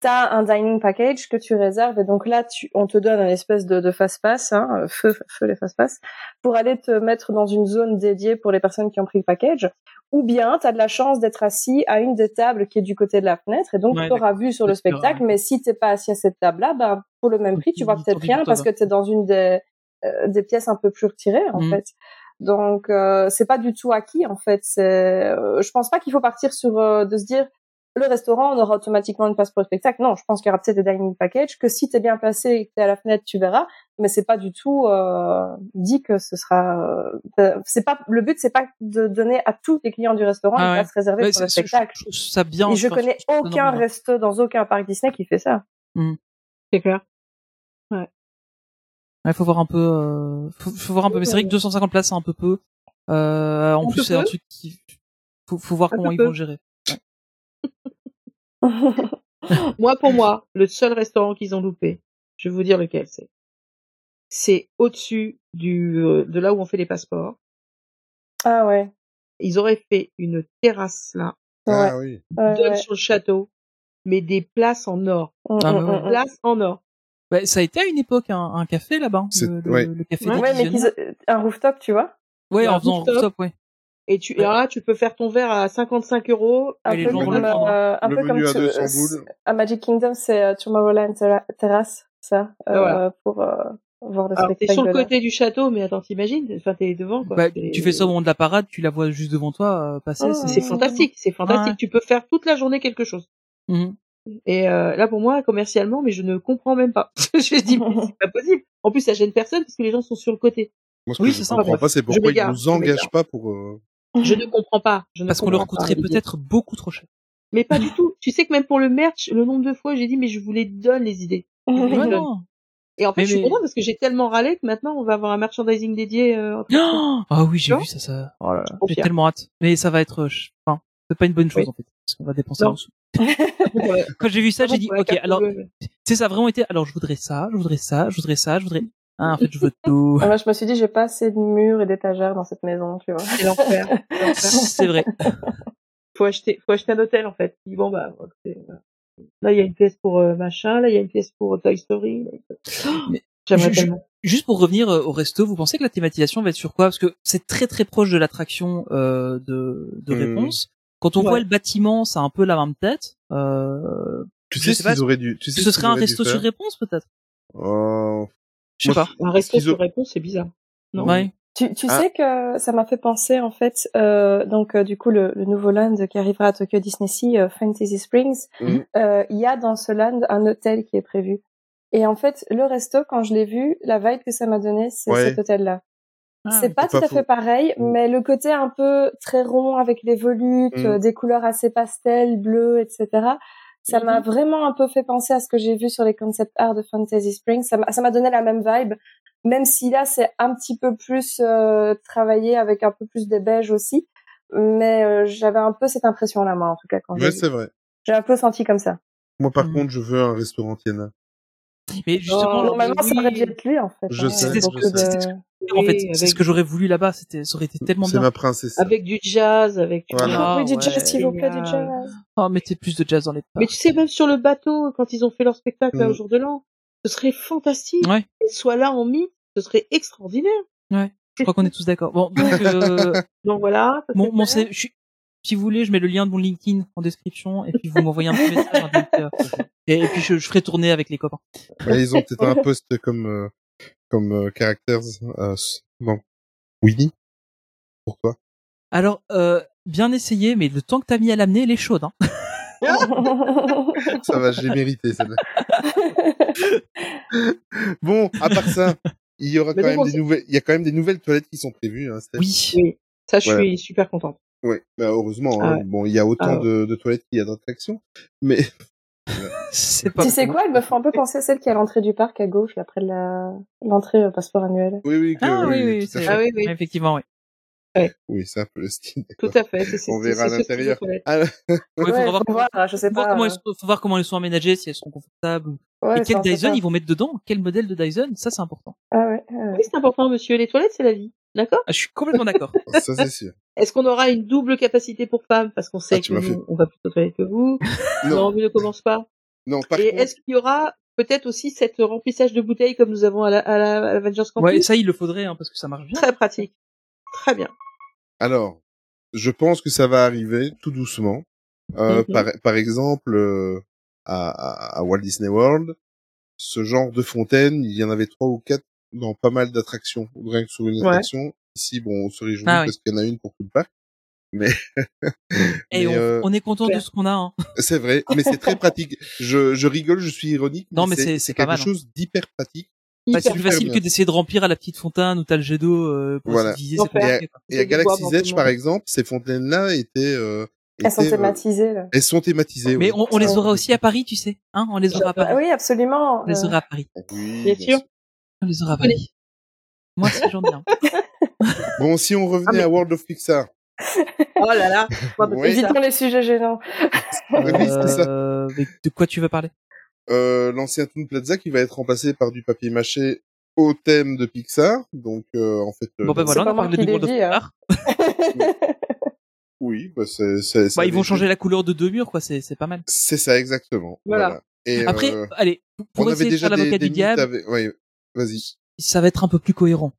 t'as un dining package que tu réserves et donc là, tu, on te donne un espèce de, de fast pass, hein, euh, feu, feu les fast pass, pour aller te mettre dans une zone dédiée pour les personnes qui ont pris le package. Ou bien, tu as de la chance d'être assis à une des tables qui est du côté de la fenêtre et donc Ouais, tu auras vu sur le spectacle. Mais si t'es pas assis à cette table-là, ben, pour le même prix, tu vois peut-être rien parce que tu es dans une des, euh, des pièces un peu plus retirées en Mhm. fait. Donc euh, c'est pas du tout acquis en fait. C'est, euh, je pense pas qu'il faut partir sur euh, de se dire le restaurant, on aura automatiquement une place pour le spectacle. Non, je pense qu'il y aura peut-être des dining package que si t'es bien placé et que t'es à la fenêtre, tu verras. Mais c'est pas du tout euh, dit que ce sera. euh, c'est pas le but, c'est pas de donner à tous les clients du restaurant Ah une ouais. place réservée Ouais, pour le c'est- je- spectacle. je trouve ça bien. et je connais je aucun resto dans aucun parc Disney qui fait ça. C'est clair. Ouais, faut voir un peu. Euh... Faut, faut voir un peu. Mais c'est vrai que 250 places, c'est un peu peu. Euh, en Un plus, c'est un truc qui. Faut, faut voir Un comment ils peu. vont gérer. Moi, pour moi, le seul restaurant qu'ils ont loupé, je vais vous dire lequel c'est. C'est au-dessus du euh, de là où on fait les passeports. ah ouais. Ils auraient fait une terrasse là, Ah oui. Ouais, donne ouais. sur le château, mais des places en or. Mm, Ah, mm, ouais. mm. Places en or. Bah, ça a été à une époque un, un café là-bas. C'est- Le, le, ouais. le café Ouais, mais un rooftop, tu vois. Ouais, en faisant rooftop. rooftop, ouais. Et tu, alors là, tu peux faire ton verre à 55 euros. Un Et les peu gens vont comme, euh, un peu comme à tu- 200 euh, boules. à Magic Kingdom, c'est euh, Tomorrowland Terra- Terrace, ça, euh, Voilà. pour euh, voir le Alors, t'es spectacle. sur le côté du château, mais attends, t'imagines? Enfin, t'es devant, quoi. Bah, tu fais ça au moment de la parade, tu la vois juste devant toi euh, passer. Oh. C'est fantastique, c'est fantastique. Ouais. Tu peux faire toute la journée quelque chose. Mhm. Et euh, là, pour moi, commercialement, mais je ne comprends même pas. je dis, mais c'est pas possible. En plus, ça gêne personne parce que les gens sont sur le côté. Moi, ce Oui, que c'est je comprends pas, c'est pourquoi ils nous engagent pas pour. euh, Je ne comprends pas. Je ne Parce qu'on leur coûterait peut-être beaucoup trop cher. Mais pas du tout. Tu sais que même pour le merch, le nombre de fois, j'ai dit, mais je vous les donne, les idées. Ouais, donne. non. Et en fait, Mais- je suis mais- contente parce que j'ai tellement râlé que maintenant, on va avoir un merchandising dédié. Euh, en. Ah oui, j'ai vu ça, ça. Oh j'ai tellement hâte. Mais ça va être, euh, enfin, c'est pas une bonne chose Oui. en fait, parce qu'on va dépenser Non. nos sous. Quand j'ai vu ça, j'ai dit, ok, alors, sais, ça a vraiment été, alors je voudrais ça, je voudrais ça, je voudrais ça, je voudrais, ah, en fait, je veux tout. Ah, Moi, je me suis dit, j'ai pas assez de murs et d'étagères dans cette maison, tu vois. C'est l'enfer. C'est l'enfer. c'est vrai. faut acheter, faut acheter un hôtel en fait. Bon bah, c'est- là il y a une pièce pour euh, machin, là il y a une pièce pour Toy Story. Mais J'aimerais je- je- tellement. Juste pour revenir euh, au resto, vous pensez que la thématisation va être sur quoi? Parce que c'est très très proche de l'attraction euh, de, de Hmm. réponse. Quand on Ouais. voit le bâtiment, ça a un peu la même tête. Euh, Tu sais sais pas, s'ils auraient dû. Tu sais ce serait un resto sur réponse peut-être? Euh, Je sais pas. Un resto ont- réponse, c'est bizarre. Non. Ouais. Tu, tu Ah. sais que ça m'a fait penser en fait, euh, donc euh, du coup le, le nouveau land qui arrivera à Tokyo Disney Sea, euh, Fantasy Springs, Mhm. euh, il y a dans ce land un hôtel qui est prévu. Et en fait, le resto, quand je l'ai vu, la vibe que ça m'a donné, c'est Ouais. cet hôtel-là. Ah, c'est pas tout pas à faux. fait pareil, Mhm. mais le côté un peu très rond avec les volutes, euh, des couleurs assez pastel, bleues, etc. Ça m'a vraiment un peu fait penser à ce que j'ai vu sur les concept art de Fantasy Springs. Ça m'a ça m'a donné la même vibe, même si là c'est un petit peu plus euh, travaillé avec un peu plus de beige aussi. Mais euh, j'avais un peu cette impression-là, moi, en tout cas, quand Ouais, c'est vrai. J'ai un peu senti comme ça. Moi, par Mhm. contre, je veux un restaurant Tiana. Mais justement, Oh, Normalement, mais ça aurait dû être lui, en fait. Je hein. sais, Il y a je beaucoup sais. de- C'était- en fait, Oui, c'est avec- ce que j'aurais voulu là-bas. C'était, ça aurait été tellement C'est bien. ma princesse. Avec du jazz, avec. Voilà. vois. Ah, oui, du ouais. jazz, s'il vous plaît, du euh, jazz. Oh, mettez plus de jazz dans les Mais tu sais, même sur le bateau, quand ils ont fait leur spectacle là, Mhm. au jour de l'an, ce serait fantastique. Ouais. Soit là en mi, ce serait extraordinaire. Ouais. Je crois qu'on est tous d'accord. Bon, donc, euh, Donc voilà. mon, c'est mon, fait. C- je suis- si vous voulez, je mets le lien de mon LinkedIn en description et puis vous m'envoyez un petit message. donc, euh, et, et puis je, je ferai tourner avec les copains. Ouais, ils ont peut-être un poste comme euh, comme euh, characters. Euh, non. Winnie. Pourquoi? Alors, euh, bien essayé, mais le temps que t'as mis à l'amener, elle est chaude. Hein. Ça va, j'ai mérité celle-là. Bon, à part ça, il y aura Mais quand même des nouvelles. Il y a quand même des nouvelles toilettes qui sont prévues. Hein. Oui. Oui. Ça, je Voilà. suis super contente. Ouais, bah heureusement. Ah hein. ouais. Bon, il y a autant Ah ouais. de, de toilettes qu'il y a d'attractions, mais C'est pas. tu sais quoi, elle me fait un peu penser à celle qui est à l'entrée du parc à gauche, là, près de la... l'entrée au passeport annuel. oui, oui, que- Ah oui, oui, c'est- fait. Ah oui, oui. Effectivement, oui. Oui, c'est un peu le style. Tout à fait. On verra à l'intérieur. toilette. Ah, Ouais, Ouais, faudra voir, faut voir, je sais faut voir pas. comment elles sont, faut voir comment elles sont aménagées, si elles sont confortables. Ouais, et quel ça, Dyson ils vont mettre dedans? Quel modèle de Dyson? Ça, c'est important. Ah ouais, ah ouais. Oui, c'est important, monsieur. Les toilettes, c'est la vie. D'accord? Ah, je suis complètement d'accord. ça c'est sûr. Est-ce qu'on aura une double capacité pour femmes Parce qu'on sait Ah, que m'as nous, fait- on va plus aux toilettes que vous. Non, Non, mais ne commence pas. non, par Et contre, est-ce qu'il y aura peut-être aussi cette remplissage de bouteilles comme nous avons à la, à la, à l'Avengers Campus? Ouais, ça, il le faudrait, hein, parce que ça marche bien. Très pratique. Très bien. alors, je pense que ça va arriver tout doucement. Euh, Mhm. par, par exemple, euh, à, à- à Walt Disney World, ce genre de fontaine, il y en avait trois ou quatre dans pas mal d'attractions, ou rien que sur une Ouais. attraction. Ici, bon, on se réjouit Ah oui. parce qu'il y en a une pour tout le parc. Mais, Et mais, on, euh, on est content de ce qu'on a. Hein. c'est vrai, mais c'est très pratique. Je, je rigole, je suis ironique. Non, mais c'est- c'est quelque mal, hein. chose d'hyper pratique. Bah, c'est Hyper plus facile bien. que d'essayer de remplir à la petite fontaine où t'as le jet d'eau euh, pour Voilà. utiliser. Et à du bois Galaxy's Edge, par exemple, ces fontaines-là étaient, euh, Elles sont euh, thématisées, là. elles sont thématisées. Mais oui. on, on les aura aussi à Paris, tu sais. Hein on les aura à Paris. Ah oui, absolument. On les euh, aura à Paris. Oui, Bien sûr. On les aura à Paris. Moi, c'est j'en ai un. Bon, si on revenait Ah, mais- à World of Pixar. Oh là là. Bon, bah, Oui. Évitons les sujets gênants. Ça. Euh, de quoi tu veux parler? Euh, l'ancien Toon Plaza qui va être remplacé par du papier mâché au thème de Pixar. Donc, euh, en fait, Bon ben C'est voilà, on pas a parlé de World of hein. Pixar. oui, bah, c'est, Bah, ils vont changer la couleur de deux murs, quoi. C'est c'est pas mal. C'est ça, exactement. Voilà. Voilà. Et, Après, euh, allez, pour- on avait de déjà faire l'avocat du mythes diable, avec... Ouais, vas-y. ça va être un peu plus cohérent.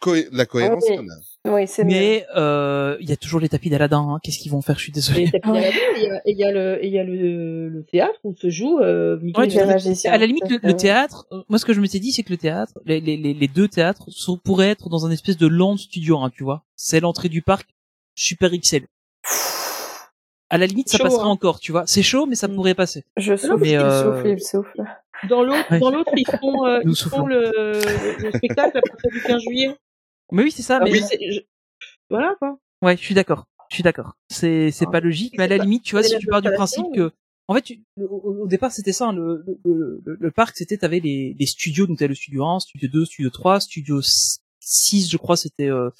Cohé- La cohérence, Oui. y en a. Oui, c'est. Mais euh, il y a toujours les tapis d'Aladin. Hein. Qu'est-ce qu'ils vont faire? Je suis désolé. d'Aladin, et il y a- et il y a le, et il y a le, le théâtre où se joue, euh, Ouais, Les. À la limite, le, le Euh, théâtre, euh, moi ce que je m'étais dit, c'est que le théâtre, les, les, les, les deux théâtres sont, pourraient être dans un espèce de land studio, hein, tu vois. C'est l'entrée du parc super XL. À la limite, ça Chaud, passerait hein. encore, tu vois. C'est chaud, mais ça Mm. pourrait passer. Je souffle, mais, il euh, souffle, il souffle. Dans l'autre, dans l'autre, ils font, euh, ils font le, le spectacle à partir du 15 juillet. Mais oui, c'est ça. Ah, mais je- Voilà, quoi. Ouais, je suis d'accord. Je suis d'accord. C'est c'est Ah. pas logique, mais à la limite, tu vois, si tu pars du principe que, en fait, tu- le- au, départ, c'était ça. hein, le, le, le, parc, c'était t'avais les, les studios, donc t'avais le studio 1, studio 2, studio 3, studio 6, je crois, c'était euh,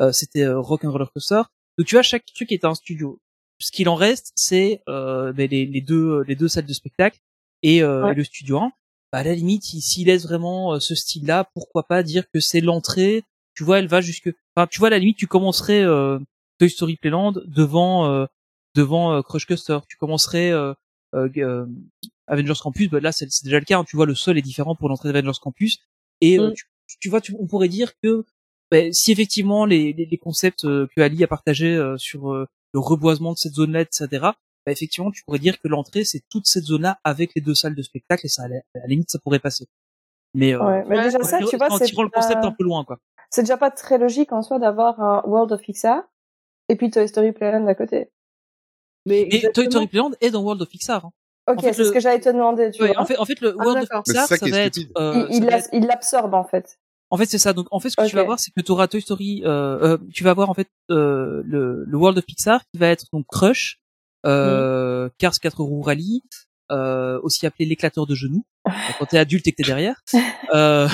euh, c'était euh, Rock and Roller Coaster. Donc tu vois, chaque truc était un studio. Ce qu'il en reste, c'est euh, ben, les, les deux les deux salles de spectacle et, euh, Ouais. et le studio 1. Bah, à la limite, s'il laisse vraiment euh, ce style-là, pourquoi pas dire que c'est l'entrée. Tu vois, elle va jusque. Enfin, tu vois, à la limite, tu commencerais euh, Toy Story Playland devant euh, devant Crush Coaster. Tu commencerais euh, euh, euh, Avengers Campus. Bah, là, c'est déjà le cas. hein. Tu vois, le sol est différent pour l'entrée d'Avengers Campus. Et euh, Mm. tu, tu vois, tu, on pourrait dire que ben, si effectivement les, les, les concepts euh, que Ali a partagés euh, sur euh, le reboisement de cette zone-là, etc. Bah, effectivement, tu pourrais dire que l'entrée c'est toute cette zone-là avec les deux salles de spectacle et ça, à la, limite, ça pourrait passer. Mais, euh, Ouais, mais déjà en ça, tirant- tu vois, c'est le concept un peu loin, quoi. c'est déjà pas très logique en soi d'avoir un World of Pixar et puis Toy Story Playland à côté. Mais Et Toy. Story Playland est dans World of Pixar. Hein. Ok, En fait, c'est le- ce que j'allais te demander, tu Ouais, vois. en fait, en fait, le Ah, World of Pixar, ça ça va être, euh, il ça il va être- il l'absorbe en fait. En fait, c'est ça. Donc, en fait, ce que tu vas voir, c'est que tu auras Toy Story. Euh, euh, tu vas voir en fait euh, le, le World of Pixar qui va être donc Crush, euh, Cars 4 roues rally, euh, aussi appelé l'éclateur de genoux. quand t'es adulte et que t'es derrière. Euh,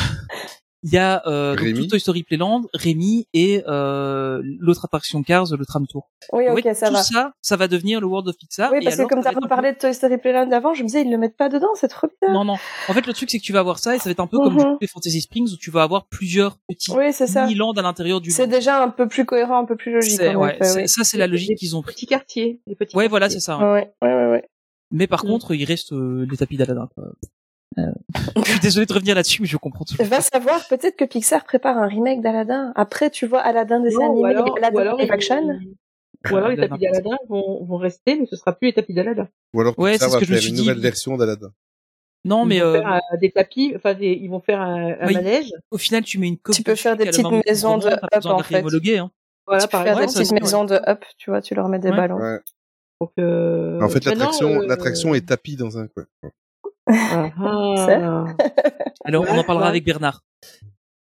Il y a euh, donc, tout Toy Story Playland, Rémi et euh, l'autre attraction Cars, le tram tour. Oui, En ok, fait, ça tout va. ça, ça va devenir le World of Pixar. Oui, et parce que alors, comme ça va t'as parlé de Toy Story Playland avant, je me disais, ils le mettent pas dedans, c'est trop bien. Non, non. En fait, le truc, c'est que tu vas avoir ça et ça va être un peu comme Mhm. du coup, les Fantasy Springs où tu vas avoir plusieurs petits Oui, c'est ça. mini-lands à l'intérieur du C'est déjà un peu plus cohérent, un peu plus logique. En ouais, oui. ça, c'est la Les- logique qu'ils ont pris. Petits quartiers. Les petits Ouais, voilà, c'est ça. ouais. Ouais, ouais, ouais, ouais. Mais par Mm. contre, il reste euh, les tapis d'Aladin. Quoi. Euh, je suis désolé de revenir là-dessus, mais je comprends tout. Va savoir, peut-être que Pixar prépare un remake d'Aladin. Après, tu vois Aladdin dessin Non, ou animé alors, et Aladdin ou alors, live ils- action. ou alors les tapis d'Aladin vont, vont rester, mais ce sera plus les tapis d'Aladin. Ou alors Ouais, Pixar va je faire suis une dit. nouvelle version d'Aladin. Non, Ils mais vont euh, faire euh, des tapis, enfin des, ils vont faire un, un Oui. manège. au final, tu mets une copie. Tu peux faire des petites maisons de up, en fait. hein. Voilà, tu peux faire des petites ouais. maisons de up, tu vois, tu leur mets des Ouais. ballons. Ouais. Donc, euh, en fait, l'attraction, euh, l'attraction est tapis dans un coin. Ah, Alors, on en parlera avec Bernard.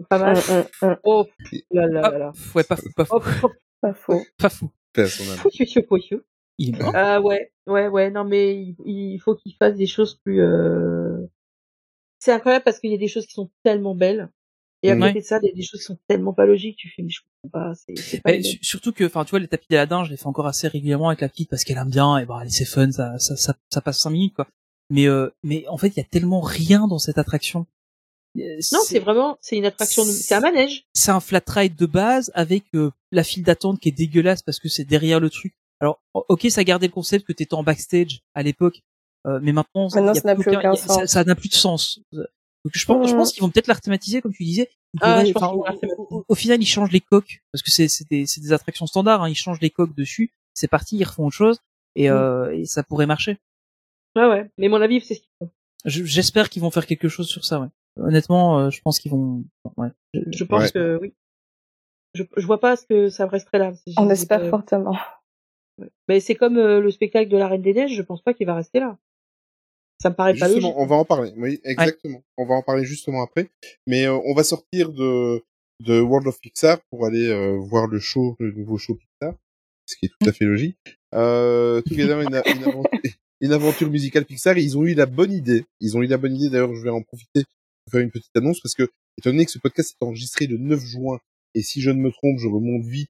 pas mal. Hum, hum, hum. Oh là là là là. ouais, pas fou, pas fou, Oh, oh, Pas faux. pas fou. Fou, fou, fou, fou, fou. Il est mort. Ah ouais, ouais, ouais, non mais il, il faut qu'il fasse des choses plus. Euh... C'est incroyable parce qu'il y a des choses qui sont tellement belles et à côté de ça, il y a des choses qui sont tellement pas logiques. Tu fais mais je comprends pas. Mais surtout que, enfin, tu vois, les tapis d'Aladin, je les fais encore assez régulièrement avec la petite parce qu'elle aime bien et bah, c'est fun, ça, ça, ça, ça passe cinq minutes, quoi. Mais, euh, mais en fait, il y a tellement rien dans cette attraction. Euh, Non, c'est vraiment, c'est une attraction, de... c'est un manège. c'est un flat ride de base avec euh, la file d'attente qui est dégueulasse parce que c'est derrière le truc. Alors, ok, ça gardait le concept que t'étais en backstage à l'époque, euh, mais maintenant, ça n'a plus aucun- aucun a- sens. Ça n'a plus de sens. Donc, je pense, je pense qu'ils vont peut-être la rethématiser, comme tu disais. Ah, je pense au, final, ils changent les coques parce que c'est c'est des, c'est des attractions standards. Hein, ils changent les coques dessus. C'est parti, ils refont autre chose et, Mm. euh, et ça pourrait marcher. Ouais, ouais. Mais mon avis, c'est ce qu'ils font. Je- J'espère qu'ils vont faire quelque chose sur ça. Ouais. Honnêtement, euh, je pense qu'ils vont. Ouais. Je pense Ouais. que oui. Je, je vois pas ce que ça resterait là. On espère fortement. Ouais. Mais c'est comme euh, le spectacle de la Reine des Neiges, je pense pas qu'il va rester là. Ça me paraît pas Justement, logique. on va en parler. Oui, exactement. On va en parler justement après. Mais euh, on va sortir de de World of Pixar pour aller euh, voir le show, le nouveau show Pixar, ce qui est tout à fait logique. Euh, Together une, aventure, une aventure musicale Pixar. Et ils ont eu la bonne idée. Ils ont eu la bonne idée. D'ailleurs, je vais en profiter pour faire une petite annonce parce que étant donné que ce podcast est enregistré le 9 juin et si je ne me trompe, je remonte vite.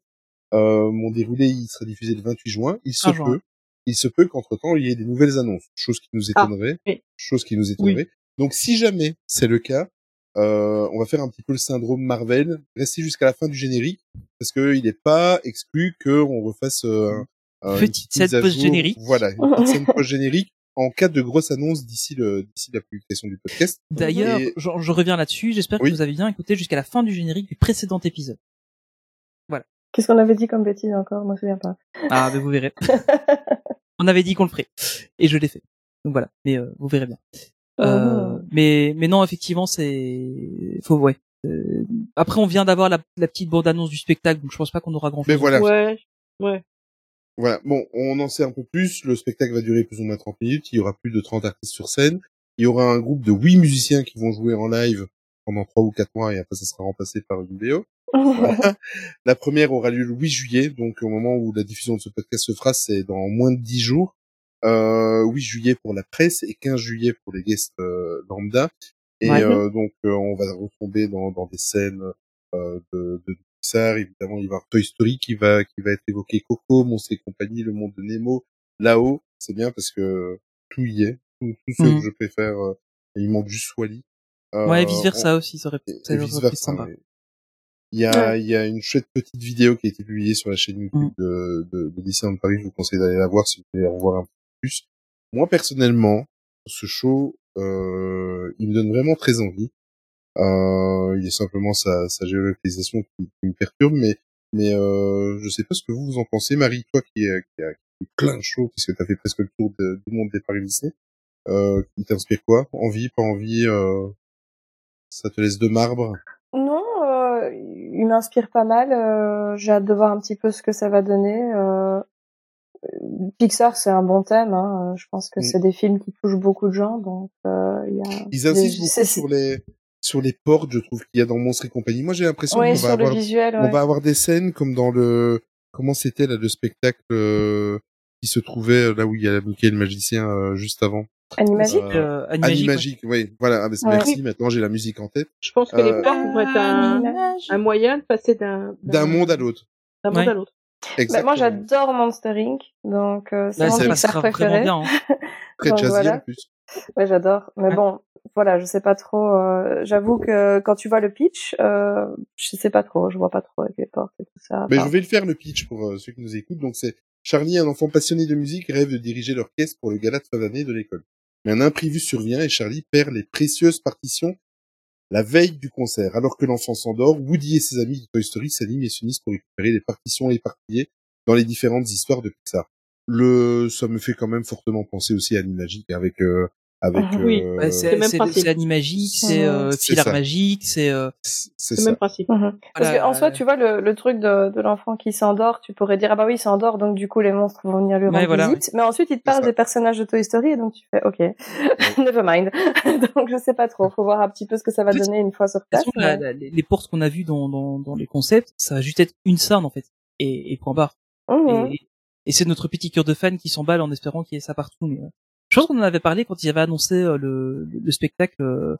Euh, mon déroulé, il sera diffusé le 28 juin. Il se Ah, juin. peut, il se peut qu'entre temps il y ait des nouvelles annonces, chose qui nous Ah, étonnerait, oui. chose qui nous étonnerait. Donc si jamais c'est le cas, euh, on va faire un petit peu le syndrome Marvel, rester jusqu'à la fin du générique, parce que il n'est pas exclu qu'on refasse euh, un- Petite scène post-générique. Voilà, une petite scène post-générique en cas de grosse annonce d'ici le d'ici la publication du podcast. D'ailleurs, Et- je, je reviens là-dessus. J'espère Oui. que vous avez bien écouté jusqu'à la fin du générique du précédent épisode. Qu'est-ce qu'on avait dit comme bêtise encore? Je me souviens pas. Ah, mais vous verrez. On avait dit qu'on le ferait. Et je l'ai fait. Donc voilà. Mais euh, vous verrez bien. Euh, Oh. mais, mais non, effectivement, c'est, faut, ouais. Euh, après, on vient d'avoir la, la petite bande-annonce du spectacle, donc je pense pas qu'on aura grand chose. Mais voilà. Ouais, ouais. Voilà. Bon, on en sait un peu plus. Le spectacle va durer plus ou moins 30 minutes. Il y aura plus de 30 artistes sur scène. Il y aura un groupe de 8 musiciens qui vont jouer en live pendant 3 ou 4 mois et après ça sera remplacé par une vidéo. Voilà. La première aura lieu le 8 juillet, donc au moment où la diffusion de ce podcast se fera, c'est dans moins de 10 jours. Euh, 8 juillet pour la presse et 15 juillet pour les guests euh, lambda. Et Ouais. euh, donc euh, on va retomber dans, dans des scènes euh, de, de Pixar. Évidemment, il va y avoir Toy Story qui va qui va être évoqué, Coco, Monstres et compagnie, Le Monde de Nemo, là-haut. C'est bien parce que tout y est, tout, tout ce que je préfère. euh, il manque juste Wally. Euh, Ouais, vice versa aussi, ça aurait, et, ça et aurait vice pu être versa. sympa. ouais. Il y a, il y a une chouette petite vidéo qui a été publiée sur la chaîne YouTube Mm. de, de, de Disneyland Paris. Je vous conseille d'aller la voir si vous voulez en voir un peu plus. Moi, personnellement, ce show, euh, il me donne vraiment très envie. Euh, il est simplement sa, sa géolocalisation qui, qui me perturbe, mais, mais euh, je sais pas ce que vous, vous en pensez. Marie, toi qui, euh, qui a qui a plein de puisque tu as fait presque le tour de- du monde des Paris Disney, euh, il t'inspire quoi? Envie, pas envie euh, Ça te laisse de marbre? Non, euh, il m'inspire pas mal. euh, J'ai hâte de voir un petit peu ce que ça va donner. euh, Pixar, c'est un bon thème. Hein. Je pense que Mm. c'est des films qui touchent beaucoup de gens. Donc, euh, il y a. Ils insistent des- beaucoup sur les sur les portes, je trouve qu'il y a dans Monstres et compagnie. Moi, j'ai l'impression Ouais, qu'on va avoir visuel. on ouais. va avoir des scènes comme dans le comment c'était là le spectacle euh, qui se trouvait euh, là où il y a Mickey le magicien euh, juste avant. Animagique. Euh, Euh, Animagique, Animagique, oui. Voilà, ah, Ouais. merci. Maintenant, j'ai la musique en tête. Je pense que Euh, les portes vont être un, moyen de passer d'un D'un monde à l'autre. d'un monde à l'autre. Bah, Exactement. moi, j'adore Monster Inc. Donc, euh, c'est mon Pixar préféré. bien. hein. Très donc, jazzy voilà. en plus. Ouais, j'adore. Mais Ouais. bon, voilà, je sais pas trop. euh, J'avoue que quand tu vois le pitch, euh, je sais pas trop. Je vois pas trop avec les portes et tout ça. Mais Enfin, je vais le faire le pitch pour euh, ceux qui nous écoutent. Donc c'est Charlie, un enfant passionné de musique, rêve de diriger l'orchestre pour le gala de fin d'année de l'école. Mais un imprévu survient et Charlie perd les précieuses partitions la veille du concert. Alors que l'enfant s'endort, Woody et ses amis de Toy Story s'animent et s'unissent pour récupérer les partitions éparpillées dans les différentes histoires de Pixar. Le, ça me fait quand même fortement penser aussi à Animagique avec euh, avec Oui. euh, Ouais, c'est c'est le même c'est- principe. c'est Animagique, c'est Ouais. euh, C'est Filar. Magique, c'est euh, c'est le même principe. mhm. Parce voilà, qu'en soi, tu vois, le, le truc de, de l'enfant qui s'endort, tu pourrais dire, ah bah oui, il s'endort, donc du coup, les monstres vont venir lui rendre voilà, visite. Mais ensuite, il te parle des personnages de Toy Story, et donc tu fais, ok, never mind. donc, je sais pas trop. Faut voir un petit peu ce que ça va En donner une fois sur de toute place. façon, la- mais- la- les les portes qu'on a vues dans, dans, dans les concepts, ça va juste être une scène en fait, et, et point barre. Mhm. Et, et c'est notre petit cœur de fan qui s'emballe en espérant qu'il y ait ça partout. Mais, euh, je pense qu'on en avait parlé quand ils avaient annoncé euh, le, le, le spectacle. euh,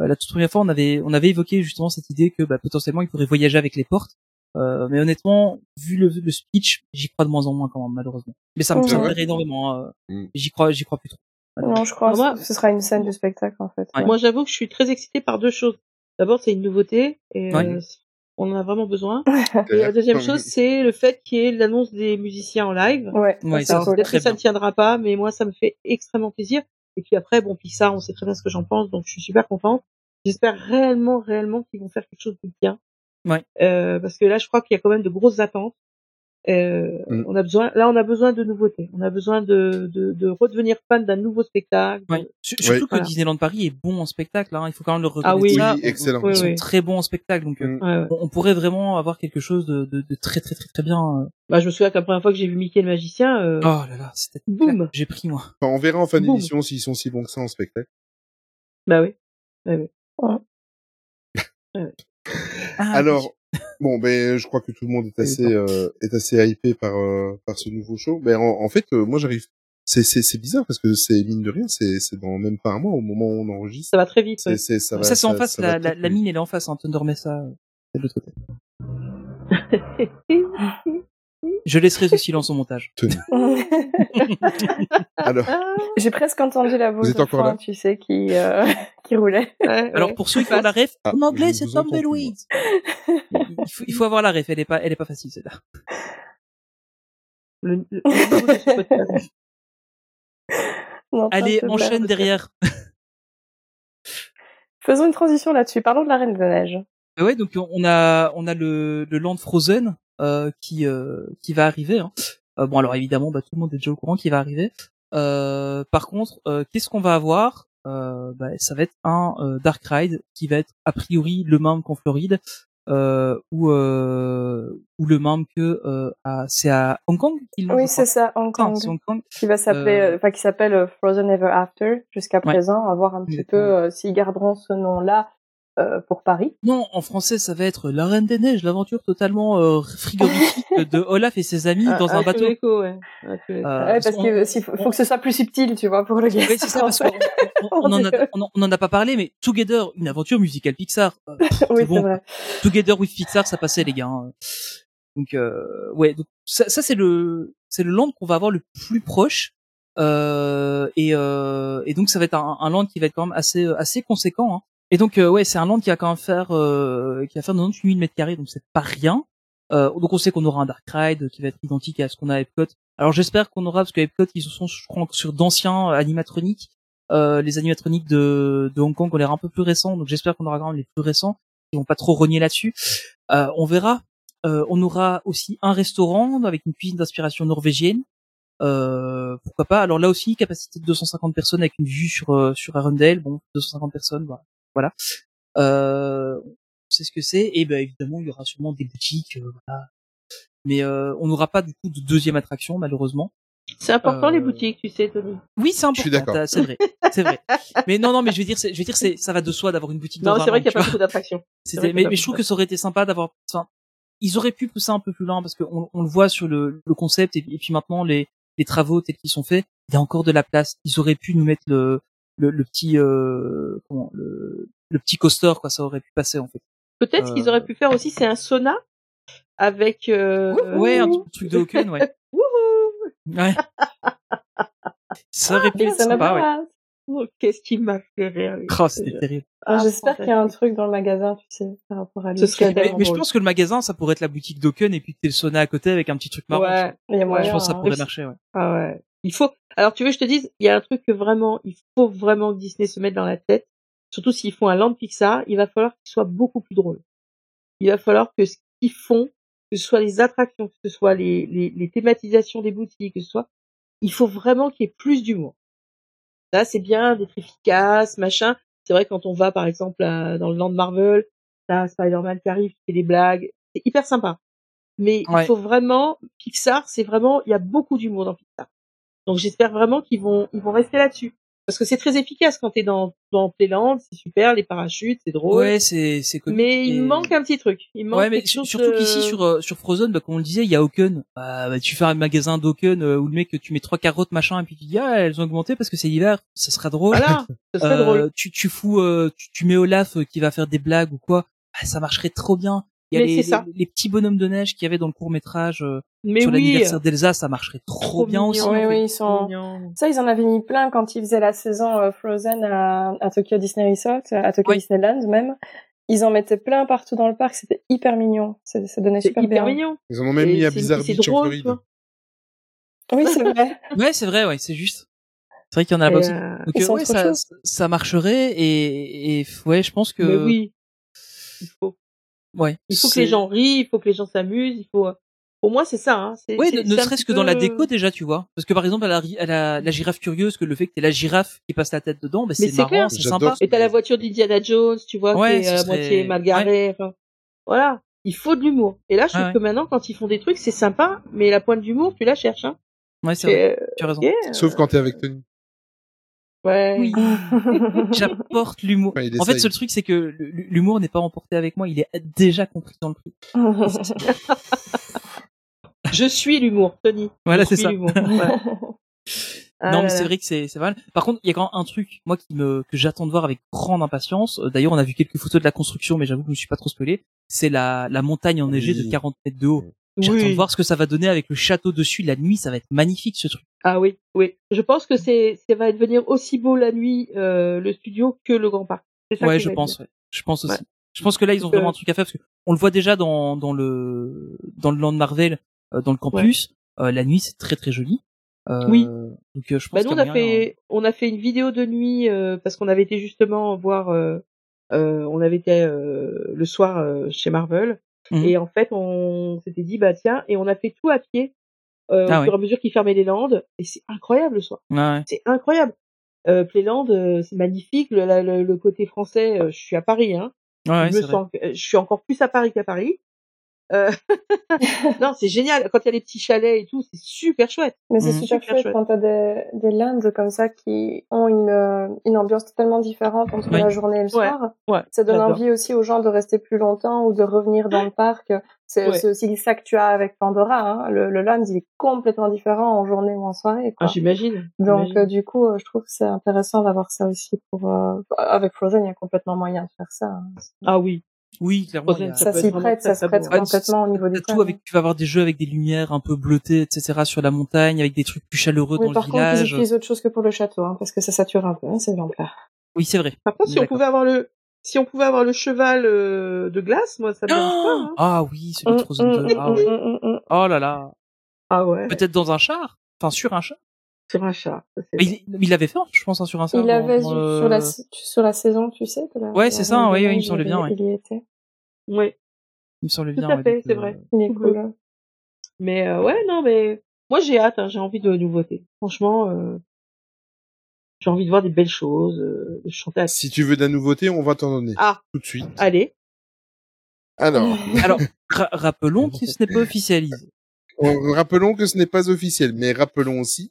euh, la toute première fois, on avait on avait évoqué justement cette idée que bah, potentiellement il pourrait voyager avec les portes. Euh, mais honnêtement, vu le, le speech, j'y crois de moins en moins quand même, malheureusement. Mais ça me plairait énormément. euh, Mm. J'y crois, j'y crois plus trop. Non, je crois Moi- que ce sera une scène du spectacle, en fait. Ouais. Moi, j'avoue que je suis très excitée par deux choses. D'abord, c'est une nouveauté et Ouais. On en a vraiment besoin. Et la deuxième chose, c'est le fait qu'il y ait l'annonce des musiciens en live. Ouais, Ouais, ça, ça, très ça ne tiendra pas, mais moi, ça me fait extrêmement plaisir. Et puis après, bon, Pixar, on sait très bien ce que j'en pense, donc je suis super contente. J'espère réellement, réellement qu'ils vont faire quelque chose de bien. Ouais. Euh, parce que là, je crois qu'il y a quand même de grosses attentes. Euh, Mm. On a besoin, là, on a besoin de nouveautés. On a besoin de, de, de redevenir fan d'un nouveau spectacle. Ouais. Sur- Surtout que Voilà. Disneyland Paris est bon en spectacle, hein. il faut quand même le reconnaître. Ah oui. ça. Oui, On- excellent. Ils Oui, sont très bons en spectacle, donc euh, Mm. Ouais, ouais. on, on pourrait vraiment avoir quelque chose de, de, de très très très très bien. euh. Bah, je me souviens que la première fois que j'ai vu Mickey le magicien, euh, Oh là là, c'était boum. j'ai pris moi. Enfin, on verra en fin d'émission s'ils sont si bons que ça en spectacle. Bah oui. Bah oui. Ah, Alors, bon, ben, je crois que tout le monde est assez, euh, est assez hypé par, euh, par ce nouveau show. Ben, en, en fait, euh, moi, j'arrive. C'est, c'est, c'est bizarre parce que c'est mine de rien, c'est, c'est dans même pas un mois au moment où on enregistre. Ça va très vite. C'est, ouais. c'est, ça ça, va. c'est en face, ça la, la, mine elle est en face, hein. Mesa, euh, c'est de l'autre côté. Je laisserai ce silence au montage. Tenez. Alors, J'ai presque entendu la voix Vous êtes de là? tu sais, qui, euh, qui roulait. ouais, Alors pour ceux qui ont la ref, Ah, en anglais c'est plus, Tumbleweed. il, faut, il faut avoir la ref, elle est pas, elle est pas facile celle-là. le, le. Non, Allez, enchaîne derrière. Faisons une transition là-dessus. Parlons de la Reine de la Neige. Ah ouais, donc on a on a le, le Land Frozen euh, qui euh, qui va arriver. Hein. Euh, bon alors évidemment, bah, tout le monde est déjà au courant qu'il va arriver. Euh, par contre, euh, qu'est-ce qu'on va avoir? euh, bah, Ça va être un euh, Dark Ride qui va être a priori le même qu'en Floride euh, ou euh, ou le même que euh, c'est à Hong Kong Oui, c'est ça, Hong Non, Kong. c'est Hong Kong. Qui va s'appeler, Euh, euh, enfin, qui s'appelle euh, Frozen Ever After jusqu'à présent. À voir un petit peu euh, s'ils garderont ce nom-là euh, pour Paris. Non, en français, ça va être La Reine des Neiges, l'aventure totalement euh, frigorifique de Olaf et ses amis dans un ah, bateau. ouais. Les coups. Euh, ouais, parce on- que s'il faut, que ce soit plus subtil, tu vois, pour le gars. Oui, c'est ça, parce qu'on on, on en a, on, en- on en a pas parlé, mais Together, une aventure musicale Pixar. Euh, oui, c'est c'est bon. vrai. Together with Pixar, ça passait, les gars. hein. Donc, euh, ouais, donc, ça, ça c'est le, c'est le land qu'on va avoir le plus proche. Euh, et, euh, et donc, ça va être un, un land qui va être quand même assez, assez conséquent. Hein. Et donc, euh, ouais, c'est un land qui va quand même faire, euh, qui va faire 98 000 mètres carrés, donc c'est pas rien. Euh, donc, on sait qu'on aura un Dark Ride qui va être identique à ce qu'on a à Epcot. Alors, j'espère qu'on aura, parce que Epcot, ils sont, je crois, sur d'anciens animatroniques. Euh, les animatroniques de, de Hong Kong ont l'air un peu plus récents, donc j'espère qu'on aura quand même les plus récents. Ils vont pas trop rogner là-dessus. Euh, on verra. Euh, on aura aussi un restaurant avec une cuisine d'inspiration norvégienne. Euh, pourquoi pas Alors là aussi, capacité de 250 personnes avec une vue sur sur Arundel. Bon, 250 personnes, voilà. Voilà. Euh, on sait ce que c'est. Et ben évidemment, il y aura sûrement des boutiques, euh, voilà. Mais euh, on n'aura pas du coup de deuxième attraction malheureusement. C'est important, euh, les boutiques, tu sais, Tony. Oui, c'est important. suis d'accord. C'est vrai, c'est vrai. Mais non, non, mais je veux dire, je veux dire, c'est, ça va de soi d'avoir une boutique. Non, c'est vrai qu'il n'y a pas beaucoup d'attractions. Mais, je trouve que ça aurait été sympa d'avoir. Enfin, ils auraient pu pousser un peu plus loin parce qu'on on le voit sur le, le concept et, et puis maintenant les, les travaux tels qu'ils sont faits, il y a encore de la place. Ils auraient pu nous mettre le, le, le petit euh, comment le, le petit coaster quoi, ça aurait pu passer en fait. Peut-être ce qu'ils Euh. auraient pu faire aussi, c'est un sauna avec... Euh... Ouais, un truc- truc de Hawken, ouais. Wouhou Ouais. Ça aurait pu Et être sympa, ouais. Oh, Qu'est-ce qui m'a fait rire. Oh, c'était terrible. Ah, Ah, J'espère qu'il y a un truc dans le magasin, tu sais, par rapport à lui. Ce serait J'adore. Mais, mais je pense que le magasin, ça pourrait être la boutique d'Hawken et puis que t'es le sauna à côté avec un petit truc marrant. Ouais. Il y a moyen. Je pense que ça hein. pourrait marcher, ouais. Ah ouais. Il faut. Alors tu veux, que je te dise, il y a un truc que vraiment, il faut vraiment que Disney se mette dans la tête. Surtout s'ils font un land Pixar, il va falloir qu'il soit beaucoup plus drôle. Il va falloir que ce qu'ils font, que ce soit les attractions, que ce soit les, les, les thématisations des boutiques, que ce soit, il faut vraiment qu'il y ait plus d'humour. Là, c'est bien d'être efficace, machin. C'est vrai quand on va, par exemple, à- dans le land Marvel, t'as Spider-Man qui arrive, qui fait des blagues, c'est hyper sympa. Mais Ouais. il faut vraiment, Pixar, c'est vraiment, il y a beaucoup d'humour dans Pixar. Donc j'espère vraiment qu'ils vont, ils vont rester là-dessus. Parce que c'est très efficace quand t'es dans, dans Playland, c'est super, les parachutes, c'est drôle. Ouais, c'est, c'est comique. mais il et- manque un petit truc. Il manque Ouais, mais quelque sur- chose surtout de- qu'ici sur euh, sur Frozen, bah, comme on le disait, il y a Hawken. Bah, bah, tu fais un magasin d'Hawken euh, où le mec tu mets trois carottes machin et puis tu dis ah elles ont augmenté parce que c'est l'hiver, ça sera drôle. Voilà, ce serait Euh, drôle. Tu tu fous euh, tu, tu mets Olaf euh, qui va faire des blagues ou quoi, bah, ça marcherait trop bien. Il y a les, les, les petits bonhommes de neige qu'il y avait dans le court métrage Mais sur oui, l'anniversaire d'Elsa, ça marcherait trop, trop bien mignon. aussi. Oui, en fait. oui, ils sont. Ça, ils en avaient mis plein quand ils faisaient la saison euh, Frozen à, à Tokyo Disney Resort, à Tokyo Oui. Disneyland même. Ils en mettaient plein partout dans le parc, c'était hyper mignon. Ça donnait super hyper bien. mignon. Ils en ont même Et mis à Bizarre Beach en Floride. Oui, c'est vrai. Ouais, c'est vrai, ouais, c'est juste. C'est vrai qu'il y en a là-bas euh, Donc ils euh, sont ouais, trop ça, ça marcherait et, et ouais, je pense que Mais oui. Il faut. Ouais. Il faut que les gens rient, il faut que les gens s'amusent, il faut. Pour moi, c'est ça. Hein. C'est- ne, serait-ce que dans la déco déjà, tu vois. Parce que par exemple, à la, à la, la girafe curieuse, que le fait que t'aies la girafe qui passe la tête dedans, bah, Mais c'est marrant, clair. c'est sympa. ce Et t'as la voiture d'Indiana Jones, tu vois, Ouais, qui est à serait- moitié mal garée. Enfin, voilà. Il faut de l'humour. Et là, je trouve Ouais, que maintenant, quand ils font des trucs, c'est sympa, mais la pointe d'humour, tu la cherches. Hein. Ouais, c'est vrai. Euh, Tu as raison. Sauf quand t'es avec Tony. Ouais. Oui. J'apporte l'humour. En fait, le truc, c'est que l'humour n'est pas emporté avec moi, il est déjà compris dans le prix. Je suis l'humour, Tony. Voilà, c'est ça. Ah non, là mais c'est vrai que c'est c'est pas mal. Par contre, il y a quand même un truc, moi, qui me que j'attends de voir avec grande impatience. Euh, D'ailleurs, on a vu quelques photos de la construction, mais j'avoue que je me suis pas trop spoilé. C'est la la montagne enneigée Oui. de 40 mètres de haut. J'attends Oui. de voir ce que ça va donner avec le château dessus. La nuit, ça va être magnifique ce truc. Ah oui, oui. Je pense que c'est, ça va devenir aussi beau la nuit, euh, le studio, que le Grand Parc. C'est ça Ouais, je pense. Ouais. Je pense aussi. Ouais. Je pense que là, ils ont euh, vraiment un truc à faire parce que on le voit déjà dans dans le dans le land Marvel, euh, dans le campus. Euh, la nuit, c'est très très joli. Euh, Oui. Donc, euh, je pense Bah, nous, on a fait, on a fait une vidéo de nuit euh, parce qu'on avait été justement voir, euh, euh, on avait été euh, le soir euh, chez Marvel Mhm. et en fait on s'était dit bah tiens et on a fait tout à pied euh, Ah au oui. fur et à mesure qu'ils fermaient les Landes et c'est incroyable le soir, ouais. c'est incroyable. Euh, Playland, euh, c'est magnifique. Le, la- le, le côté français, euh, je suis à Paris, hein. Je me sens, euh, je suis encore plus à Paris qu'à Paris. Euh, non, c'est génial. Quand il y a les petits chalets et tout, c'est super chouette. Mais c'est Mhm. super Super chouette chouette. quand t'as des, des lands comme ça qui ont une, une ambiance totalement différente entre Oui. la journée et le Ouais, soir. Ouais, Ça donne envie aussi aux gens de rester plus longtemps ou de revenir dans le parc. C'est Ouais. c'est aussi ça que tu as avec Pandora. Hein. Le, le land, il est complètement différent en journée ou en soirée. Ah, j'imagine. Donc euh, du coup, euh, je trouve que c'est intéressant d'avoir ça aussi pour. euh, Avec Frozen, il y a complètement moyen de faire ça. hein. Ah oui. Oui, clairement. Frozen, a- Ça s'y prête, ça se prête complètement au niveau T'as du tout thème. avec, tu vas avoir des jeux avec des lumières un peu bleutées, etc. sur la montagne, avec des trucs plus chaleureux Oui, dans par le contre, ils village. utilisent autre chose que pour le château, hein, parce que ça sature un peu, hein, ces lampes-là. Oui, c'est vrai. Par contre, On si on pouvait avoir le, si on pouvait avoir le cheval euh, de glace, moi, ça me dérange pas. Hein. Ah oui, celui de Hum, Frozen hum, 2. Ah hum, ouais. hum, hum, hum. Oh là là. Ah ouais. Peut-être dans un char? Enfin, sur un char? Sur un ça, c'est Mais il, il l'avait fait, je pense, hein, sur un char. Il dans- avait dans sur, sur la sur la saison, tu sais. La, Ouais, c'est ça, Reine ouais, il me semblait bien, ouais. Il y était. Ouais. Il me Tout bien. à ouais, fait, c'est euh, vrai. Il est Tout cool. bleu. Mais euh, ouais, non, mais moi j'ai hâte. Hein, j'ai envie de nouveautés. Franchement, euh, j'ai envie de voir des belles choses. Euh, de chanter. À... Si tu veux de la nouveauté, on va t'en donner Ah, tout de suite. allez. Alors, Alors, ra- rappelons que ce n'est pas officialisé. on- rappelons que ce n'est pas officiel, mais rappelons aussi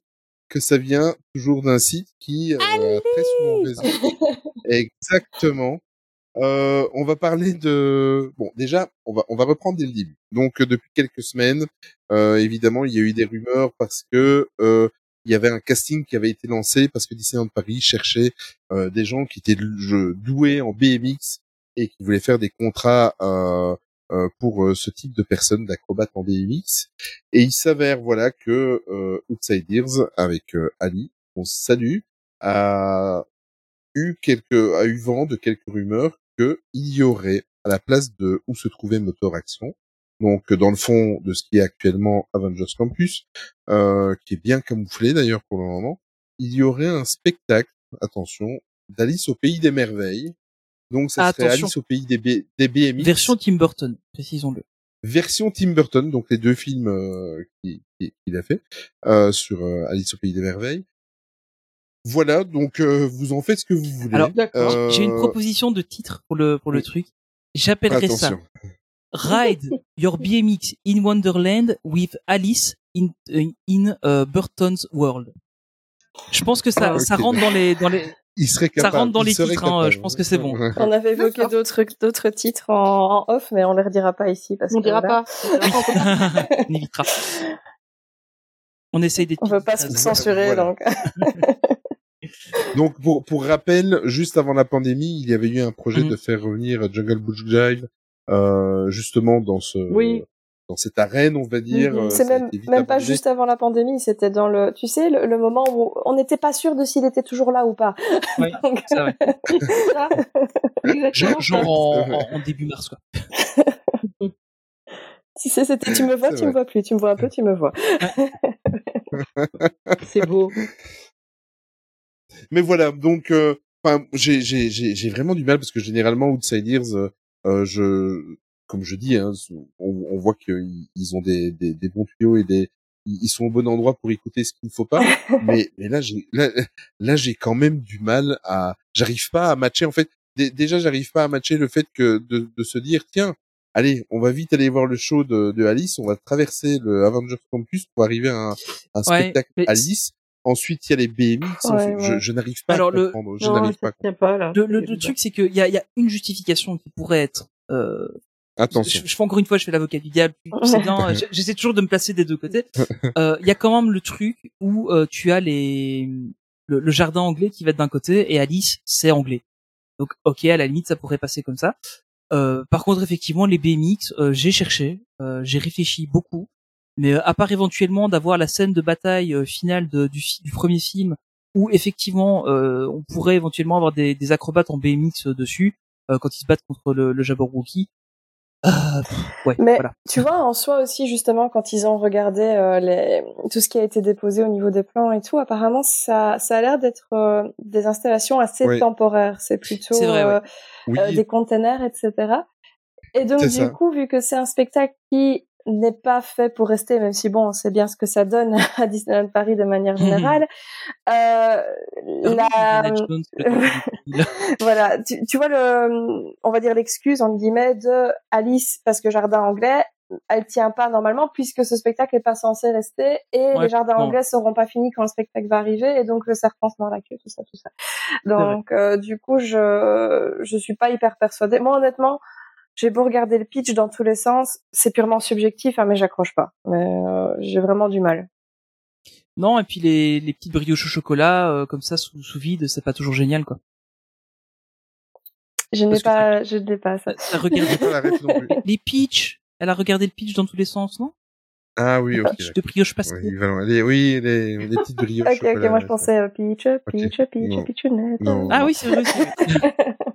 que ça vient toujours d'un site qui euh, a très souvent raison. Exactement. Euh, on va parler de bon déjà on va on va reprendre dès le début. Donc euh, depuis quelques semaines, euh, évidemment il y a eu des rumeurs parce que euh, il y avait un casting qui avait été lancé parce que Disneyland Paris cherchait euh, des gens qui étaient doués en BMX et qui voulaient faire des contrats euh, euh, pour ce type de personnes d'acrobates en BMX. Et il s'avère voilà que Outsiders avec Ali, on salue, a eu quelques a eu vent de quelques rumeurs que il y aurait à la place de où se trouvait Motor Action, donc dans le fond de ce qui est actuellement Avengers Campus, euh, qui est bien camouflé d'ailleurs pour le moment, il y aurait un spectacle, attention, d'Alice au pays des merveilles. Donc ça serait Attention. Alice au pays des, B- des BMX Version Tim Burton, précisons-le. version Tim Burton, donc les deux films euh, qu'il qui, qu'il a fait euh, sur euh, Alice au pays des merveilles. Voilà, donc euh, vous en faites ce que vous voulez. Alors. Euh, J'ai une proposition de titre pour le pour le oui. truc. J'appellerais ça Attention. Ride your BMX in Wonderland with Alice in in uh, Burton's World. Je pense que ça Ah, ça rentre dans les dans les Il serait Ça rentre dans il les titres, hein, je pense que c'est bon. On avait évoqué d'autres d'autres titres en, en off, mais on les redira pas ici parce On que dira voilà, pas. On dira pas. on évitera. On essaye d'être on veut pas se censurer, Voilà. donc. Donc pour pour rappel, juste avant la pandémie, il y avait eu un projet Mhm. de faire revenir Jungle Book Jive euh, justement dans ce Oui. dans cette arène, on va dire. euh, C'est même, pas juste avant la pandémie, c'était dans le, tu sais, le, le moment où on n'était pas sûr de s'il était toujours là ou pas. Oui, Donc, c'est vrai. Genre en, en- en début mars quoi. si c'est- c'était tu me vois, tu me vois plus, tu me vois un peu, tu me vois. C'est beau. Mais voilà, donc euh, j'ai j'ai j'ai j'ai vraiment du mal parce que généralement Outsiders, euh, euh, je comme je dis, hein, on, on voit qu'ils ils ont des, des, des bons tuyaux et des ils sont au bon endroit pour écouter ce qu'il ne faut pas. mais, mais là, j'ai là, là j'ai quand même du mal à. J'arrive pas à matcher. En fait, dé- déjà, j'arrive pas à matcher le fait que de, de se dire tiens, allez, on va vite aller voir le show de, de Alice. On va traverser le Avengers Campus pour arriver à un, un Ouais, spectacle Alice. Ensuite, il y a les BMX. Ouais, fait, Je, je n'arrive pas Alors, à le- comprendre. Je n'arrive pas. là. Le, le, truc, c'est qu'il y a, il y a une justification qui pourrait être. Euh, Attention. je, je fais encore une fois, je fais l'avocat du diable. j'essaie toujours de me placer des deux côtés. Euh, Il y a quand même le truc où euh, tu as les le, le jardin anglais qui va être d'un côté et Alice c'est anglais. Donc ok, à la limite ça pourrait passer comme ça. Euh, par contre, effectivement, les BMX, euh, j'ai cherché, euh, j'ai réfléchi beaucoup, mais euh, à part éventuellement d'avoir la scène de bataille euh, finale de- du, du premier film, où effectivement euh, on pourrait éventuellement avoir des, des acrobates en BMX dessus euh, quand ils se battent contre le, le Jabberwocky. Euh, pff, ouais, Mais voilà. tu vois, en soi aussi, justement, quand ils ont regardé euh, les... tout ce qui a été déposé au niveau des plans et tout, apparemment, ça, ça a l'air d'être euh, des installations assez temporaires. C'est plutôt vrai, ouais. Oui. des containers, etc. Et donc, du ça. coup, vu que c'est un spectacle qui n'est pas fait pour rester, même si bon, on sait bien ce que ça donne à Disneyland Paris de manière générale, euh, la, Indiana Jones, peut-être. voilà, tu, tu vois le, on va dire l'excuse entre guillemets de Alice parce que jardin anglais, elle tient pas normalement puisque ce spectacle est pas censé rester et Ouais, les jardins non. anglais seront pas finis quand le spectacle va arriver et donc le serpent se mord la queue, tout ça, tout ça. Donc euh, du coup, je je suis pas hyper persuadée. Moi honnêtement, j'ai beau regarder le pitch dans tous les sens, c'est purement subjectif, hein, mais j'accroche pas. Mais euh, j'ai vraiment du mal. Non, et puis les, les petites brioches au chocolat, euh, comme ça, sous, sous vide, c'est pas toujours génial, quoi. Je n'ai pas, je n'ai pas ça. T'as regardé J'ai pas non plus. les pitchs Elle a regardé le pitch dans tous les sens, non? Ah oui, ok. Pitch de brioche Oui, pastel. voilà. Les- oui, les, les petites brioches. Ok, ok, moi je pensais euh, Peach, Peach, Peach, Non. Peachunette. Non. Ah oui, c'est vrai aussi.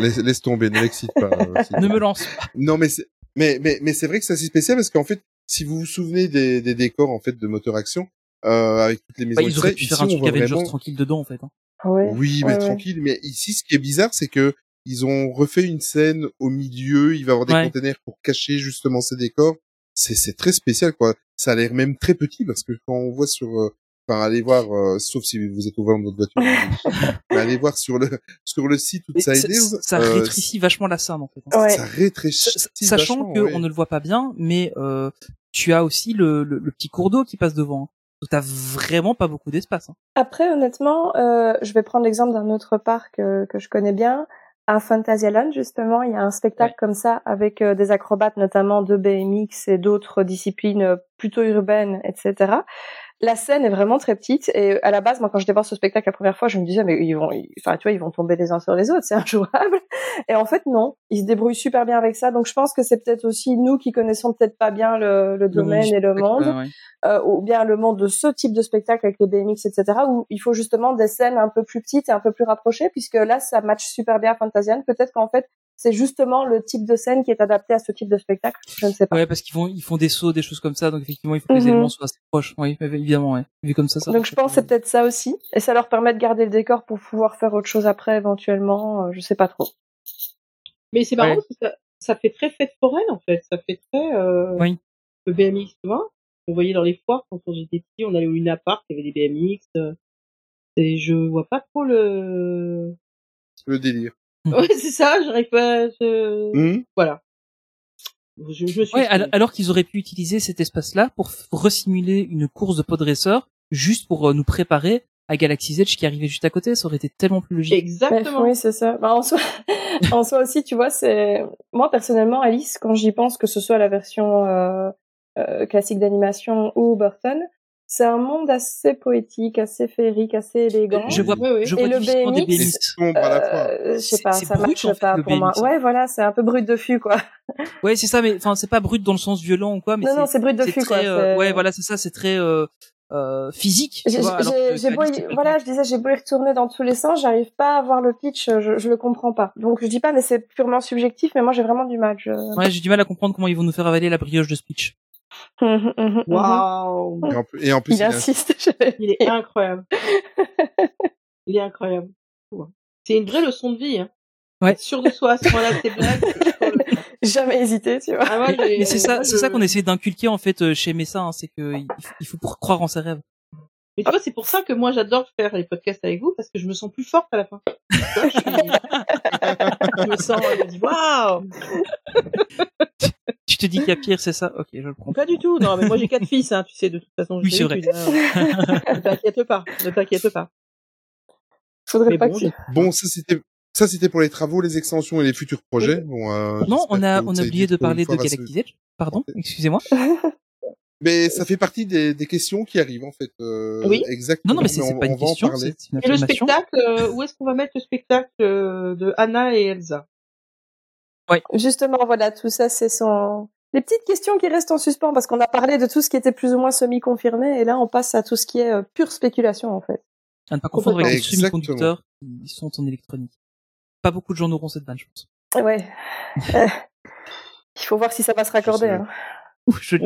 Laisse, laisse tomber, ne l'excite pas. euh, ne me lance pas. Non, mais c'est, mais, mais, mais c'est vrai que c'est assez spécial parce qu'en fait, si vous vous souvenez des, des décors, en fait, de moteur action, euh, avec toutes les maisons Bah, ils auraient pu ici, faire un truc Avengers vraiment- tranquille dedans, en fait. hein. Oui, Oui, mais ouais, ouais. tranquille. Mais ici, ce qui est bizarre, c'est que ils ont refait une scène au milieu. Il va y avoir des Ouais. containers pour cacher justement ces décors. C'est, c'est très spécial, quoi. Ça a l'air même très petit parce que quand on voit sur, euh, enfin, allez voir, euh, sauf si vous êtes au volant de votre voiture, mais allez voir sur le, sur le site Outside ça, Hills, ça euh, rétrécit vachement la scène, en fait. hein. Ouais. ça rétrécit. Sa- Sachant que ouais. on ne le voit pas bien, mais euh, tu as aussi le, le, le petit cours d'eau qui passe devant. hein. Donc t'as vraiment pas beaucoup d'espace. hein. Après, honnêtement, euh, je vais prendre l'exemple d'un autre parc euh, que je connais bien. À Fantasyland, justement, il y a un spectacle Ouais. comme ça avec euh, des acrobates, notamment de BMX et d'autres disciplines plutôt urbaines, etc. La scène est vraiment très petite et à la base, moi, quand je voir ce spectacle la première fois, je me disais mais ils vont, ils- enfin, tu vois, ils vont tomber les uns sur les autres, c'est injouable. Et en fait, non, ils se débrouillent super bien avec ça. Donc, je pense que c'est peut-être aussi nous qui connaissons peut-être pas bien le, le domaine et le monde ouais. euh, ou bien le monde de ce type de spectacle avec les BMX, etc., où il faut justement des scènes un peu plus petites et un peu plus rapprochées, puisque là, ça match super bien à Fantasian. Peut-être qu'en fait, c'est justement le type de scène qui est adapté à ce type de spectacle? Je ne sais pas. Ouais, parce qu'ils font, ils font des sauts, des choses comme ça, donc effectivement, il faut que les Mhm. éléments soient assez proches. Oui, évidemment, ouais. Vu comme ça, ça. Donc je pense que c'est peut-être ça aussi, et ça leur permet de garder le décor pour pouvoir faire autre chose après éventuellement. euh, je sais pas trop. Mais c'est marrant Ouais. parce que ça, ça fait très fête foraine en fait. Ça fait très euh, Oui. le BMX, tu vois. On voyait dans les foires quand j'étais petit, on allait au Luna Park, il y avait des BMX. euh, et je vois pas trop le. Le délire. Ouais, c'est ça. J'arrive pas. Je... Hum Voilà. Je, je suis. Ouais, alors, alors qu'ils auraient pu utiliser cet espace-là pour resimuler une course de podraceur, juste pour euh, nous préparer à Galaxy's Edge qui arrivait juste à côté, ça aurait été tellement plus logique. Exactement. Bref, oui, c'est ça. Bah, en soi, en soi aussi, tu vois, c'est moi personnellement, Alice, quand j'y pense, que ce soit la version euh, euh, classique d'animation ou Burton, c'est un monde assez poétique, assez féerique, assez élégant. Je vois, Oui, oui. je Et vois le BMX, Et BMX. la fois. Euh, je sais pas, ça brut, marche en fait, pas le pour moi. BMX. Ouais, voilà, c'est un peu brut de fût, quoi. Ouais, c'est ça, mais enfin, c'est pas brut dans le sens violent ou quoi, mais non, non, c'est brut de fût, très, quoi. euh, ouais, voilà, c'est ça, c'est très euh, euh, physique. tu vois, que beau, y- voilà, le je disais, j'ai beau y retourner dans tous les sens, j'arrive pas à voir le pitch, je, je le comprends pas. Donc je dis pas, mais c'est purement subjectif, mais moi j'ai vraiment du mal. Je... Ouais, j'ai du mal à comprendre comment ils vont nous faire avaler la brioche de speech. Waouh. Et en, et en plus, Il insiste. Il est incroyable. Il est incroyable. C'est une vraie leçon de vie. Hein. Ouais. Sûr de soi à ce blagues. c'est le- jamais hésité, tu vois. Ah, Mais c'est ça, c'est ça qu'on essaie d'inculquer en fait euh, chez Messa, hein, c'est que il faut- il faut pour croire en ses rêves. Mais tu vois, c'est pour ça que moi j'adore faire les podcasts avec vous parce que je me sens plus forte à la fin. Je, suis- je me sens, je me dis waouh. Tu te dis qu'il y a pire, c'est ça? Ok, je le prends. Pas du tout. Non, mais moi j'ai quatre fils, hein, tu sais de toute façon. Oui, c'est vrai. hein. ne t'inquiète pas, ne t'inquiète pas. Faudrait Mais pas bon, que Bon, ça c'était ça c'était pour les travaux, les extensions et les futurs projets. Bon, euh, Non, on a on a oublié de parler de Edge. Pardon, excusez-moi. Mais ça fait partie des, des questions qui arrivent en fait. Euh, Oui. Exactement. Non, non, mais c'est pas une question, c'est une Et le spectacle, euh, où est-ce qu'on va mettre le spectacle euh, de Anna et Elsa? Justement, voilà, tout ça, c'est son... Les petites questions qui restent en suspens, parce qu'on a parlé de tout ce qui était plus ou moins semi-confirmé, et là, on passe à tout ce qui est euh, pure spéculation, en fait. À ne pas confondre avec les semi-conducteurs qui sont en électronique. Pas beaucoup de gens n'auront cette vanne, je pense. Ouais. Il faut voir si ça va se raccorder. Hein. Je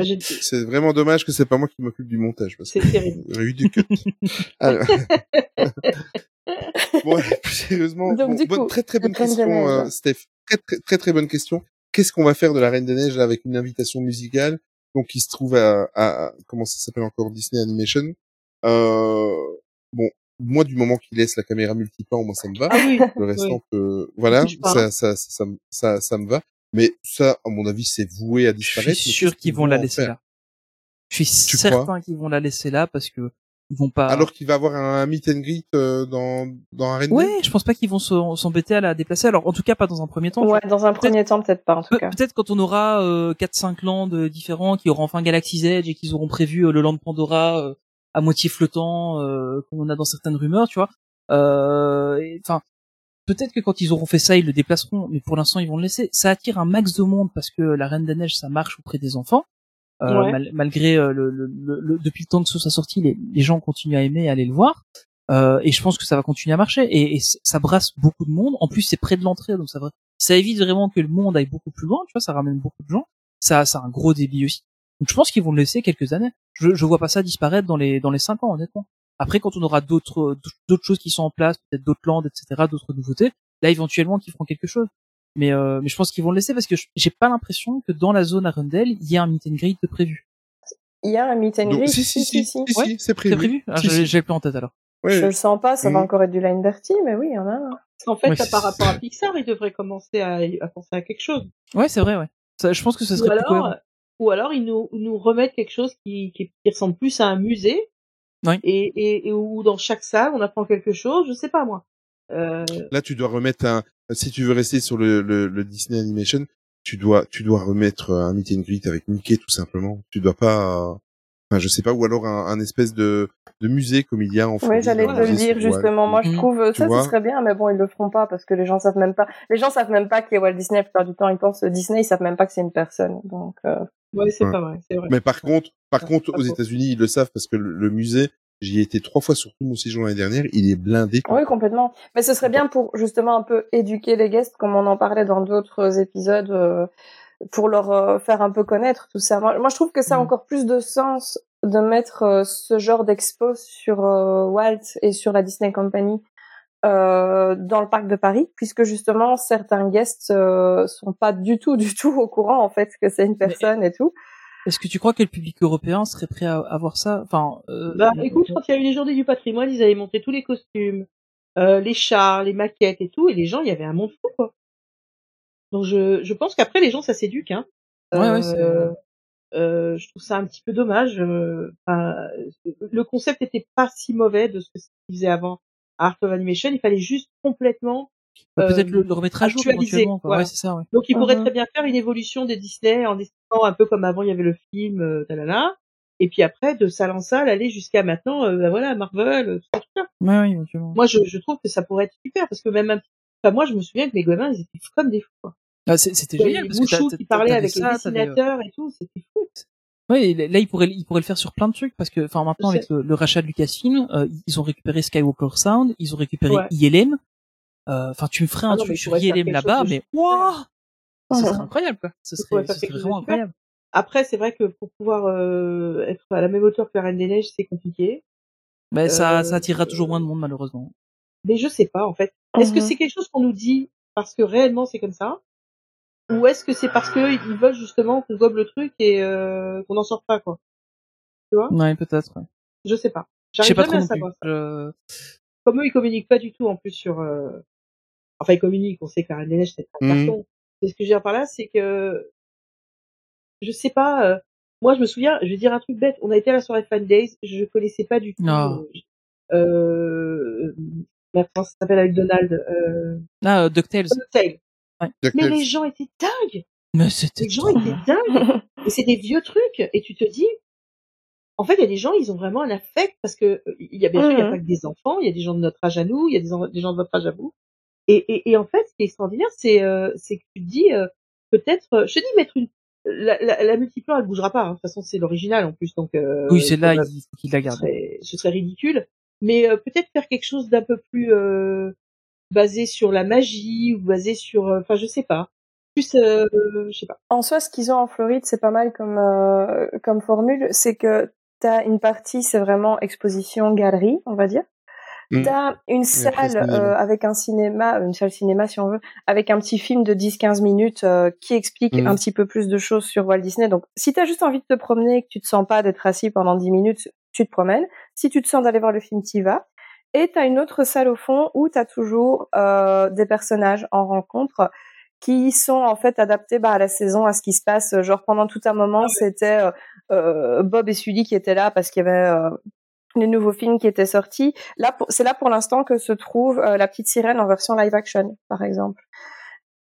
C'est vraiment dommage que c'est pas moi qui m'occupe du montage parce C'est terrible. aurait eu du cut. Alors... bon, plus sérieusement, Donc, bon, du bonne- coup, très très bonne question, euh, Steph. Très, très très très bonne question. Qu'est-ce qu'on va faire de la Reine des Neiges là, avec une invitation musicale donc qui se trouve à, à, à- comment ça s'appelle encore Disney Animation? Euh, bon, moi du moment qu'il laisse la caméra multiplan, moi ça me va. Ah oui. Le restant, Oui. peut- voilà, ça, ça, ça, ça, me- ça, ça me va. Mais ça, à mon avis, c'est voué à Je disparaître. suis Mais sûr qu'ils vont la laisser faire? là. Je suis Tu certain qu'ils vont la laisser là parce que ils vont pas. Alors qu'il va avoir un meet and greet euh, dans dans Arena? Ouais, je pense pas qu'ils vont se- s'embêter à la déplacer. Alors, en tout cas, pas dans un premier temps. Ouais, dans un premier temps, peut-être pas, en tout Pe- cas. Peut-être quand on aura euh, 4-5 lands euh, différents, qui auront enfin Galaxy's Edge et qu'ils auront prévu euh, le land Pandora euh, à moitié flottant, euh, comme on a dans certaines rumeurs, tu vois. Euh, Enfin, peut-être que quand ils auront fait ça, ils le déplaceront, mais pour l'instant, ils vont le laisser. Ça attire un max de monde parce que la Reine des Neiges, ça marche auprès des enfants. Euh, Ouais. mal- malgré euh, le, le- le- le- depuis le temps que ça sorti, les, les gens continuent à aimer et à aller le voir. Euh, et je pense que ça va continuer à marcher et, et ça brasse beaucoup de monde. En plus, c'est près de l'entrée, donc ça va, ça évite vraiment que le monde aille beaucoup plus loin. Tu vois, ça ramène beaucoup de gens. Ça, ça a un gros débit aussi. Donc je pense qu'ils vont le laisser quelques années. Je, je vois pas ça disparaître dans les dans les cinq ans, honnêtement. Après, quand on aura d'autres d'autres choses qui sont en place, peut-être d'autres landes, etc., d'autres nouveautés, là éventuellement qu'ils feront quelque chose. Mais euh, mais je pense qu'ils vont le laisser parce que je- j'ai pas l'impression que dans la zone Arundel, il y a un meet and greet de prévu. Il y a un meet and greet. si, si, si, si, Ouais, si, c'est prévu. C'est prévu ah, Si, J'ai en tête alors. Ouais, Je le sens pas, ça va Mhm. encore être du line dirty, mais oui, il y en a un. En fait, Ouais, par rapport à Pixar, ils devraient commencer à, à penser à quelque chose. Ouais, c'est vrai, ouais. Ça, je pense que ce Ou serait plus alors, cohérent. ou alors ils nous, nous remettent quelque chose qui, qui, qui ressemble plus à un musée. Oui. Et, et, et où dans chaque salle, on apprend quelque chose, je sais pas moi. Euh, Là, tu dois remettre un. Si tu veux rester sur le, le, le Disney Animation, tu dois, tu dois remettre un meet and greet avec Mickey tout simplement. Tu dois pas. Enfin, je sais pas, ou alors un, un espèce de, de musée comme il y a en Oui, Floride, j'allais te le dire justement. Moi, je Mhm. trouve euh, Tu ça, ce serait bien, mais bon, ils le feront pas parce que les gens savent même pas. Les gens savent même pas qui est Walt Disney. La plupart du temps, ils pensent Disney, ils savent même pas que c'est une personne. Donc, euh, ouais, c'est Ouais. pas vrai, c'est vrai. Mais par contre, par contre, aux. États-Unis, ils le savent parce que le, le musée, j'y ai été trois fois sur tout mon séjour l'année dernière, il est blindé. oui, complètement. Mais ce serait bien pour justement un peu éduquer les guests, comme on en parlait dans d'autres épisodes, euh, pour leur euh, faire un peu connaître tout ça. Moi, moi, je trouve que ça a Mhm. encore plus de sens de mettre euh, ce genre d'expo sur euh, Walt et sur la Disney Company euh, dans le parc de Paris, puisque justement certains guests euh, sont pas du tout, du tout au courant en fait que c'est une personne et tout. Est-ce que tu crois que le public européen serait prêt à, à voir ça? Enfin, euh, Bah, écoute, quand il y a eu les journées du patrimoine, ils avaient montré tous les costumes, euh, les chars, les maquettes et tout, et les gens, il y avait un monde fou, quoi. Donc je, je pense qu'après les gens, ça s'éduque, hein. Ouais, ouais, c'est- Euh, euh, je trouve ça un petit peu dommage. euh, le concept était pas si mauvais de ce qu'ils faisaient avant à Art of Animation. Il fallait juste complètement. bah, peut-être euh, le, le remettre à jour éventuellement. Voilà. Ouais, c'est ça. Ouais. Donc ils pourraient Mhm. très bien faire une évolution des Disney en expliquant un peu comme avant il y avait le film, euh, talala. Et puis après, de salle en salle, aller jusqu'à maintenant, euh, bah voilà, Marvel, euh, tout ça. Ouais, ouais, éventuellement. Moi, je, je trouve que ça pourrait être super parce que même un petit... Enfin, moi, je me souviens que mes gamins, ils étaient comme des fous. Quoi. Ah, C'était Il génial les parce que qui parlaient avec ça, les euh, dessinateurs et tout, c'était fou. Ouais, et là, ils pourraient, ils pourraient le faire sur plein de trucs parce que, enfin, maintenant avec le, le rachat de Lucasfilm, euh, ils ont récupéré Skywalker Sound, ils ont récupéré Ouais. ILM. Euh, Enfin, tu me ferais Ah un non, mais truc sur ILM là-bas, mais waouh, ce serait incroyable, quoi. Ce serait, ce vraiment incroyable. Après, c'est vrai que pour pouvoir euh, être à la même hauteur que la Reine des Neiges, c'est compliqué. Mais ça, ça attirera toujours moins de monde, malheureusement. Mais je sais pas, en fait. Est-ce que Mhm. c'est quelque chose qu'on nous dit parce que réellement c'est comme ça ou est-ce que c'est parce que ils veulent justement qu'on gobe le truc et euh, qu'on n'en sorte pas quoi? Tu vois? Ouais, peut-être. Ouais. Je sais pas. J'arrive pas jamais trop à savoir ça. Je... Comme eux, ils communiquent pas du tout en plus sur. euh, Enfin, ils communiquent. On sait Reine des Neiges c'est un carton. Mais ce que je veux dire par là, c'est que je sais pas. euh, Moi, je me souviens. Je vais dire un truc bête. On a été à la soirée Fan Days. Je connaissais pas du tout. Non. Euh, comment ça s'appelle avec Donald euh, Ah, euh, DuckTales. Undertale. Mais DuckTales. les gens étaient dingues. Mais c'était Les gens trop étaient dingues. Et c'est des vieux trucs. Et tu te dis, en fait, il y a des gens, ils ont vraiment un affect parce que il y a bien sûr, il y a Mhm. pas que des enfants, il y a des gens de notre âge à nous, il y a des, en- des gens de votre âge à vous. Et, et, et en fait, ce qui est extraordinaire, c'est euh, c'est que tu te dis euh, peut-être, euh, je te dis mettre une la, la, la multiplan, elle bougera pas. hein. De toute façon, c'est l'original en plus, donc euh, Oui, c'est là, ça il faut qu'il la garde. ce serait ridicule. Mais euh, peut-être faire quelque chose d'un peu plus euh, basé sur la magie ou basé sur, euh, enfin, je sais pas. Plus, euh, je sais pas. En soi, ce qu'ils ont en Floride, c'est pas mal comme euh, comme formule. C'est que t'as une partie, c'est vraiment exposition galerie, on va dire. Mm. T'as une salle cinéma. euh, avec un cinéma, une salle cinéma si on veut, avec un petit film de 10-15 minutes euh, qui explique Mm. un petit peu plus de choses sur Walt Disney. Donc, si t'as juste envie de te promener et que tu te sens pas d'être assis pendant 10 minutes, tu te promènes. Si tu te sens d'aller voir le film, t'y vas. Et t'as une autre salle au fond où t'as toujours euh, des personnages en rencontre qui sont en fait adaptés bah, à la saison, à ce qui se passe. Genre pendant tout un moment, c'était euh, euh, Bob et Sully qui étaient là parce qu'il y avait euh, les nouveaux films qui étaient sortis. Là, c'est là pour l'instant que se trouve la petite sirène en version live action, par exemple.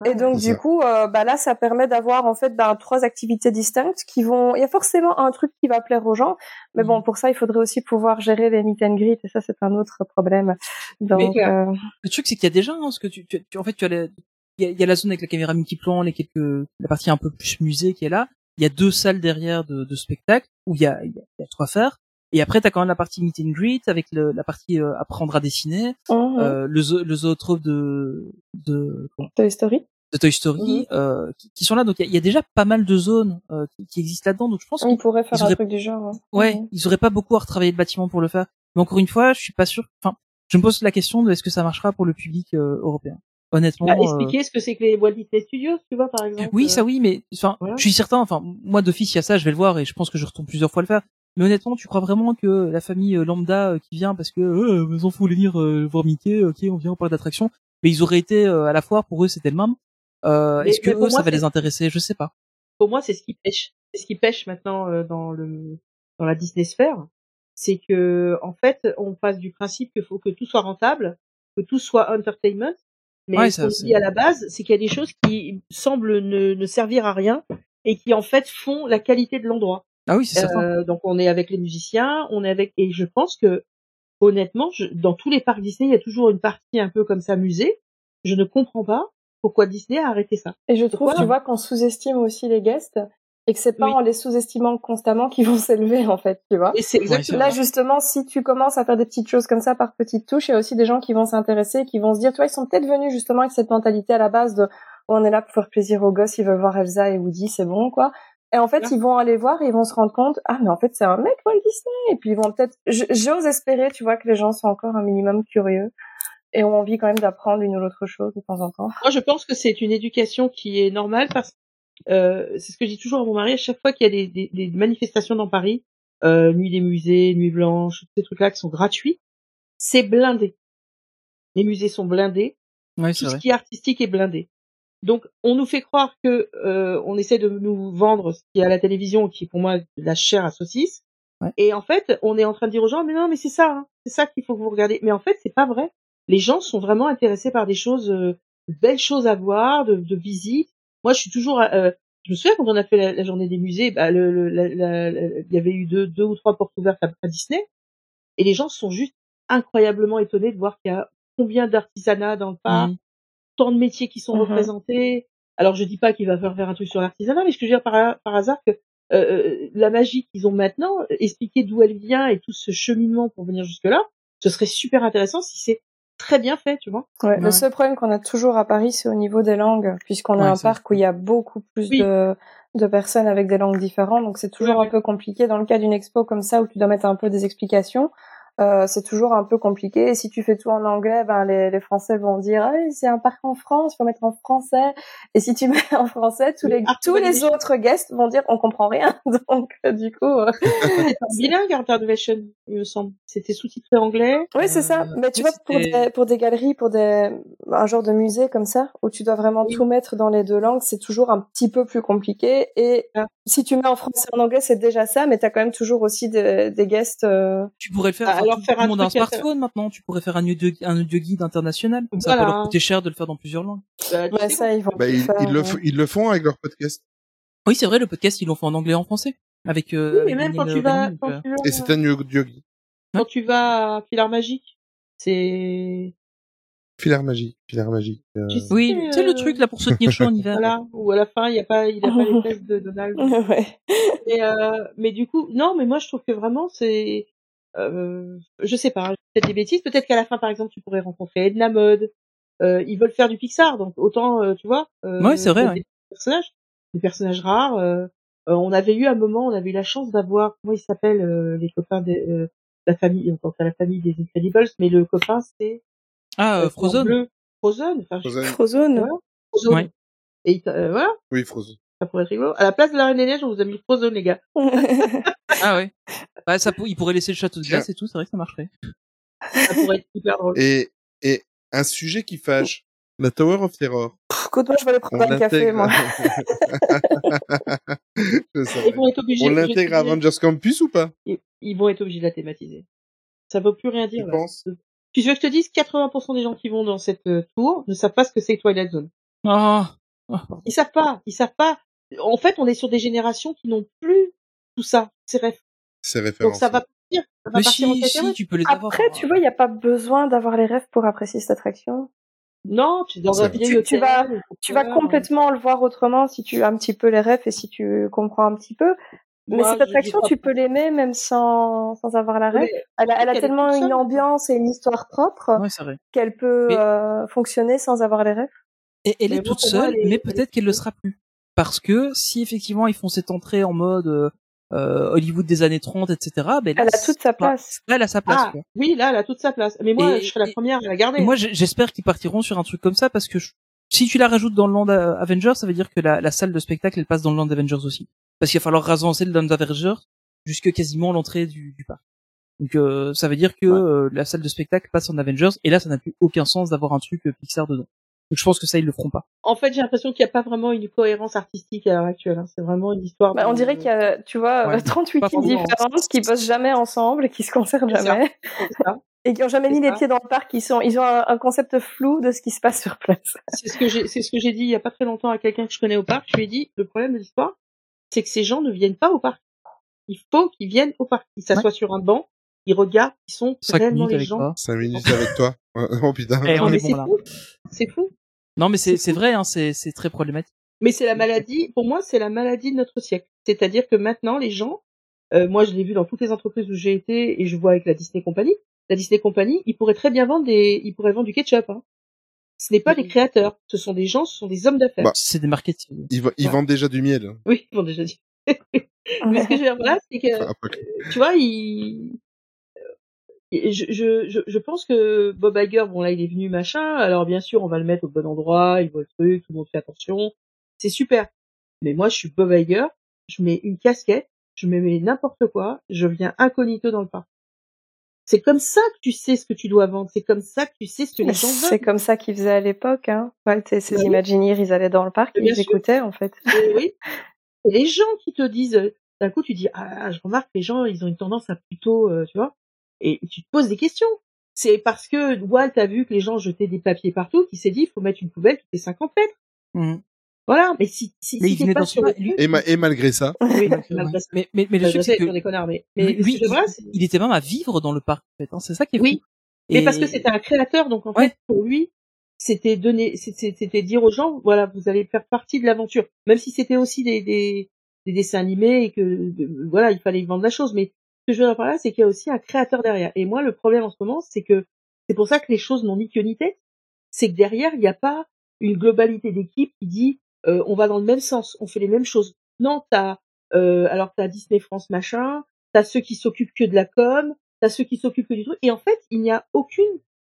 Et donc du ça. coup, euh, bah là, ça permet d'avoir en fait bah, trois activités distinctes qui vont. Il y a forcément un truc qui va plaire aux gens, mais bon, pour ça, il faudrait aussi pouvoir gérer les meet and greet, et ça, c'est un autre problème. Donc, Mais, euh, Le truc, c'est qu'il y a déjà, hein, parce que tu, tu, tu- en fait, tu as les- il y a, il y a la zone avec la caméra multiplan, les quelques, la partie un peu plus musée qui est là. Il y a deux salles derrière de, de spectacle où il y a, il y a, il y a trois faire. Et après, t'as quand même la partie meet and greet avec le, la partie euh, apprendre à dessiner, mhm. euh, le, zo- le zootrophe de, de, comment Toy Story. de Toy Story, euh, qui, qui sont là. Donc il y, a- il y a déjà pas mal de zones euh, qui, qui existent là-dedans. Donc je pense On qu'ils pourrait faire un auraient- truc du genre. hein. ouais, Mhm. ils auraient pas beaucoup à retravailler le bâtiment pour le faire. Mais encore une fois, je suis pas sûr. Enfin, je me pose la question de est-ce que ça marchera pour le public euh, européen. Honnêtement. Bah, euh, expliquer ce que c'est que les Walt Disney Studios, tu vois, par exemple. Oui, ça oui, mais enfin, voilà. je suis certain. Enfin, moi d'office, il y a ça, je vais le voir et je pense que je retourne plusieurs fois le faire. Mais honnêtement, tu crois vraiment que la famille euh, lambda euh, qui vient parce que euh, mes enfants voulaient venir euh, voir Mickey, ok, on vient on parle d'attraction, mais ils auraient été euh, à la foire pour eux, c'était le même. Euh, Est-ce que eux, ça va les intéresser? Je sais pas. pour moi, c'est ce qui pêche. C'est ce qui pêche maintenant euh, dans le dans la Disney sphère, c'est que en fait, on passe du principe qu'il faut que tout soit rentable, que tout soit entertainment. Mais Ouais, ce qu'on dit à la base, c'est qu'il y a des choses qui semblent ne, ne servir à rien et qui en fait font la qualité de l'endroit. Ah oui, c'est certain. Euh, donc on est avec les musiciens, on est avec et je pense que honnêtement, je, dans tous les parcs Disney, il y a toujours une partie un peu comme ça musée. Je ne comprends pas pourquoi Disney a arrêté ça. Et je trouve, Pourquoi tu vois, qu'on sous-estime aussi les guests et que c'est pas Oui. en les sous-estimant constamment qu'ils vont s'élever, en fait, tu vois. Et c'est c'est exactement. Là, justement, si tu commences à faire des petites choses comme ça par petites touches, il y a aussi des gens qui vont s'intéresser, qui vont se dire, tu vois, ils sont peut-être venus justement avec cette mentalité à la base de, on est là pour faire plaisir aux gosses, ils veulent voir Elsa et Woody, c'est bon, quoi. Et en fait, Ouais. ils vont aller voir et ils vont se rendre compte, ah, mais en fait, c'est un mec Walt Disney. Et puis, ils vont peut-être, j'ose espérer, tu vois, que les gens sont encore un minimum curieux et ont envie quand même d'apprendre une ou l'autre chose de temps en temps. Moi, je pense que c'est une éducation qui est normale parce que euh, c'est ce que je dis toujours à mon mari à chaque fois qu'il y a des, des, des manifestations dans Paris, euh, nuit des musées, nuit blanche, tous ces trucs-là qui sont gratuits, c'est blindé. Les musées sont blindés, Ouais, tout c'est ce vrai. qui est artistique est blindé. Donc, on nous fait croire que euh, on essaie de nous vendre ce qui est à la télévision, qui est pour moi de la chair à saucisse. Ouais. Et en fait, on est en train de dire aux gens, mais non, mais c'est ça, hein, c'est ça qu'il faut que vous regardez. Mais en fait, c'est pas vrai. Les gens sont vraiment intéressés par des choses, euh, de belles choses à voir, de, de visites. Moi, je suis toujours. euh, je me souviens quand on a fait la, la journée des musées, bah, le, le- la- il y avait eu deux, deux ou trois portes ouvertes à, à Disney, et les gens sont juste incroyablement étonnés de voir qu'il y a combien d'artisanat dans le parc, Mhm. Tant de métiers qui sont Mhm. représentés. Alors je dis pas qu'il va falloir faire un truc sur l'artisanat, mais je peux dire par, par hasard que euh, la magie qu'ils ont maintenant, euh, expliquer d'où elle vient et tout ce cheminement pour venir jusque là, ce serait super intéressant si c'est très bien fait, tu vois. Ouais, Ouais. Le seul problème qu'on a toujours à Paris, c'est au niveau des langues, puisqu'on a un parc où il y a beaucoup plus Oui. de, de personnes avec des langues différentes, donc c'est toujours Ouais, un peu compliqué dans le cas d'une expo comme ça où tu dois mettre un peu des explications. Euh, c'est toujours un peu compliqué. Et si tu fais tout en anglais, ben les, les Français vont dire ah, c'est un parc en France, faut mettre en français. Et si tu mets en français, tous les Ah, tous les autres guests vont dire on comprend rien. Donc euh, du coup, euh, bilingue Art Animation, il me semble. C'était sous-titré anglais. oui c'est ça. Euh, Mais tu vois pour des pour des galeries, pour des un genre de musée comme ça où tu dois vraiment Oui. tout mettre dans les deux langues, c'est toujours un petit peu plus compliqué. Et Ah. si tu mets en français et en anglais, c'est déjà ça, mais t'as quand même toujours aussi des, des guests. euh, Tu pourrais le faire. Ah, tout, faire tout un monde a un smartphone maintenant. Tu pourrais faire un audio, un audio guide international. Ça va Voilà. leur coûter cher de le faire dans plusieurs langues. Bah, Ouais, ça ils vont Bah, le ils, faire. ils le, ouais. f- ils le font avec leur podcast. Oui, c'est vrai. Le podcast, ils l'ont fait en anglais et en français. Avec. Euh, Oui, avec mais même quand tu vas, euh, tu vas, Et c'est un audio guide. quand tu vas à Filar Magique, c'est, Filaire magique, filaire magique. euh, tu sais, Oui, tu sais le euh, truc là pour se tenir chaud en hiver. voilà, où à la fin, il y a pas, il a pas les fesses de Donald. ouais. Mais, euh, mais du coup, non, mais moi je trouve que vraiment c'est, euh, je sais pas, peut-être des bêtises, peut-être qu'à la fin par exemple tu pourrais rencontrer Edna Mode. Euh, ils veulent faire du Pixar, donc autant euh, tu vois. Euh, Ouais, c'est vrai, des ouais. personnages, des personnages rares. euh, euh, on avait eu un moment, on avait eu la chance d'avoir, comment ils s'appellent euh, les copains de euh, la famille, on pense à la famille des Incredibles, mais le copain c'est Ah, Frozen. bleu, Frozen, enfin, je- Frozen. Frozone. Ouais. Frozen. Ouais. Et euh, voilà, Oui, Frozen. Ça pourrait être rigolo. À la place de la Reine des Neiges, on vous a mis Frozen les gars. Ah ouais. Bah, ça, il pourrait laisser le château de glace et tout. C'est vrai que ça marcherait. Ça pourrait être super drôle. Et, et un sujet qui fâche. La Tower of Terror. Écoute, moi je vais aller On prendre un café, moi. Je savais. Ils vont être obligés. On je l'intègre à dire, Avengers Campus ou pas? Ils, ils vont être obligés de la thématiser. Ça veut plus rien dire. Tu penses? Tu veux que je te dise, 80% des gens qui vont dans cette euh, tour ne savent pas ce que c'est Twilight Zone. Ah. Ils savent pas. Ils savent pas. En fait, on est sur des générations qui n'ont plus tout ça. C'est rêve. C'est Donc référence. ça va partir. Ça va Mais partir en si, tu peux les avoir. Après, tu vois, il n'y a pas besoin d'avoir les rêves pour apprécier cette attraction. Non, tu es dans C'est un vrai. vieil Tu- tu hôtel, vas- Tu complètement le voir autrement si tu as un petit peu les rêves et si tu comprends un petit peu. Mais Moi, cette attraction, tu peux l'aimer même sans, sans avoir la rêve. Mais Elle a, elle tellement une ambiance et une histoire propre qu'elle peut Mais- euh, fonctionner sans avoir les rêves. Et elle est toute seule, elle est- mais peut-être qu'elle le sera plus. Parce que si effectivement ils font cette entrée en mode euh, euh, Hollywood des années 30, etc. Ben là, Elle a toute sa place. Là, elle a sa place. Ah, quoi. oui, là, elle a toute sa place. Mais moi, Et- je serais la première à la garder. Moi, j'espère qu'ils partiront sur un truc comme ça parce que je- si tu la rajoutes dans le land Avengers, ça veut dire que la, la salle de spectacle elle passe dans le land Avengers aussi. Parce qu'il va falloir rasencer le land Avengers jusque quasiment l'entrée du, du parc. Donc euh, ça veut dire que euh, la salle de spectacle passe en Avengers et là ça n'a plus aucun sens d'avoir un truc Pixar dedans. Donc je pense que ça ils le feront pas. En fait, j'ai l'impression qu'il n'y a pas vraiment une cohérence artistique à l'heure actuelle. hein. C'est vraiment une histoire. Bah, on dirait qu'il y a, tu vois, Ouais, euh, 38 pas teams forcément. différentes qui bossent jamais ensemble et qui se ça. jamais. Ça. Et qui ont jamais mis les pieds dans le parc. Ils sont, ils ont un, un concept flou de ce qui se passe sur place. C'est ce que j'ai, c'est ce que j'ai dit il y a pas très longtemps à quelqu'un que je connais au parc. Je lui ai dit, le problème de l'histoire, c'est que ces gens ne viennent pas au parc. Il faut qu'ils viennent au parc. Ils s'assoient sur un banc, ils regardent, ils sont réellement les gens. toi. Cinq minutes avec toi. Oh putain. Eh, on Non, mais est bon c'est là. fou. C'est fou. Non mais c'est vrai, hein, c'est très problématique. Mais c'est la maladie, pour moi, c'est la maladie de notre siècle. C'est-à-dire que maintenant, les gens, euh, moi, je l'ai vu dans toutes les entreprises où j'ai été et je vois avec la Disney Company. La Disney Company, ils pourraient très bien vendre des, ils pourraient vendre du ketchup. Hein. Ce n'est pas des créateurs, ce sont des gens, ce sont des hommes d'affaires. Bah. C'est des marketing. Ils, ils Ouais. vendent déjà du miel. Oui, ils ont déjà dit. Mais ce que je veux dire là, c'est que Enfin, après que- tu vois, il... je, je, je, pense que Bob Iger, bon là, il est venu machin. Alors bien sûr, on va le mettre au bon endroit, il voit le truc, tout le monde fait attention, c'est super. Mais moi, je suis Bob Iger, je mets une casquette, je me mets n'importe quoi, je viens incognito dans le parc. C'est comme ça que tu sais ce que tu dois vendre, c'est comme ça que tu sais ce que les gens C'est veulent. comme ça qu'ils faisaient à l'époque. Hein. Ouais, ces Bah oui. Imagineers, ils allaient dans le parc, ils sûr. écoutaient en fait. Et oui. Et les gens qui te disent, euh, d'un coup, tu dis, ah, je remarque que les gens, ils ont une tendance à plutôt, euh, tu vois, et tu te poses des questions. C'est parce que Walt a vu que les gens jetaient des papiers partout qu'il s'est dit, il faut mettre une poubelle toutes les 50 mètres. Mhm. Voilà. Mais si, si, Mais si il pas dans sur ce- le Et, ma- et malgré ça, oui, Donc, malgré ça. mais, mais, mais le truc c'est ils sont que des connards, mais, mais lui, ce que je il, vois, c'est- il était même à vivre dans le parc en fait. Hein. C'est ça qui est fou. Oui. Mais Et- parce que c'était un créateur, donc en Ouais. fait, pour lui, c'était donner, c'était c'était dire aux gens, voilà, vous allez faire partie de l'aventure. Même si c'était aussi des, des, des dessins animés et que, de- voilà, il fallait y vendre la chose. Mais que je veux dire par là, c'est qu'il y a aussi un créateur derrière. Et moi, le problème en ce moment, c'est que c'est pour ça que les choses n'ont ni queue ni tête. C'est que derrière, il n'y a pas une globalité d'équipe qui dit, euh, on va dans le même sens, on fait les mêmes choses. Non, t'as, euh, alors t'as Disney France machin, t'as ceux qui s'occupent que de la com, t'as ceux qui s'occupent que du truc, et en fait, il n'y a aucune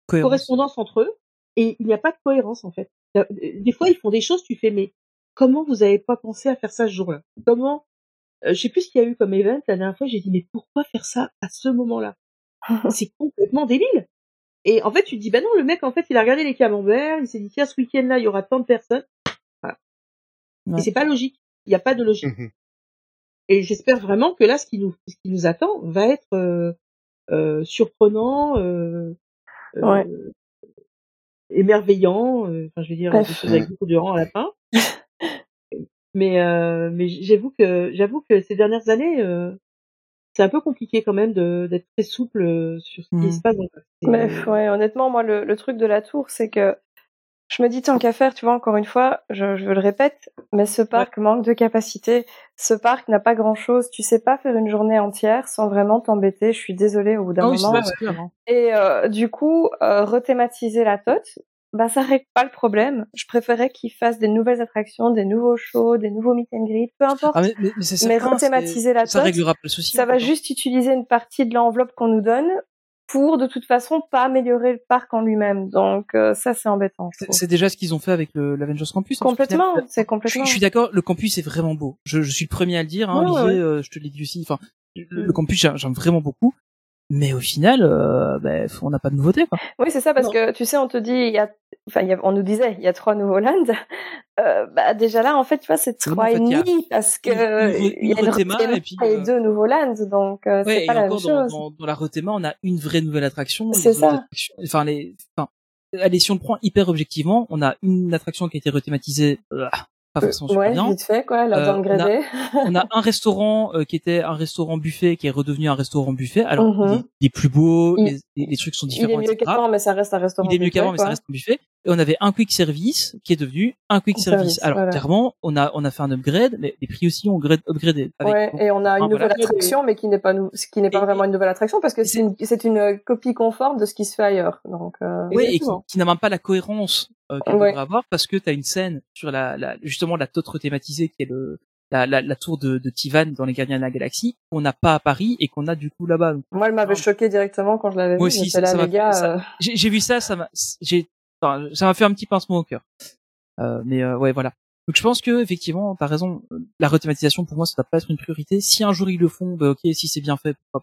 Cohérence. correspondance entre eux, et il n'y a pas de cohérence en fait. Euh, Des fois, ils font des choses, tu fais, mais comment vous avez pas pensé à faire ça ce jour-là? Comment euh, Je sais plus ce qu'il y a eu comme event la dernière fois. J'ai dit, mais pourquoi faire ça à ce moment-là? C'est complètement débile. Et en fait, tu te dis, bah non, le mec, en fait, il a regardé les camemberts, il s'est dit, tiens, ce week-end-là, il y aura tant de personnes. Voilà. Ouais. Et c'est pas logique. Il n'y a pas de logique. Mhm. Et j'espère vraiment que là, ce qui nous, ce qui nous attend va être euh, euh, surprenant, euh, euh, Ouais. émerveillant. euh, Enfin, je veux dire, des choses avec beaucoup de rang à la fin. Mais euh, mais j'avoue que j'avoue que ces dernières années, euh, c'est un peu compliqué quand même de d'être très souple euh, sur ce qui Mhm. se passe. dans le parc. C'est- Mais ouais, honnêtement, moi, le, le truc de la tour, c'est que je me dis tant qu'à faire, tu vois, encore une fois, je, je le répète, mais ce parc manque de capacité. Ce parc n'a pas grand chose. Tu sais pas faire une journée entière sans vraiment t'embêter. Je suis désolée au bout d'un moment. hein. Et euh, du coup, euh, rethématiser la tote, bah ça règle pas le problème. Je préférais qu'ils fassent des nouvelles attractions, des nouveaux shows, des nouveaux meet and greet, peu importe. Ah, mais, mais, mais Mais c'est- la Ça réglera pas le souci. ça va juste utiliser une partie de l'enveloppe qu'on nous donne pour de toute façon pas améliorer le parc en lui-même. Donc euh, ça c'est embêtant. C'est- déjà ce qu'ils ont fait avec l'Avengers Campus. hein, Complètement, c'est complètement. je suis d'accord, le campus est vraiment beau. Je, je suis le premier à le dire, hein, Ouais, ouais. euh, je te l'ai dit aussi. Enfin, le, le campus, j'aime vraiment beaucoup. Mais au final, euh, ben, on n'a pas de nouveauté. Quoi. Oui, c'est ça, parce Non. que tu sais, on te dit, il y a, enfin, il y a- on nous disait, il y a trois nouveaux lands. Euh, bah, déjà là, en fait, tu vois, c'est trois et il y a demi parce que une- une il y a une rethéma, et puis, et euh, deux nouveaux lands, donc euh, Ouais, c'est et pas la même encore dans, chose. dans, dans la Rethéma, on a une vraie nouvelle attraction. C'est ça. attractions- Enfin, les, enfin, allez, si on le prend hyper objectivement, on a une attraction qui a été rethématisée, euh, pas forcément super Ouais, bien. vite fait, quoi, la Euh, downgradée. on a un restaurant euh, qui était un restaurant buffet qui est redevenu un restaurant buffet. Alors, Mhm. il, est, il est plus beau, Il- les, trucs sont Il est différents, mieux qu'avant, mais ça reste un restaurant. Il est mieux buffet, qu'avant, mais ça reste un buffet. Et on avait un quick service qui est devenu un quick Service, service. Alors, voilà. clairement, on a, on a fait un upgrade, mais les prix aussi ont upgrade- upgradé. Avec, Ouais, et on a une nouvelle voilà. attraction, mais qui n'est pas qui n'est pas Et- vraiment une nouvelle attraction parce que c'est une, c'est une copie conforme de ce qui se fait ailleurs. Donc, euh... Ouais, et qui, qui n'a même pas la cohérence euh, qu'elle Ouais. avoir parce que tu as une scène sur la, la justement la totre thématisée qui est le la, la, la tour de, de Tivan dans les Gardiens de la Galaxie qu'on n'a pas à Paris et qu'on a du coup là-bas. Moi, elle m'avait choqué directement quand je l'avais Moi vu. aussi, J'étais là, ça gars. euh, J'ai j'ai vu ça, ça m'a j'ai enfin, ça m'a fait un petit pincement au cœur. Euh, mais euh, ouais voilà. Donc je pense que effectivement, t'as raison. La rethématisation pour moi, ça doit pas être une priorité. Si un jour ils le font, bah, ok, si c'est bien fait, pourquoi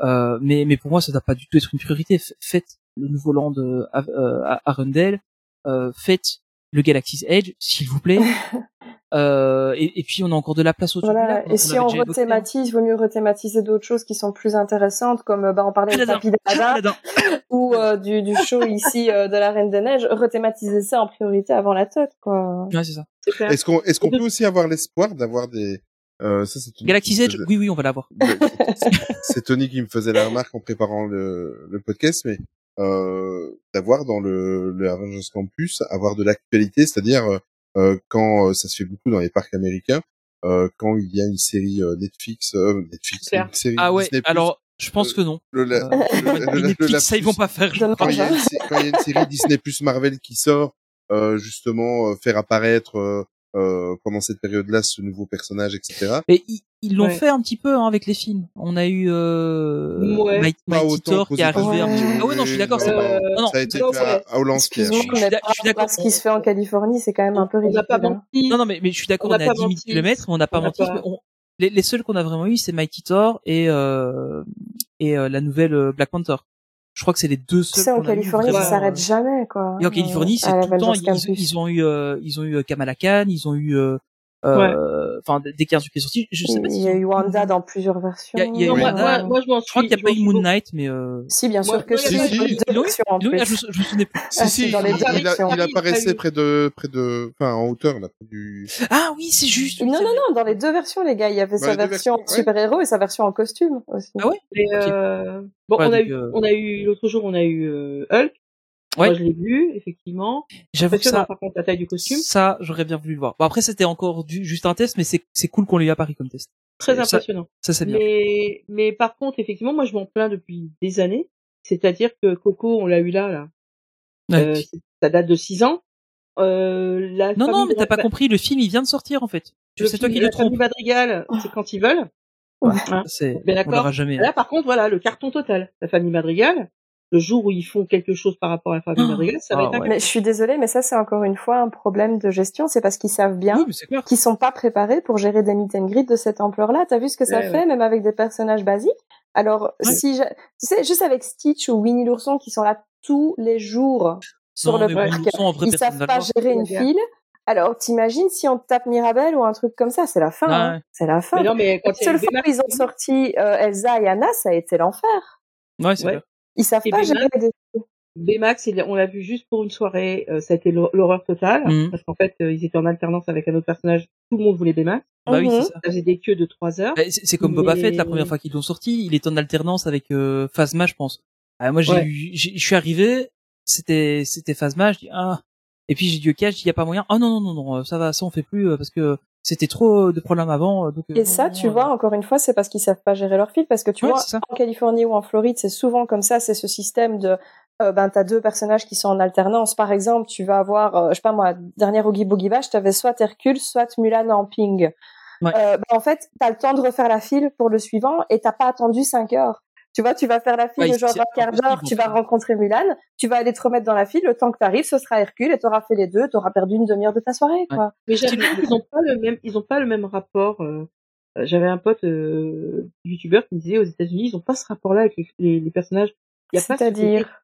pas. Euh, mais mais pour moi, ça doit pas du tout être une priorité. Faites le nouveau land euh, à, euh, à Arundel. Euh, faites le Galaxy's Edge, s'il vous plaît. euh, et, et puis on a encore de la place autour du Voilà. Et si on rethématise, vaut mieux rethémathématiser d'autres choses qui sont plus intéressantes, comme euh, bah, on parlait de Aladdin. tapis d'Aladin ou euh, du, du show ici euh, de la Reine des Neiges. Rethématiser ça en priorité avant la tote, quoi. Ouais, c'est ça. Est-ce qu'on est-ce qu'on peut aussi avoir l'espoir d'avoir des euh, ça c'est une- Galaxy's Edge, oui oui, on va l'avoir. c'est Tony qui me faisait la remarque en préparant le, le podcast, mais d'avoir dans le, le Avengers Campus, avoir de l'actualité, c'est-à-dire euh, quand euh, ça se fait beaucoup dans les parcs américains, euh, quand il y a une série euh, Netflix, euh, Netflix, une série Ah ouais. Disney+, Alors, je pense euh, que non. le, la- Euh, le- le- le- Netflix, le ça ils vont pas faire. quand quand il y a une série Disney plus Marvel qui sort, euh, justement euh, faire apparaître euh, pendant cette période-là ce nouveau personnage, etc. Et ils l'ont Ouais. fait un petit peu hein, avec les films. On a eu euh, Ouais. Mighty, Pas Mighty autant Thor qui est arrivé. un petit peu. États-Unis, Ah ouais non, je suis d'accord. c'est pas. euh, Non, non. ça a été non, à, à Hollande Excuse-moi, Je suis d'accord. ce qui se fait en Californie, c'est quand même un peu On n'a ridicule. pas menti. Non non mais mais je suis d'accord. On On, à pas 10 000 menti. km, mais on n'a pas On menti. pas- mais on- Les, les seuls qu'on a vraiment eu, c'est Mighty Thor et euh, et euh, la nouvelle euh, Black Panther. Je crois que c'est les deux Tu seuls. sais, en Californie, ça s'arrête jamais, quoi. Et en Californie, c'est tout le temps. ils ont eu, euh, ils ont eu euh, Kamala Khan, ils ont eu, euh, euh, enfin, dès qu'il y a un truc qui est sorti, je sais pas Il y a eu Wanda dans plusieurs versions. Il y a- il y a eu Non, moi, Wanda. moi, moi, je m'en suis. Je crois qu'il n'y a pas eu Moon Knight, mais euh... Si, bien Moi, sûr que si. Ah, je, me- souvenais plus. Si, si, il, deux il a, versions. il apparaissait oui. près de, près de, enfin, en hauteur, là, près du, Ah oui, c'est juste. Non, non, non, dans les deux versions, les gars. Il y avait sa version ouais. super-héros et sa version en costume aussi. Ah ouais? Euh, bon, Ouais, on a eu, on a eu l'autre jour, on a eu Hulk. Ouais. Moi, je l'ai vu, effectivement. J'avoue que ça, par contre, la taille du costume. ça, j'aurais bien voulu le voir. Bon, après, c'était encore du, juste un test, mais c'est, c'est cool qu'on l'ait eu à Paris comme test. Très impressionnant. Ça, c'est bien. Mais, mais par contre, effectivement, moi, je m'en plains depuis des années. C'est-à-dire que Coco, on l'a eu là, là. Ouais. Euh, ça date de 6 ans. Euh, la non, non, mais t'as pas compris. Le film, il vient de sortir, en fait. C'est toi qui le la famille trompes. Madrigal, c'est quand ils veulent. Ouais, Hein. c'est, on l'aura jamais. hein. Là, par contre, voilà, le carton total. La famille Madrigal, le jour où ils font quelque chose par rapport à la famille Oh. Ça va Ah, être un ouais. Mais je suis désolée, mais ça c'est encore une fois un problème de gestion. C'est parce qu'ils savent bien Oui, qu'ils sont pas préparés pour gérer des meet and greet de cette ampleur-là. T'as vu ce que ça Ouais, fait, ouais. même avec des personnages basiques? Alors, Ouais. si je... tu sais, juste avec Stitch ou Winnie l'ourson qui sont là tous les jours sur Non, le parc, vrai, ils savent pas gérer une file. Alors, t'imagines si on tape Mirabelle ou un truc comme ça, c'est la fin. Ouais, hein. C'est la fin. Mais non, mais quand La seule eu fois Baymax, où ils ont sorti euh, Elsa et Anna, ça a été l'enfer. Ouais, c'est Ouais. Ils savent Et pas gérer des... Baymax, il- on l'a vu juste pour une soirée, euh, ça a été l'hor- l'horreur totale, Mhm. parce qu'en fait, euh, ils étaient en alternance avec un autre personnage, tout le monde voulait Baymax, Bah oui, c'est ça. ça faisait des queues de trois heures. Bah, c'est comme Boba Fett la première fois qu'ils l'ont sorti, il est en alternance avec euh, Phasma, je pense. Ah, moi j'ai Ouais. je suis arrivé, c'était c'était Phasma, je dis ah et puis j'ai dit ok, je dis y a pas moyen. Ah non non non non, euh, ça va, ça on fait plus parce que c'était trop de problèmes avant euh, donc euh, Et ça, non, tu euh, vois, encore une fois, c'est parce qu'ils savent pas gérer leur fil. Parce que tu Ouais, vois, en Californie ou en Floride, c'est souvent comme ça. C'est ce système de, euh, ben, t'as deux personnages qui sont en alternance. Par exemple, tu vas avoir, euh, je sais pas moi, dernière Oogie Boogie Bash, t'avais soit Hercule, soit Mulan en ping. Ouais. Euh, ben, en fait, t'as le temps de refaire la file pour le suivant et t'as pas attendu cinq heures. Tu vois, tu vas faire la file Ouais, de genre un quart d'heure, tu vas rencontrer Mulan, tu vas aller te remettre dans la file, le temps que t'arrives, ce sera Hercule et t'auras fait les deux, t'auras perdu une demi-heure de ta soirée, quoi. Mais j'ai l'impression qu'ils ont pas le même, ils ont pas le même rapport. euh, euh, J'avais un pote euh, youtubeur qui me disait aux États-Unis, ils ont pas ce rapport-là avec les, les, les personnages. Il y a pas ce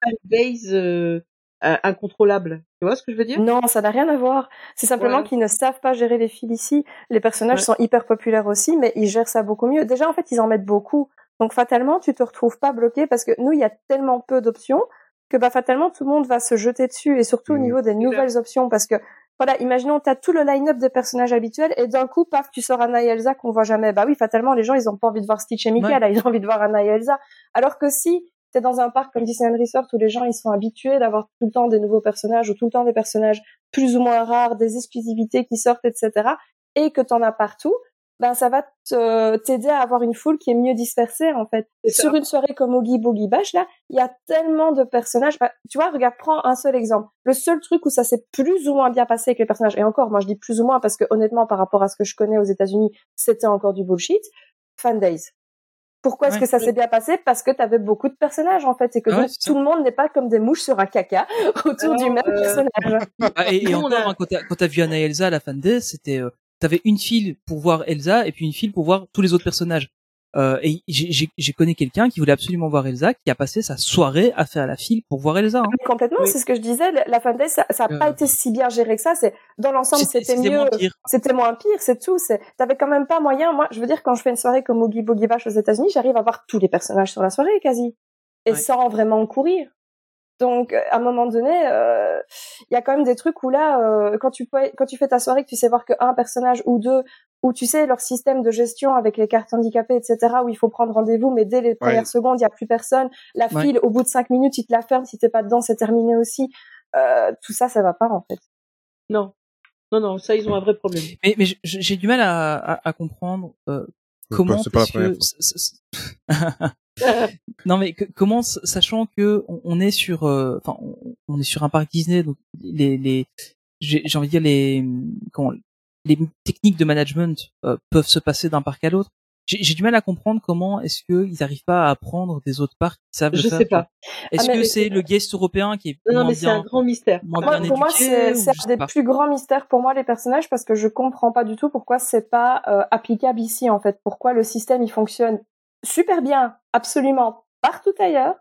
fanbase euh, euh, incontrôlable. Tu vois ce que je veux dire? Non, ça n'a rien à voir. C'est simplement Ouais. qu'ils ne savent pas gérer les fils ici. Les personnages Ouais. sont hyper populaires aussi, mais ils gèrent ça beaucoup mieux. Déjà, en fait, ils en mettent beaucoup. Donc, fatalement, tu te retrouves pas bloqué parce que nous, il y a tellement peu d'options que, bah, fatalement, tout le monde va se jeter dessus et surtout au Mhm. niveau des nouvelles options parce que, voilà, imaginons, t'as tout le line-up des personnages habituels et d'un coup, paf, tu sors Anna et Elsa qu'on voit jamais. Bah oui, fatalement, les gens, ils ont pas envie de voir Stitch et Mickey, Ouais. là, ils ont envie de voir Anna et Elsa. Alors que si t'es dans un parc comme Disneyland Resort où les gens, ils sont habitués d'avoir tout le temps des nouveaux personnages ou tout le temps des personnages plus ou moins rares, des exclusivités qui sortent, etc., et que t'en as partout, ben ça va te- t'aider à avoir une foule qui est mieux dispersée en fait. Sur une soirée comme Oogie Boogie Bash là, il y a tellement de personnages. Bah, tu vois, regarde, prends un seul exemple. Le seul truc où ça s'est plus ou moins bien passé avec les personnages, et encore, moi je dis plus ou moins parce que honnêtement, par rapport à ce que je connais aux États-Unis, c'était encore du bullshit. Fan Days. Pourquoi est-ce Ouais. que ça s'est bien passé? Parce que t'avais beaucoup de personnages en fait, et que Ah ouais, donc tout le monde n'est pas comme des mouches sur un caca autour Alors, du même euh, personnage. Ah, et, et encore hein, quand t'as vu Anna et Elsa à la fin de Day, c'était euh, t'avais une file pour voir Elsa et puis une file pour voir tous les autres personnages. Euh, et j'ai- j'ai j'ai connu quelqu'un qui voulait absolument voir Elsa, qui a passé sa soirée à faire la file pour voir Elsa. hein. Mais Complètement, Oui. c'est ce que je disais. La- La Fan Day, ça, ça a Euh, pas été si bien géré que ça. C'est dans l'ensemble, C'était mieux. moins pire. C'était moins pire, c'est tout. C'est, t'avais quand même pas moyen. Moi, je veux dire, quand je fais une soirée comme Oogie Boogie Bash aux États-Unis, j'arrive à voir tous les personnages sur la soirée quasi, et Ouais. sans vraiment courir. Donc, euh, à un moment donné, euh, il y a quand même des trucs où là, euh, quand tu peux- quand tu fais ta soirée, que tu sais voir qu'un personnage ou deux, ou tu sais leur système de gestion avec les cartes handicapées, etc., où il faut prendre rendez-vous, mais dès les premières secondes, il y a plus personne. La Ouais. file, au bout de cinq minutes, il te la ferme. Si t'es pas dedans, c'est terminé aussi. Euh, tout ça, ça va pas en fait. Non, non, non, ça ils ont un vrai problème. Mais, mais j'ai du mal à, à, à comprendre euh, comment c'est pas la première c- non mais que- comment sachant que on, on est sur euh, enfin on, on est sur un parc Disney donc les les j'ai envie de dire les comment les techniques de management euh, peuvent se passer d'un parc à l'autre. J'ai du mal à comprendre comment est-ce que ils arrivent pas à apprendre des autres parcs qui savent Je faire. sais pas. Est-ce Ah, mais- que c'est le guest européen qui est Non, mais c'est un grand mystère. Moi, pour moi, éduqué c'est un des pas? plus grands mystères pour moi les personnages parce que je comprends pas du tout pourquoi c'est pas euh, applicable ici en fait. Pourquoi le système il fonctionne super bien, absolument partout ailleurs,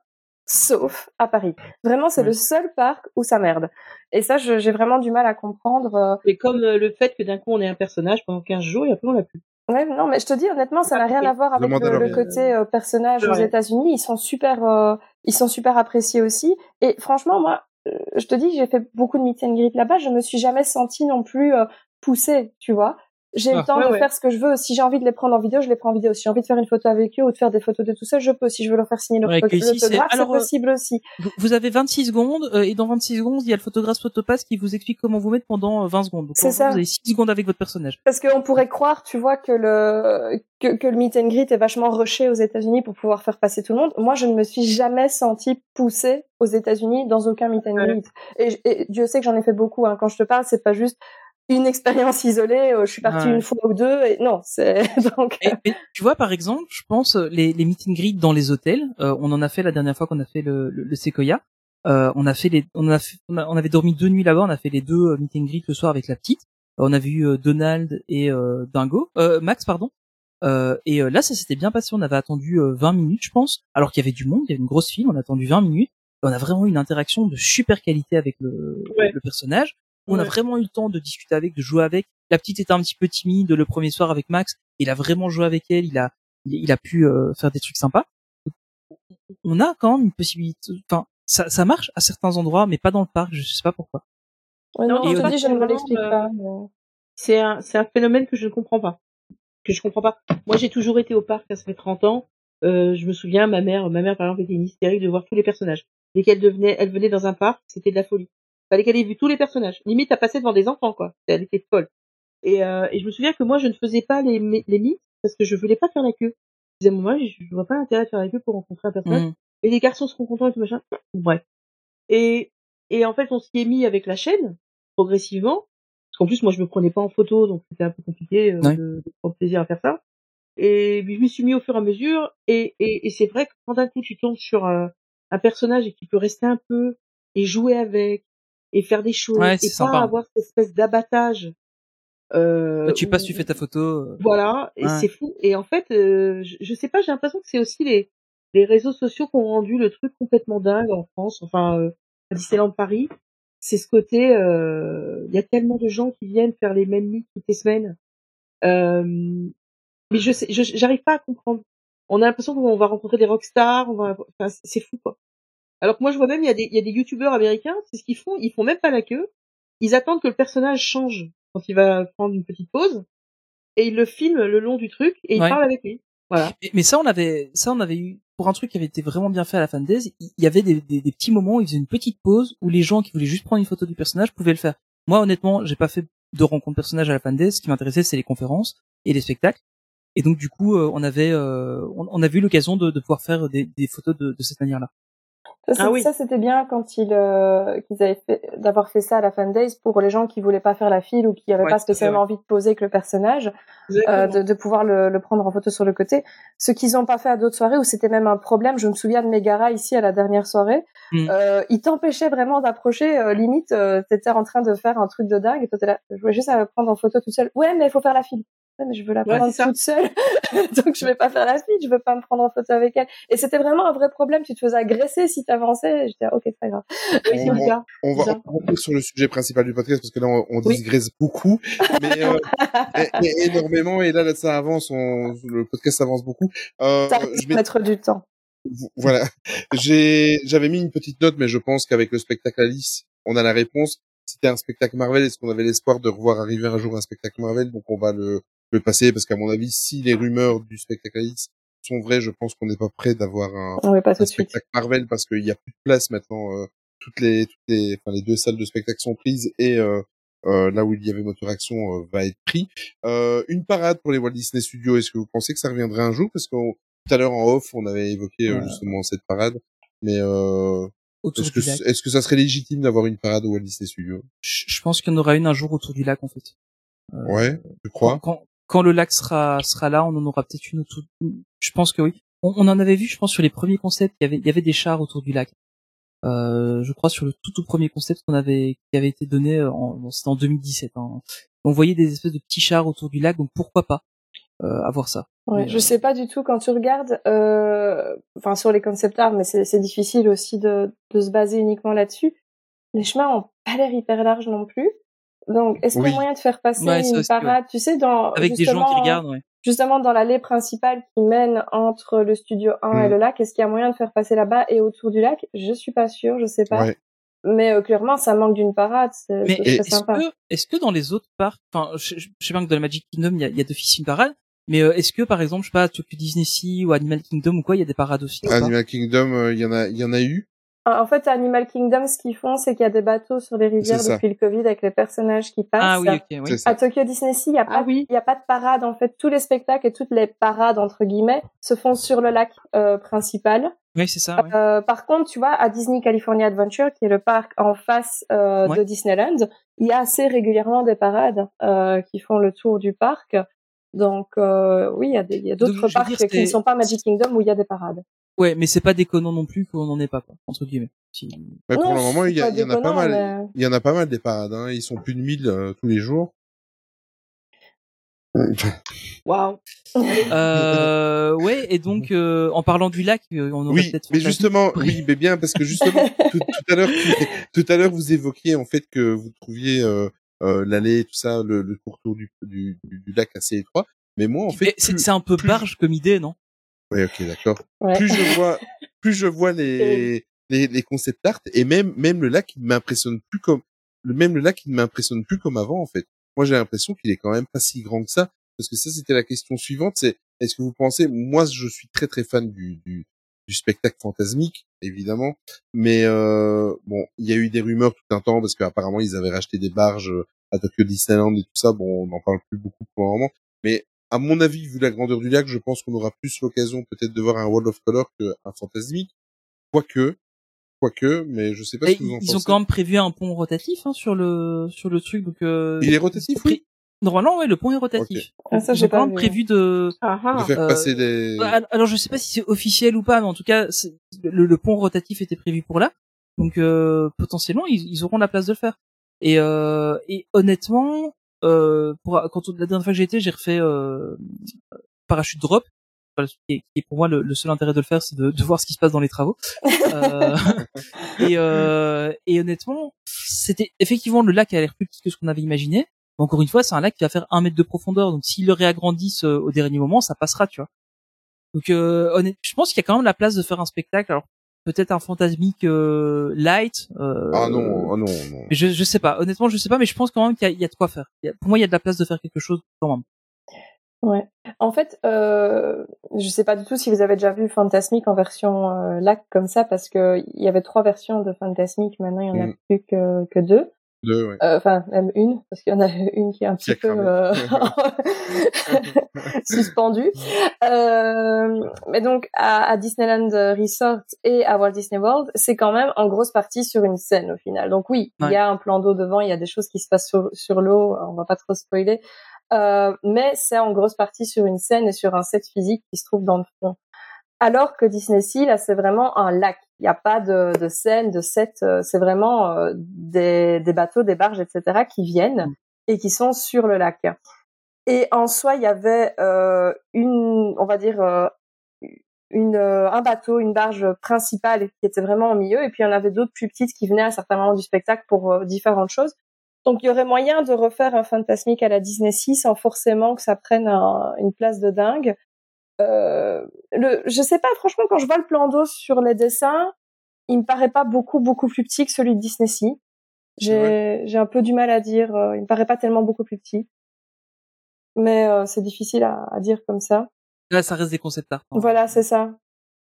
sauf à Paris. Vraiment, c'est le seul parc où ça merde. Et ça, j'ai vraiment du mal à comprendre. euh. Mais comme euh, le fait que d'un coup on ait un personnage pendant 15 jours et après on l'a plus. Ouais, non, mais je te dis honnêtement, ça n'a rien à voir avec Demande le, côté euh, personnage aux. États-Unis. Ils sont super, euh, ils sont super appréciés aussi. Et franchement, moi, euh, je te dis, j'ai fait beaucoup de meet and greet là-bas. Je me suis jamais sentie non plus euh, poussée, tu vois. J'ai Ah, le temps ouais, de ouais. faire ce que je veux. Si j'ai envie de les prendre en vidéo, je les prends en vidéo. Si j'ai envie de faire une photo avec eux ou de faire des photos de tout ça, je peux. Si je veux leur faire signer Ouais, que ici, c'est- euh, possible aussi. Vous, avez 26 secondes euh, et dans 26 secondes, il y a le photographe Photopass qui vous explique comment vous mettre pendant euh, 20 secondes. Donc C'est ça. vous avez 6 secondes avec votre personnage. Parce qu'on pourrait croire, tu vois, que le que, que le meet and greet est vachement rushé aux États-Unis pour pouvoir faire passer tout le monde. Moi, je ne me suis jamais sentie poussée aux États-Unis dans aucun meet and Ouais. greet. Et, et Dieu sait que j'en ai fait beaucoup. Hein. Quand je te parle, c'est pas juste une expérience isolée. euh, je suis partie Ouais. une fois ou deux. Et non, c'est donc. Et- et tu vois, par exemple, je pense euh, les, les meet and greet dans les hôtels. euh, on en a fait la dernière fois qu'on a fait le, le, le Sequoia. Euh, on a fait les, on a, fait- on, a- on avait dormi deux nuits là-bas. On a fait les deux euh, meet and greet le soir avec la petite. Euh, on a vu euh, Donald et euh, Dingo, euh, Max, pardon. Euh, et euh, là, ça s'était bien passé. On avait attendu euh, 20 minutes, je pense, alors qu'il y avait du monde. Il y avait une grosse file. On a attendu 20 minutes. Et on a vraiment eu une interaction de super qualité avec le, Ouais. le personnage. On a vraiment eu le temps de discuter avec, de jouer avec. La petite était un petit peu timide le premier soir avec Max. Il a vraiment joué avec elle. Il a, il, il a pu euh, faire des trucs sympas. On a quand même une possibilité. Enfin, ça, ça marche à certains endroits, mais pas dans le parc. Je sais pas pourquoi. Ouais, Non, et je ne l'explique euh, pas. mais- C'est un, c'est un phénomène que je ne comprends pas. Que je comprends pas. Moi, j'ai toujours été au parc, ça fait 30 ans. Euh, je me souviens, ma mère, ma mère, par exemple, était une hystérique de voir tous les personnages. Dès qu'elle devenait, elle venait dans un parc, c'était de la folie. Fallait qu'elle ait vu tous les personnages. Limite, à passer devant des enfants, quoi. Elle était folle. Et, euh, et je me souviens que moi, je ne faisais pas les, les mythes parce que je voulais pas faire la queue. Je disais, moi, je, je vois pas l'intérêt de faire la queue pour rencontrer un personnage. Mhm. Et les garçons seront contents et tout machin. Bref. Et, et en fait, on s'y est mis avec la chaîne, progressivement. Parce qu'en plus, moi, je me prenais pas en photo, donc c'était un peu compliqué euh, Ouais. de, de prendre plaisir à faire ça. Et puis, je m'y suis mis au fur et à mesure. Et, et, et c'est vrai que quand d'un coup, tu tombes sur euh, un personnage et que tu peux rester un peu et jouer avec et faire des choses Ouais, et c'est pas sympa. avoir cette espèce d'abattage. Euh, Bah, tu passes, où- tu fais ta photo. euh, voilà, et Ouais. c'est fou. Et en fait, euh, je, je sais pas, j'ai l'impression que c'est aussi les, les réseaux sociaux qui ont rendu le truc complètement dingue en France, enfin euh, à Disneyland Paris. C'est ce côté, euh, il y a tellement de gens qui viennent faire les mêmes mythes toutes les semaines. Euh, mais je sais, j'arrive pas à comprendre. On a l'impression qu'on va rencontrer des rockstars, on va, enfin, c'est fou quoi. Alors que moi je vois même il y a des, il y a des youtubeurs américains, c'est ce qu'ils font, ils font même pas la queue, ils attendent que le personnage change quand il va prendre une petite pause et ils le filment le long du truc et ils Ouais. parlent avec lui. Voilà. Mais, mais ça, on avait, ça, on avait eu pour un truc qui avait été vraiment bien fait à la fin Days. Il y avait des, des, des petits moments où ils faisaient une petite pause où les gens qui voulaient juste prendre une photo du personnage pouvaient le faire. Moi, honnêtement, j'ai pas fait de rencontre personnage à la fin Days. Ce qui m'intéressait, c'est les conférences et les spectacles. Et donc, du coup, euh, on avait, euh, on, on a vu l'occasion de, de pouvoir faire des, des photos de, de cette manière-là. Ah oui. ça, c'était bien quand ils, euh, qu'ils avaient fait, d'avoir fait ça à la Fan Days pour les gens qui voulaient pas faire la file ou qui avaient Ouais, pas tout spécialement envie de poser avec le personnage, euh, de, de pouvoir le, le prendre en photo sur le côté. Ce qu'ils n'ont pas fait à d'autres soirées où c'était même un problème. Je me souviens de Megara ici à la dernière soirée. Mm. Euh, ils t'empêchaient vraiment d'approcher. euh, limite, euh, t'étais en train de faire un truc de dingue et toi t'es là. Je voulais juste à prendre en photo toute seule. Ouais, mais il faut faire la file. Ouais, mais je veux la Ouais, prendre ça. toute seule. Donc je vais pas faire la file. Je veux pas me prendre en photo avec elle. Et c'était vraiment un vrai problème. Tu te faisais agresser si t'avançais. J'étais ok, c'est pas grave. Oui, c'est on- va, Bizarre. on va revenir sur le sujet principal du podcast parce que là on, on Oui. digresse beaucoup, mais, euh, énormément et là, là ça avance, on, le podcast avance beaucoup. Euh, Ça je vais- mettre du temps. voilà, j'ai j'avais mis une petite note, mais je pense qu'avec le spectacle Alice, on a la réponse. C'était un spectacle Marvel, est-ce qu'on avait l'espoir de revoir arriver un jour un spectacle Marvel? Donc on va le, le passer parce qu'à mon avis, si les rumeurs du spectacle Alice sont vraies, je pense qu'on n'est pas prêt d'avoir un, spectacle Marvel parce qu'il y a plus de place maintenant. euh, toutes les toutes les enfin les deux salles de spectacle sont prises et euh, euh, là où il y avait moteur action euh, va être pris. Euh, une parade pour les Walt Disney Studios. Est-ce que vous pensez que ça reviendrait un jour? Parce que tout à l'heure en off, on avait évoqué euh, Ouais. justement cette parade. Mais euh, est-ce que est-ce que ça serait légitime d'avoir une parade au Walt Disney Studios? Je, je pense qu'il y en aura une un jour autour du lac, en fait. Euh, Ouais, je crois? quand, quand le lac sera sera là, on en aura peut-être une autour. Je pense que oui. On, on en avait vu, je pense, sur les premiers concepts, il y avait il y avait des chars autour du lac. Euh, je crois sur le tout tout premier concept qu'on avait qui avait été donné en bon, c'était en 2017. Hein. On voyait des espèces de petits chars autour du lac, donc pourquoi pas euh, avoir ça. Ouais, Mais, je euh, sais pas du tout quand tu regardes, euh, enfin sur les concept art, mais c'est c'est difficile aussi de, de se baser uniquement là-dessus. Les chemins ont pas l'air hyper larges non plus. Donc, est-ce qu'il y a moyen de faire passer Ouais, une parade, tu sais, dans Avec des gens qui justement- regardent, ouais. justement dans l'allée principale qui mène entre le studio 1 et Mm. le lac, est-ce qu'il y a moyen de faire passer là-bas et autour du lac? Je suis pas sûre, je sais pas. Ouais. Mais euh, clairement, ça manque d'une parade, c'est Mais est-ce sympa. que, est-ce que dans les autres parcs, enfin, je, je je sais bien que dans la Magic Kingdom, il y a, y a d'office une parade, mais euh, est-ce que, par exemple, je sais pas, Tokyo Disney Sea ou Animal Kingdom ou quoi, il y a des parades aussi Animal Kingdom, euh, il y en a il y en a eu. Ah, En fait, à Animal Kingdom, ce qu'ils font, c'est qu'il y a des bateaux sur les rivières depuis le Covid avec les personnages qui passent. Ah oui, ok, oui. C'est ça. À Tokyo Disney Sea, il n'y a, pas- Ah oui. il y a pas de parade. En fait, tous les spectacles et toutes les parades, entre guillemets, se font sur le lac euh, principal. Oui, c'est ça. Euh, par contre, tu vois, à Disney California Adventure, qui est le parc en face euh, Ouais. de Disneyland, il y a assez régulièrement des parades euh, qui font le tour du parc. Donc euh, oui, il y a, des- il y a Donc, d'autres parcs dire, qui ne sont pas Magic Kingdom où il y a des parades. Ouais, mais c'est pas déconnant non plus qu'on n'en ait pas, quoi, entre guillemets. Si- Mais pour Non, le moment, il y, a- en a pas mal. mais- Il y en a pas mal des parades. Hein. Ils sont plus de 1000 euh, tous les jours. Waouh. Euh, ouais, et donc euh, en parlant du lac, euh, on aurait Oui, peut-être. mais justement, oui, mais bien parce que justement, tout, tout à l'heure, tout à l'heure, vous évoquiez en fait que vous trouviez euh, euh, l'allée, tout ça, le, le pourtour du, du, du, du lac assez étroit. Mais moi, en fait, Mais c'est plus- un peu plus- barge comme idée, non? Ouais, ok, d'accord. Ouais. Plus je vois, plus je vois les, les, les concept art et même, même le lac, il ne m'impressionne plus comme, le même le lac, il ne m'impressionne plus comme avant, en fait. Moi, j'ai l'impression qu'il est quand même pas si grand que ça. Parce que ça, c'était la question suivante, c'est, est-ce que vous pensez, moi, je suis très, très fan du, du, du spectacle fantasmique, évidemment. Mais, euh, bon, il y a eu des rumeurs tout un temps parce qu'apparemment, ils avaient racheté des barges euh, à Tokyo Disneyland et tout ça. Bon, on n'en parle plus beaucoup pour le moment. Mais, à mon avis, vu la grandeur du lac, je pense qu'on aura plus l'occasion peut-être de voir un World of Color qu'un fantasmique. Quoique, quoique, mais je sais pas Et ce que vous en Ils pensez. ont quand même prévu un pont rotatif hein, sur le sur le truc, donc. Euh, Il est rotatif, oui Normalement, ouais, le pont est rotatif. Ah, ça, Ils j'ai ont quand même vu. prévu de. Ah De ah. faire Euh, passer des... Ouais, Alors je sais pas si c'est officiel ou pas, mais en tout cas le, le pont rotatif était prévu pour là, donc euh, potentiellement ils, ils auront la place de le faire. Et, euh, et honnêtement, pour quand on- la dernière fois que j'ai été, j'ai refait euh, parachute drop, qui, est, pour moi le, le seul intérêt de le faire, c'est de, de voir ce qui se passe dans les travaux. Euh, et, euh, et honnêtement, c'était effectivement le lac a l'air plus petit que ce qu'on avait imaginé. Mais Encore une fois, c'est un lac qui va faire un mètre de profondeur, donc s'ils le réagrandissent euh, au dernier moment, ça passera, tu vois. Donc, euh, honnête, je pense qu'il y a quand même la place de faire un spectacle. Alors, peut-être un fantasmique euh, light. Euh, Ah non, ah non, non. Mais je, je sais pas. Honnêtement, je sais pas, mais je pense quand même qu'il y, a- il y a de quoi faire. Il y a- pour moi, il y a de la place de faire quelque chose quand même. Ouais. En fait, euh, je sais pas du tout si vous avez déjà vu Fantasmic en version euh, lac comme ça, parce que il y avait trois versions de Fantasmic. Maintenant, il y en a Mm. plus que, que deux. Deux, ouais. Euh, Enfin, même une, parce qu'il y en a une qui est un Qui petit peu euh, suspendue. Euh, mais donc, à, à Disneyland Resort et à Walt Disney World, c'est quand même en grosse partie sur une scène au final. Donc oui, il y a un plan d'eau devant, il y a des choses qui se passent sur, sur l'eau, on va pas trop spoiler. Euh, mais c'est en grosse partie sur une scène et sur un set physique qui se trouve dans le fond. Alors que Disney Sea, là, c'est vraiment un lac. Il n'y a pas de, de scène, de set. euh, C'est vraiment euh, des, des bateaux, des barges, etc. qui viennent et qui sont sur le lac. Et en soi, il y avait euh, une, on va dire, euh, une, euh, un bateau, une barge principale qui était vraiment au milieu, et puis il y en avait d'autres plus petites qui venaient à certains moments du spectacle pour euh, différentes choses. Donc il y aurait moyen de refaire un fantasmique à la Disney Sea sans forcément que ça prenne un- une place de dingue. Euh, le, je sais pas, franchement, quand je vois le plan d'eau sur les dessins, il me paraît pas beaucoup beaucoup plus petit que celui de Disney Sea. J'ai j'ai un peu du mal à dire. euh, il me paraît pas tellement beaucoup plus petit, mais euh, c'est difficile à, à dire comme ça. Là, ça reste des concepts art. hein. Voilà, c'est ça.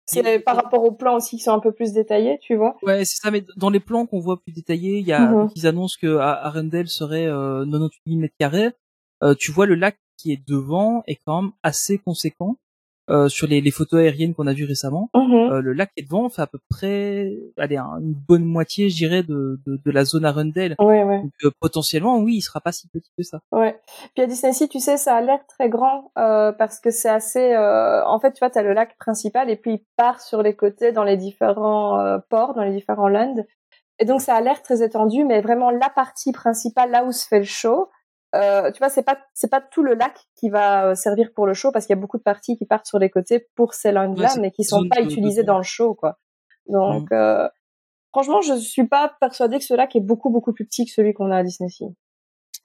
C'est par rapport aux plans aussi qui sont un peu plus détaillés, tu vois. Ouais, c'est ça. Mais dans les plans qu'on voit plus détaillés, il y a Mhm. donc, ils annoncent que à- Arundel serait euh, 98 000 mètres carrés. Euh, tu vois le lac qui est devant est quand même assez conséquent. Euh, sur les, les photos aériennes qu'on a vues récemment, Mhm. euh, le lac qui est devant fait à peu près, allez, un- une bonne moitié, je dirais, de, de, de la zone Arundel. Ouais, ouais. Donc euh, potentiellement, oui, il sera pas si petit que ça. Ouais. Puis à Disney Sea, tu sais, ça a l'air très grand euh, parce que c'est assez. euh, En fait, tu vois, t'as le lac principal et puis il part sur les côtés dans les différents euh, ports, dans les différents lands. Et donc ça a l'air très étendu, mais vraiment la partie principale, là où se fait le show, euh, tu vois, c'est pas c'est pas tout le lac qui va euh, servir pour le show parce qu'il y a beaucoup de parties qui partent sur les côtés pour ces Ouais, c'est mais qui sont pas utilisées dans le show, quoi. Donc, euh, franchement, je suis pas persuadée que ce lac est beaucoup beaucoup plus petit que celui qu'on a à Disney Sea.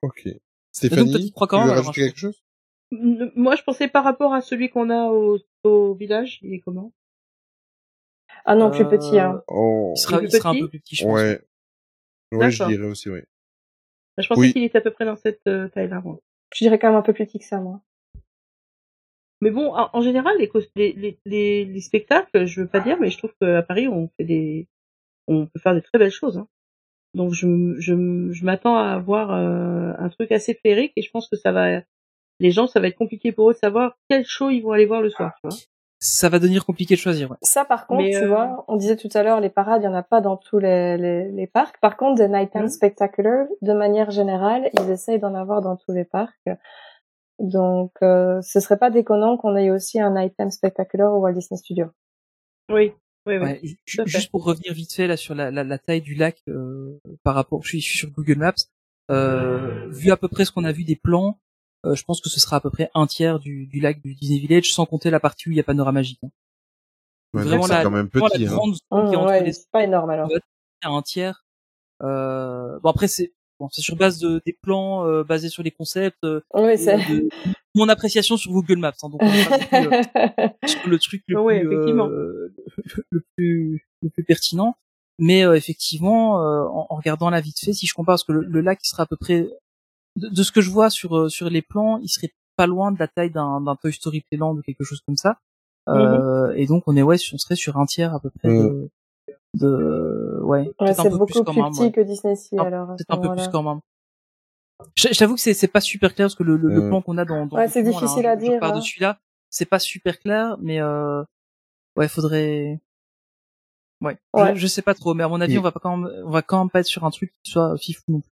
Ok. donc, Stéphanie, tu crois quand même, rajouter alors, quelque chose? Moi, je pensais par rapport à celui qu'on a au, au village, il est comment? Ah non, plus Euh, petit, hein. Oh, Il sera, plus il sera un petit peu plus petit, je pense. ouais. Ouais, je dirais aussi, oui. Je pensais Oui. qu'il était à peu près dans cette euh, taille-là. moi. Je dirais quand même un peu plus petit que ça, moi. Mais bon, en, en général, les, cos- les, les, les, les spectacles, je veux pas dire, mais je trouve qu'à Paris, on fait des, on peut faire de très belles choses. Hein. Donc, je, je, je m'attends à avoir euh, un truc assez féerique et je pense que ça va, les gens, ça va être compliqué pour eux de savoir quel show ils vont aller voir le soir. Tu vois ça va devenir compliqué de choisir. Ouais. Ça, par contre, Mais, tu euh, vois, on disait tout à l'heure, les parades, il y en a pas dans tous les, les, les parcs. Par contre, des Nighttime Mhm. Spectacular, de manière générale, ils essayent d'en avoir dans tous les parcs. Donc, euh, ce serait pas déconnant qu'on ait aussi un Nighttime Spectacular au Walt Disney Studio. Oui, oui, oui. Ouais, juste pour revenir vite fait là sur la, la, la taille du lac euh, par rapport, je suis, je suis sur Google Maps. Euh, vu à peu près ce qu'on a vu des plans, euh, je pense que ce sera à peu près un tiers du, du lac du Disney Village, sans compter la partie où il y a panorama magique. hein. Ouais, Vraiment la, quand même vraiment petit. la Hein. grande zone qui est entre ouais, les c'est pas énorme alors. à un tiers. Euh, bon après c'est bon, c'est sur base de des plans euh, basés sur les concepts. euh, c'est. de mon appréciation sur Google Maps. Hein, donc on euh, sur le truc le plus effectivement. euh, le plus le plus pertinent mais euh, effectivement euh, en, en regardant la vite fait si je compare parce que le, le lac sera à peu près de, de ce que je vois sur euh, sur les plans il serait pas loin de la taille d'un d'un Toy Story Playland ou quelque chose comme ça euh, et donc on est ouais on serait sur un tiers à peu près de, de ouais Ouais, c'est beaucoup plus quand plus même, petit ouais. que Disney Sea Un- alors. à ce peut-être un peu plus quand même Je- J'avoue que c'est c'est pas super clair parce que le, le, le Mm. plan qu'on a dans, dans Ouais, le c'est là, difficile à je- je dire, pars hein. dessus là, c'est pas super clair, mais euh, ouais, faudrait. Ouais, Ouais. Je, je sais pas trop, mais à mon avis, on va pas quand même, on va quand même pas être sur un truc qui soit fifou non plus.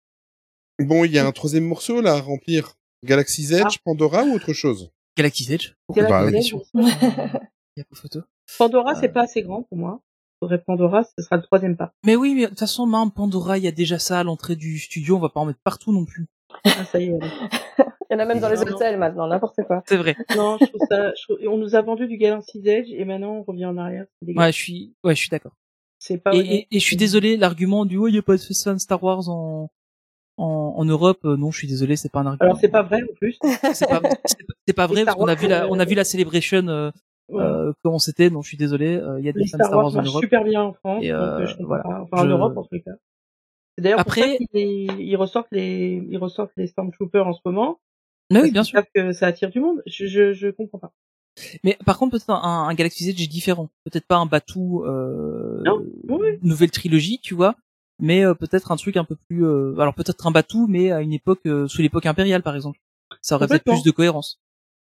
Bon, il y a un troisième morceau là à remplir. Galaxy's Edge, Ah. Pandora ou autre chose? Galaxy's Edge. Galaxy's. Edge. Il y a pas photo. Pandora, Euh. c'est pas assez grand pour moi. Faudrait Pandora, ce sera le troisième pas. Mais oui, mais de toute façon, même Pandora, il y a déjà ça à l'entrée du studio, on va pas en mettre partout non plus. Ah, ça y est. Il y en a même dans les hôtels maintenant, n'importe quoi. C'est vrai. Non, je trouve ça, je trouve- on nous a vendu du Galaxy's Edge et maintenant on revient en arrière. Ouais, je suis, ouais, je suis d'accord. C'est pas Et, et, et je suis désolé, l'argument du, oh, il y a pas de fan Star Wars en, en, en Europe, euh, non, je suis désolé, c'est pas un argument. Alors c'est pas vrai en plus. c'est pas, c'est vrai parce Star qu'on a vu la, on a euh, vu la celebration euh, Ouais. euh, comment c'était. Non, je suis désolé, il y a des fans Star Wars en Europe. super bien en France, Et, euh, je voilà. pas. Enfin en Europe en les cas. C'est d'ailleurs pour Après- ça qu'ils ils ressortent les, ils ressortent les Stormtroopers en ce moment. Mais oui, bien sûr. que ça attire du monde. Je, je, je comprends pas. Mais par contre, peut-être un, un Galaxy's Edge est différent. Peut-être pas un Batuu euh, Non, oui. nouvelle trilogie, tu vois. Mais euh, peut-être un truc un peu plus. euh, alors peut-être un Batuu, mais à une époque euh, sous l'époque impériale, par exemple. Ça aurait peut-être plus de cohérence.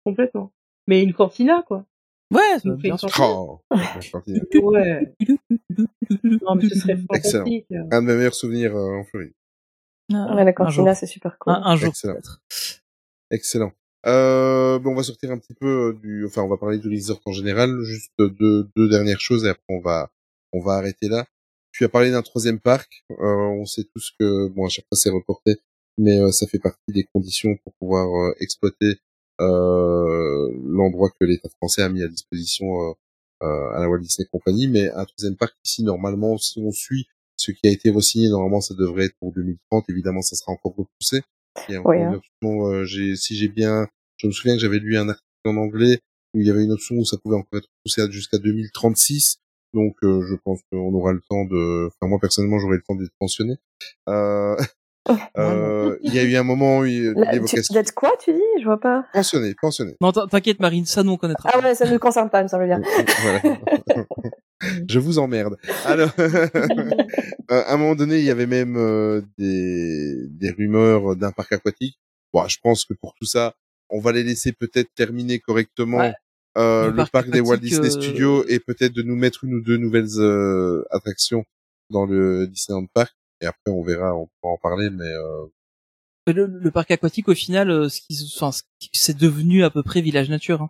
Complètement. Mais une cantina, quoi. Ouais, Ça me bien fait sûr. Oh. Ouais. Non, mais ce serait Excellent. un de mes meilleurs souvenirs euh, en Floride. Ah, Ouais, la cantina, c'est super cool. Un, un jour Excellent. peut-être. Excellent. Euh, bon, on va sortir un petit peu du, enfin, on va parler du resort en général. Juste deux, deux dernières choses et après on va, on va arrêter là. Tu as parlé d'un troisième parc. Euh, on sait tous que, bon, à chaque fois c'est reporté, mais euh, ça fait partie des conditions pour pouvoir euh, exploiter euh, l'endroit que l'État français a mis à disposition euh, euh, à la Walt Disney Company. Mais un troisième parc ici, normalement, si on suit ce qui a été re-signé, normalement, ça devrait être pour 2030. Évidemment, ça sera encore repoussé. Il y a encore Oui, une hein. option, si j'ai bien, je me souviens que j'avais lu un article en anglais où il y avait une option où ça pouvait encore être poussé à- jusqu'à 2036. Donc, euh, je pense qu'on aura le temps de, enfin, moi, personnellement, j'aurai le temps d'être pensionné. Euh, euh, il y a eu un moment où il- D'être quoi, tu dis? Je vois pas. pensionné, pensionné. Non, t'in- t'inquiète, Marine, ça nous on connaîtra. Ah ouais, ça ne nous concerne pas, me semble bien. Je vous emmerde. Alors, euh, à un moment donné, il y avait même euh, des, des rumeurs d'un parc aquatique. Bon, je pense que pour tout ça, on va les laisser peut-être terminer correctement Ouais. Euh, Le parc parc, des Walt Disney euh, Studios et peut-être de nous mettre une ou deux nouvelles euh, attractions dans le Disneyland Park. Et après, on verra, on pourra en parler, mais euh, Le, le parc aquatique, au final, euh, ce qui, enfin, c'est devenu à peu près village nature. Hein.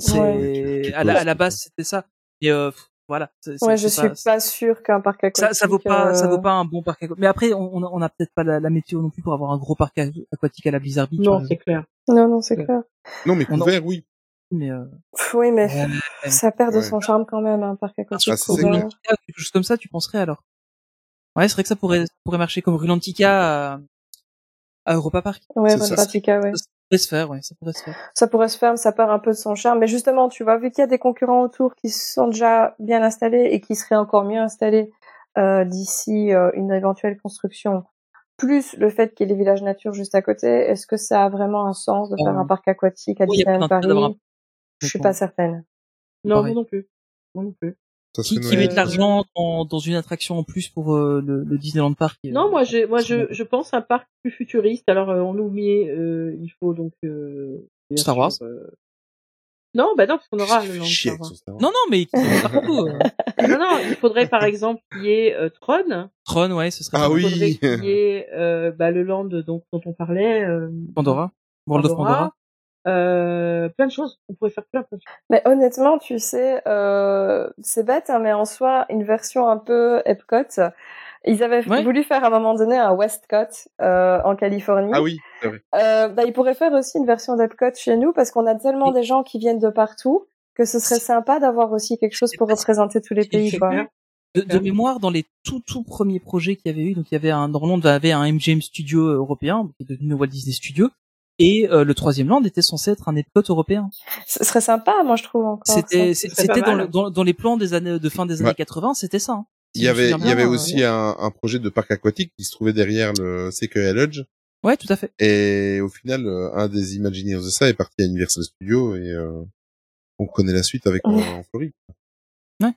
C'est Ouais. Tu- tu à, la, à base, c'était ça. Et euh, voilà. Ouais, je suis pas sûre qu'un parc aquatique. ça, ça vaut pas, ça vaut pas un bon parc aquatique. Mais après, on, on a, on a peut-être pas la, la météo non plus pour avoir un gros parc a- aquatique à la Blizzard Beach. Non, exemple. c'est clair. Non, non, c'est clair. non, mais couvert, oui. Mais euh, oui, mais Ouais. ça perd de Ouais. son charme quand même, un parc aquatique Ah, couvert. clair. quelque chose comme ça, tu penserais alors? Ouais, c'est vrai que ça pourrait, ça pourrait marcher comme Rulantica à, à Europa Park. Ouais. Pratica, ouais. Ça pourrait se faire, ouais, ça pourrait se faire. Ça pourrait se faire, mais ça perd un peu de son charme. Mais justement, tu vois, vu qu'il y a des concurrents autour qui sont déjà bien installés et qui seraient encore mieux installés euh, d'ici euh, une éventuelle construction, plus le fait qu'il y ait les villages nature juste à côté, est-ce que ça a vraiment un sens de faire Euh, un parc aquatique à oui, a Disneyland Paris? Je suis pas certaine. Non, moi non plus. Moi non plus. Ça Qui, qui met de Noël. l'argent dans, dans une attraction en plus pour euh, le, le Disneyland Park et, Non, euh, moi, je, moi, je, je pense à un parc plus futuriste. Alors, euh, on oublie, euh, il faut donc, euh, Star sûr, Wars. euh, Non, bah non, parce qu'on aura le de chier Star Wars. son Star Wars Non, non, mais euh. Non, non, il faudrait par exemple qu'il y ait euh, Tron. Tron, ouais, ce serait Ah. Il faudrait oui. qu'il y ait euh, bah, le land donc, dont on parlait. Euh, Pandora. World of Pandora. Euh, plein de choses. On pourrait faire plein, plein de choses. Mais honnêtement, tu sais, euh, c'est bête, hein, mais en soi, une version un peu Epcot. Ils avaient Ouais. voulu faire à un moment donné un Westcott euh, en Californie. Ah oui, c'est vrai. Euh, bah, ils pourraient faire aussi une version d'Epcot chez nous parce qu'on a tellement des gens qui viennent de partout que ce serait sympa d'avoir aussi quelque chose pour représenter tous les pays. Quoi. De, de mémoire, dans les tout tout premiers projets qu'il y avait eu, donc il y avait un dans le monde avait un MGM Studio européen qui est devenu Walt Disney Studio, et euh, le troisième land était censé être un Epcot européen. Ce serait sympa, moi je trouve encore. C'était dans, mal. le- dans dans les plans des années de fin des années Ouais. 80, c'était ça. hein. Il y avait, souviens il y bien, avait euh, aussi un, un projet de parc aquatique qui se trouvait derrière le Sequoia Lodge. Ouais, tout à fait. Et au final, euh, un des Imagineers de ça est parti à Universal Studios et euh, on connaît la suite avec en, en Floride. Ouais.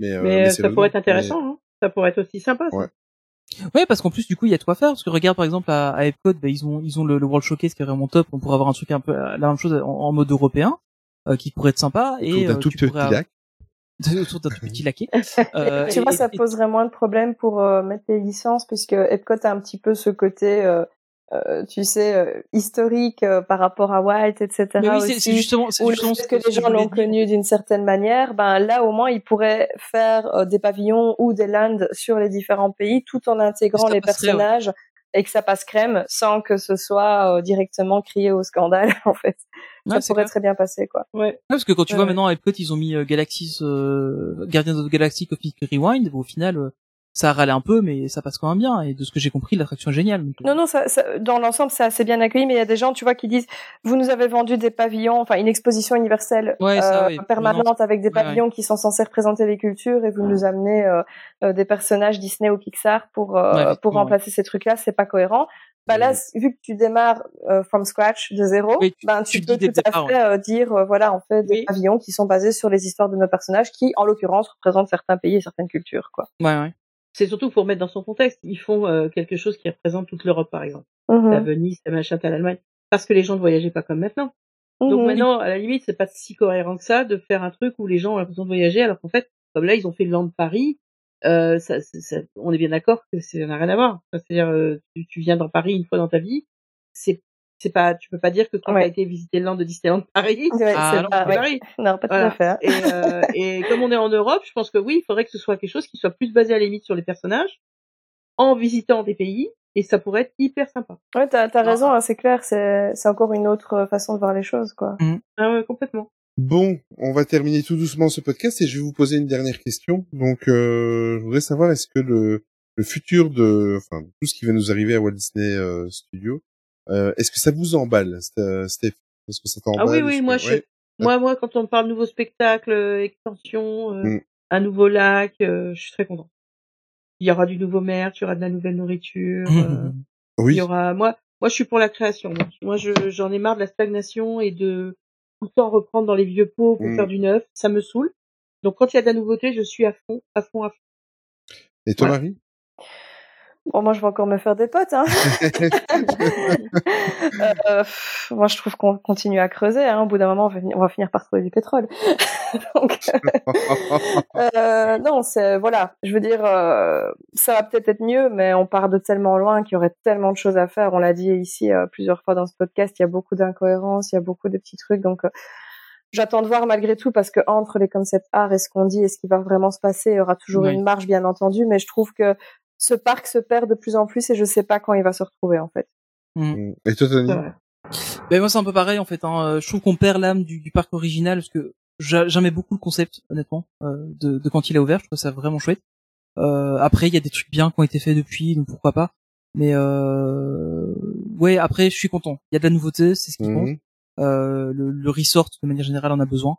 Mais, euh, ça pourrait être intéressant. Hein. Ça pourrait être aussi sympa. Ça. Ouais. Parce qu'en plus du coup il y a de quoi faire. Parce que regarde par exemple à, à Epcot, bah, ils ont ils ont le, le World Showcase qui est vraiment top. On pourrait avoir un truc un peu euh, la même chose en, en mode européen, euh, qui pourrait être sympa. Autour Et d'un euh, tout tu petit pourrais lac. autour d'un tout petit laqué. Euh, Tu et- vois, ça et- poserait moins de problèmes pour euh, mettre les licences, puisque Epcot a un petit peu ce côté, euh, tu sais, euh, historique euh, par rapport à White, etc. Mais oui, c'est- justement, ou ce que les gens l'ont connu d'une certaine manière. Ben là, au moins, ils pourraient faire euh, des pavillons ou des lands sur les différents pays, tout en intégrant les ouais. personnages et que ça passe crème, sans que ce soit directement crié au scandale, en fait. Ouais, ça pourrait clair. très bien passer, quoi. Ouais. Ouais, parce que quand tu vois maintenant à Epcot ils ont mis Galaxy euh, Guardians of the Galaxy Cosmic Rewind, au final euh, ça râle un peu mais ça passe quand même bien et de ce que j'ai compris l'attraction est géniale. donc, euh, Non, non, ça, ça- dans l'ensemble, c'est assez bien accueilli, mais il y a des gens, tu vois, qui disent, vous nous avez vendu des pavillons, enfin une exposition universelle Ouais, ça, euh, oui. permanente avec des ouais, ouais. pavillons qui sont censés représenter les cultures, et vous nous amenez euh, euh, des personnages Disney ou Pixar pour euh, pour remplacer ces trucs-là, c'est pas cohérent. Bah là, vu que tu démarres euh, from scratch de zéro, Oui, tu- ben tu tu peux tout à fait euh, dire, euh, voilà, on fait des Oui. pavillons qui sont basés sur les histoires de nos personnages, qui, en l'occurrence, représentent certains pays et certaines cultures, quoi. Ouais, ouais. C'est surtout pour mettre dans son contexte. Ils font euh, quelque chose qui représente toute l'Europe, par exemple. Mhm. La Venise, la machin, t'as l'Allemagne. Parce que les gens ne voyageaient pas comme maintenant. Donc Mhm. maintenant, à la limite, c'est pas si cohérent que ça de faire un truc où les gens ont l'impression de voyager, alors qu'en fait, comme là, ils ont fait le land de Paris. Euh, ça, ça- ça- on est bien d'accord que ça n'a rien à voir. C'est-à-dire, euh, tu, tu viens dans Paris une fois dans ta vie, c'est c'est pas, tu peux pas dire que quand Ouais. tu as été visiter le land de Disneyland Paris, Ouais, Ah, pas, c'est ouais. Paris. Non, pas tout Voilà. à fait. Et, euh, et comme on est en Europe, je pense que oui, il faudrait que ce soit quelque chose qui soit plus basé à la limite sur les personnages, en visitant des pays, et ça pourrait être hyper sympa. Ouais, t'as as raison, hein, c'est clair, c'est c'est encore une autre façon de voir les choses, quoi. Ah ouais, complètement. Bon, on va terminer tout doucement ce podcast et je vais vous poser une dernière question. Donc, euh, je voudrais savoir est-ce que le, le futur de, enfin, tout ce qui va nous arriver à Walt Disney euh, Studio, euh, est-ce que ça vous emballe, St- Steph Est-ce que ça t'emballe Ah oui, oui, que- moi, je, ouais. moi, moi, quand on parle nouveau spectacle, euh, extension, euh, Mm. un nouveau lac, euh, je suis très content. Il y aura du nouveau merch, il y aura de la nouvelle nourriture, euh, il Oui. y aura, moi, moi, je suis pour la création. Moi, Moi, je, j'en ai marre de la stagnation et de tout le temps reprendre dans les vieux pots pour Mm. faire du neuf. Ça me saoule. Donc, quand il y a de la nouveauté, je suis à fond, à fond, à fond. Et toi, Voilà. Marie? Bon, moi, je vais encore me faire des potes, hein. Euh, pff, moi, je trouve qu'on continue à creuser. Hein. Au bout d'un moment, on va, finir, on va finir par trouver du pétrole. Donc, euh, non, c'est voilà. Je veux dire, euh, ça va peut-être être mieux, mais on part de tellement loin qu'il y aurait tellement de choses à faire. On l'a dit ici euh, plusieurs fois dans ce podcast. Il y a beaucoup d'incohérences, il y a beaucoup de petits trucs. Donc, euh, j'attends de voir malgré tout parce que entre les concepts art et ce qu'on dit et ce qui va vraiment se passer, il y aura toujours Oui. une marge, bien entendu. Mais je trouve que ce parc se perd de plus en plus et je sais pas quand il va se retrouver en fait. Mm. Et toi, Tony? Ben moi c'est un peu pareil en fait. Hein. Euh, Je trouve qu'on perd l'âme du, du parc original parce que j'a- j'aimais beaucoup le concept honnêtement euh, de, de quand il a ouvert. Je trouve ça vraiment chouette. Euh, après il y a des trucs bien qui ont été faits depuis, donc pourquoi pas. Mais euh, ouais après je suis content. Il y a de la nouveauté, c'est ce qui compte. Mhm. Euh, le, le resort de manière générale en a besoin.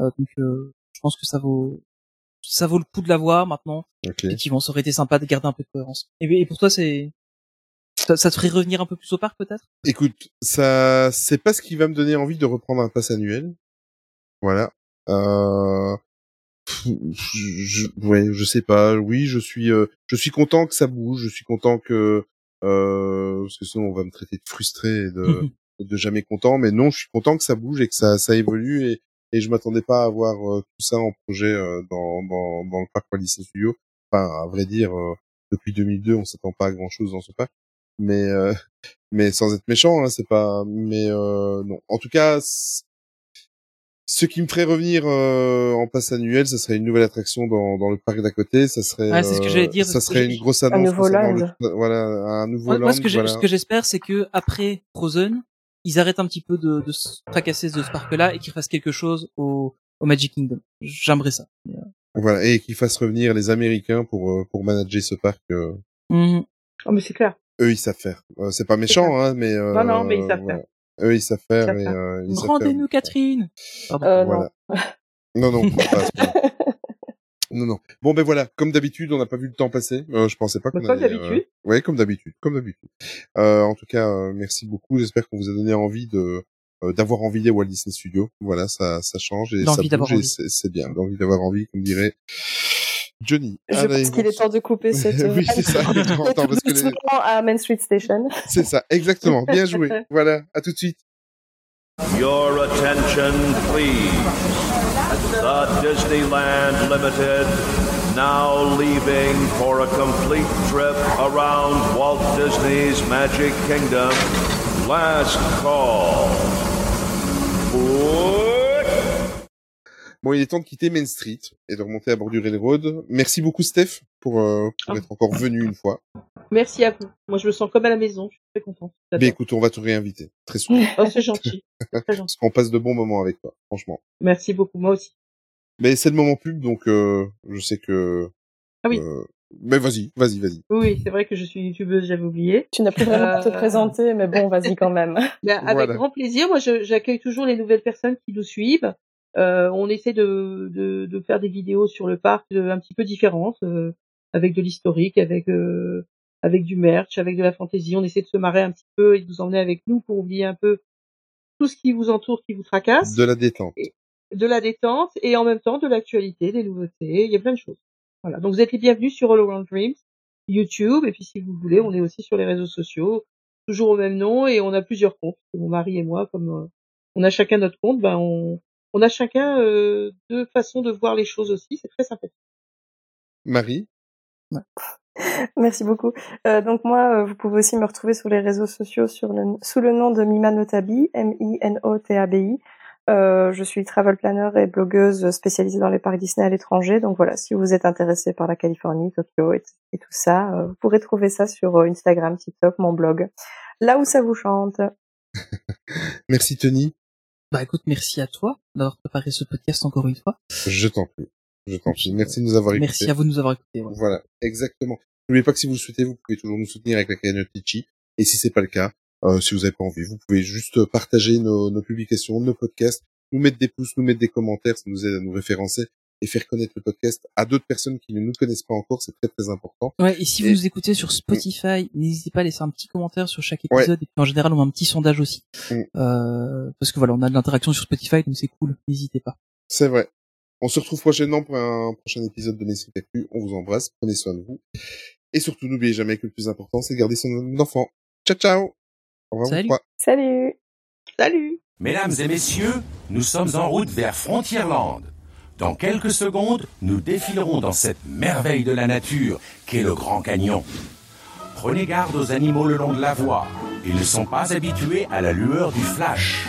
Euh, donc euh, je pense que ça vaut ça vaut le coup de l'avoir maintenant. Ok. Effectivement, ça aurait été sympa de garder un peu de cohérence. Et, et pour toi c'est ça, ça te ferait revenir un peu plus au parc peut-être? Écoute, ça, c'est pas ce qui va me donner envie de reprendre un pass annuel. Voilà. Euh... Je, je- ouais, je sais pas. Oui, je suis, euh, je suis content que ça bouge. Je suis content que, euh, parce que sinon on va me traiter de frustré et de, de jamais content. Mais non, je suis content que ça bouge et que ça, ça évolue et, et je m'attendais pas à avoir euh, tout ça en projet euh, dans, dans, dans le parc Walt Disney Studio. Enfin, à vrai dire, euh, depuis 2002, on s'attend pas à grand chose dans ce parc. Mais euh, mais sans être méchant, hein, c'est pas. Mais euh, non. En tout cas, ce qui me ferait revenir euh, en passe annuel, ça serait une nouvelle attraction dans, dans le parc d'à côté. Ça serait. Ouais, c'est ce que j'allais dire, Ça serait une grosse annonce. nouveau concernant land. le- voilà, un nouveau Moi, land. moi, ce que j'ai- voilà. ce que j'espère, c'est que après Frozen, ils arrêtent un petit peu de, de se tracasser de ce parc-là et qu'ils fassent quelque chose au, au Magic Kingdom. J'aimerais ça. Voilà, et qu'ils fassent revenir les Américains pour euh, pour manager ce parc. euh, mhm. Oh, mais c'est clair. eux, ils savent faire. Euh, c'est pas méchant, hein, mais euh, Non, non, mais ils savent voilà. faire. Eux, ils savent faire. savent et, faire. euh, ils savent Rendez-nous faire. Catherine. Pardon. Euh, Voilà. Non, non, pas à ce point. Non, non. Bon, ben voilà. Comme d'habitude, on n'a pas vu le temps passer. Euh, je pensais pas qu'on comme allait, d'habitude. Euh... Ouais, comme d'habitude, comme d'habitude. Euh, en tout cas, euh, merci beaucoup. J'espère qu'on vous a donné envie de euh, d'avoir envie des Walt Disney Studios. Voilà, ça, ça change et ça bouge c'est bien. L'envie d'avoir envie, comme dirait Johnny. Je Allez, pense qu'il est temps de couper cette. oui, c'est ça. il est temps, attends, parce que les- Doucement à Main Street Station. C'est ça, exactement. Bien joué. Voilà, à tout de suite. Your attention, please. The Disneyland Limited now leaving for a complete trip around Walt Disney's Magic Kingdom. Last call. Bon, il est temps de quitter Main Street et de remonter à bord du Railroad. Merci beaucoup, Steph, pour, euh, pour Ah. être encore venu une fois. Merci à vous. Moi, je me sens comme à la maison. Je suis très contente. Mais écoute, on va te réinviter. Très souvent. Oh, c'est gentil. Gentil. Parce qu'on passe de bons moments avec toi, franchement. Merci beaucoup. Moi aussi. Mais c'est le moment pub, donc euh, je sais que... Ah oui. euh, Mais vas-y, vas-y, vas-y. Oui, c'est vrai que je suis youtubeuse, j'avais oublié. Tu n'as plus vraiment à te Euh. présenter, mais bon, vas-y quand même. Ben, avec Voilà. grand plaisir. Moi, j'accueille toujours les nouvelles personnes qui nous suivent. Euh, on essaie de, de, de faire des vidéos sur le parc euh, un petit peu différentes, euh, avec de l'historique, avec euh, avec du merch, avec de la fantaisie. On essaie de se marrer un petit peu et de vous emmener avec nous pour oublier un peu tout ce qui vous entoure, qui vous tracasse, De la détente. de la détente et en même temps de l'actualité, des nouveautés. Il y a plein de choses. Voilà. Donc vous êtes les bienvenus sur All Around Dreams, YouTube, et puis si vous voulez, on est aussi sur les réseaux sociaux, toujours au même nom, et on a plusieurs comptes. Mon mari et moi, comme euh, on a chacun notre compte, ben on, on a chacun euh, deux façons de voir les choses aussi. C'est très sympathique. Marie? Merci beaucoup. Euh, donc moi, euh, vous pouvez aussi me retrouver sur les réseaux sociaux sur le, sous le nom de Mima Notabi, M-I-N-O-T-A-B-I. Euh, je suis travel planner et blogueuse spécialisée dans les parcs Disney à l'étranger. Donc voilà, si vous êtes intéressé par la Californie, Tokyo et, et tout ça, euh, vous pourrez trouver ça sur euh, Instagram, TikTok, mon blog, là où ça vous chante. Merci, Tony. Bah écoute, merci à toi d'avoir préparé ce podcast encore une fois. Je t'en prie. Je. Merci de nous avoir écoutés. Merci à vous de nous avoir écoutés. voilà. Voilà, exactement. N'oubliez pas que si vous le souhaitez, vous pouvez toujours nous soutenir avec la cagnotte Litchi. Et si c'est pas le cas, euh, si vous n'avez pas envie, vous pouvez juste partager nos, nos publications, nos podcasts, nous mettre des pouces, nous mettre des commentaires, ça nous aide à nous référencer et faire connaître le podcast à d'autres personnes qui ne nous connaissent pas encore, c'est très très important. Ouais, et si vous nous écoutez sur Spotify, n'hésitez pas à laisser un petit commentaire sur chaque épisode. Et puis en général, on met un petit sondage aussi. Mm. Euh, parce que voilà, on a de l'interaction sur Spotify, donc c'est cool. N'hésitez pas. C'est vrai. On se retrouve prochainement pour un prochain épisode de Messi Actu. On vous embrasse, prenez soin de vous. Et surtout, n'oubliez jamais que le plus important, c'est de garder son enfant. Ciao, ciao Au revoir, Salut. Salut Salut Mesdames et messieurs, nous sommes en route vers Frontierland. Dans quelques secondes, nous défilerons dans cette merveille de la nature qu'est le Grand Canyon. Prenez garde aux animaux le long de la voie. Ils ne sont pas habitués à la lueur du flash.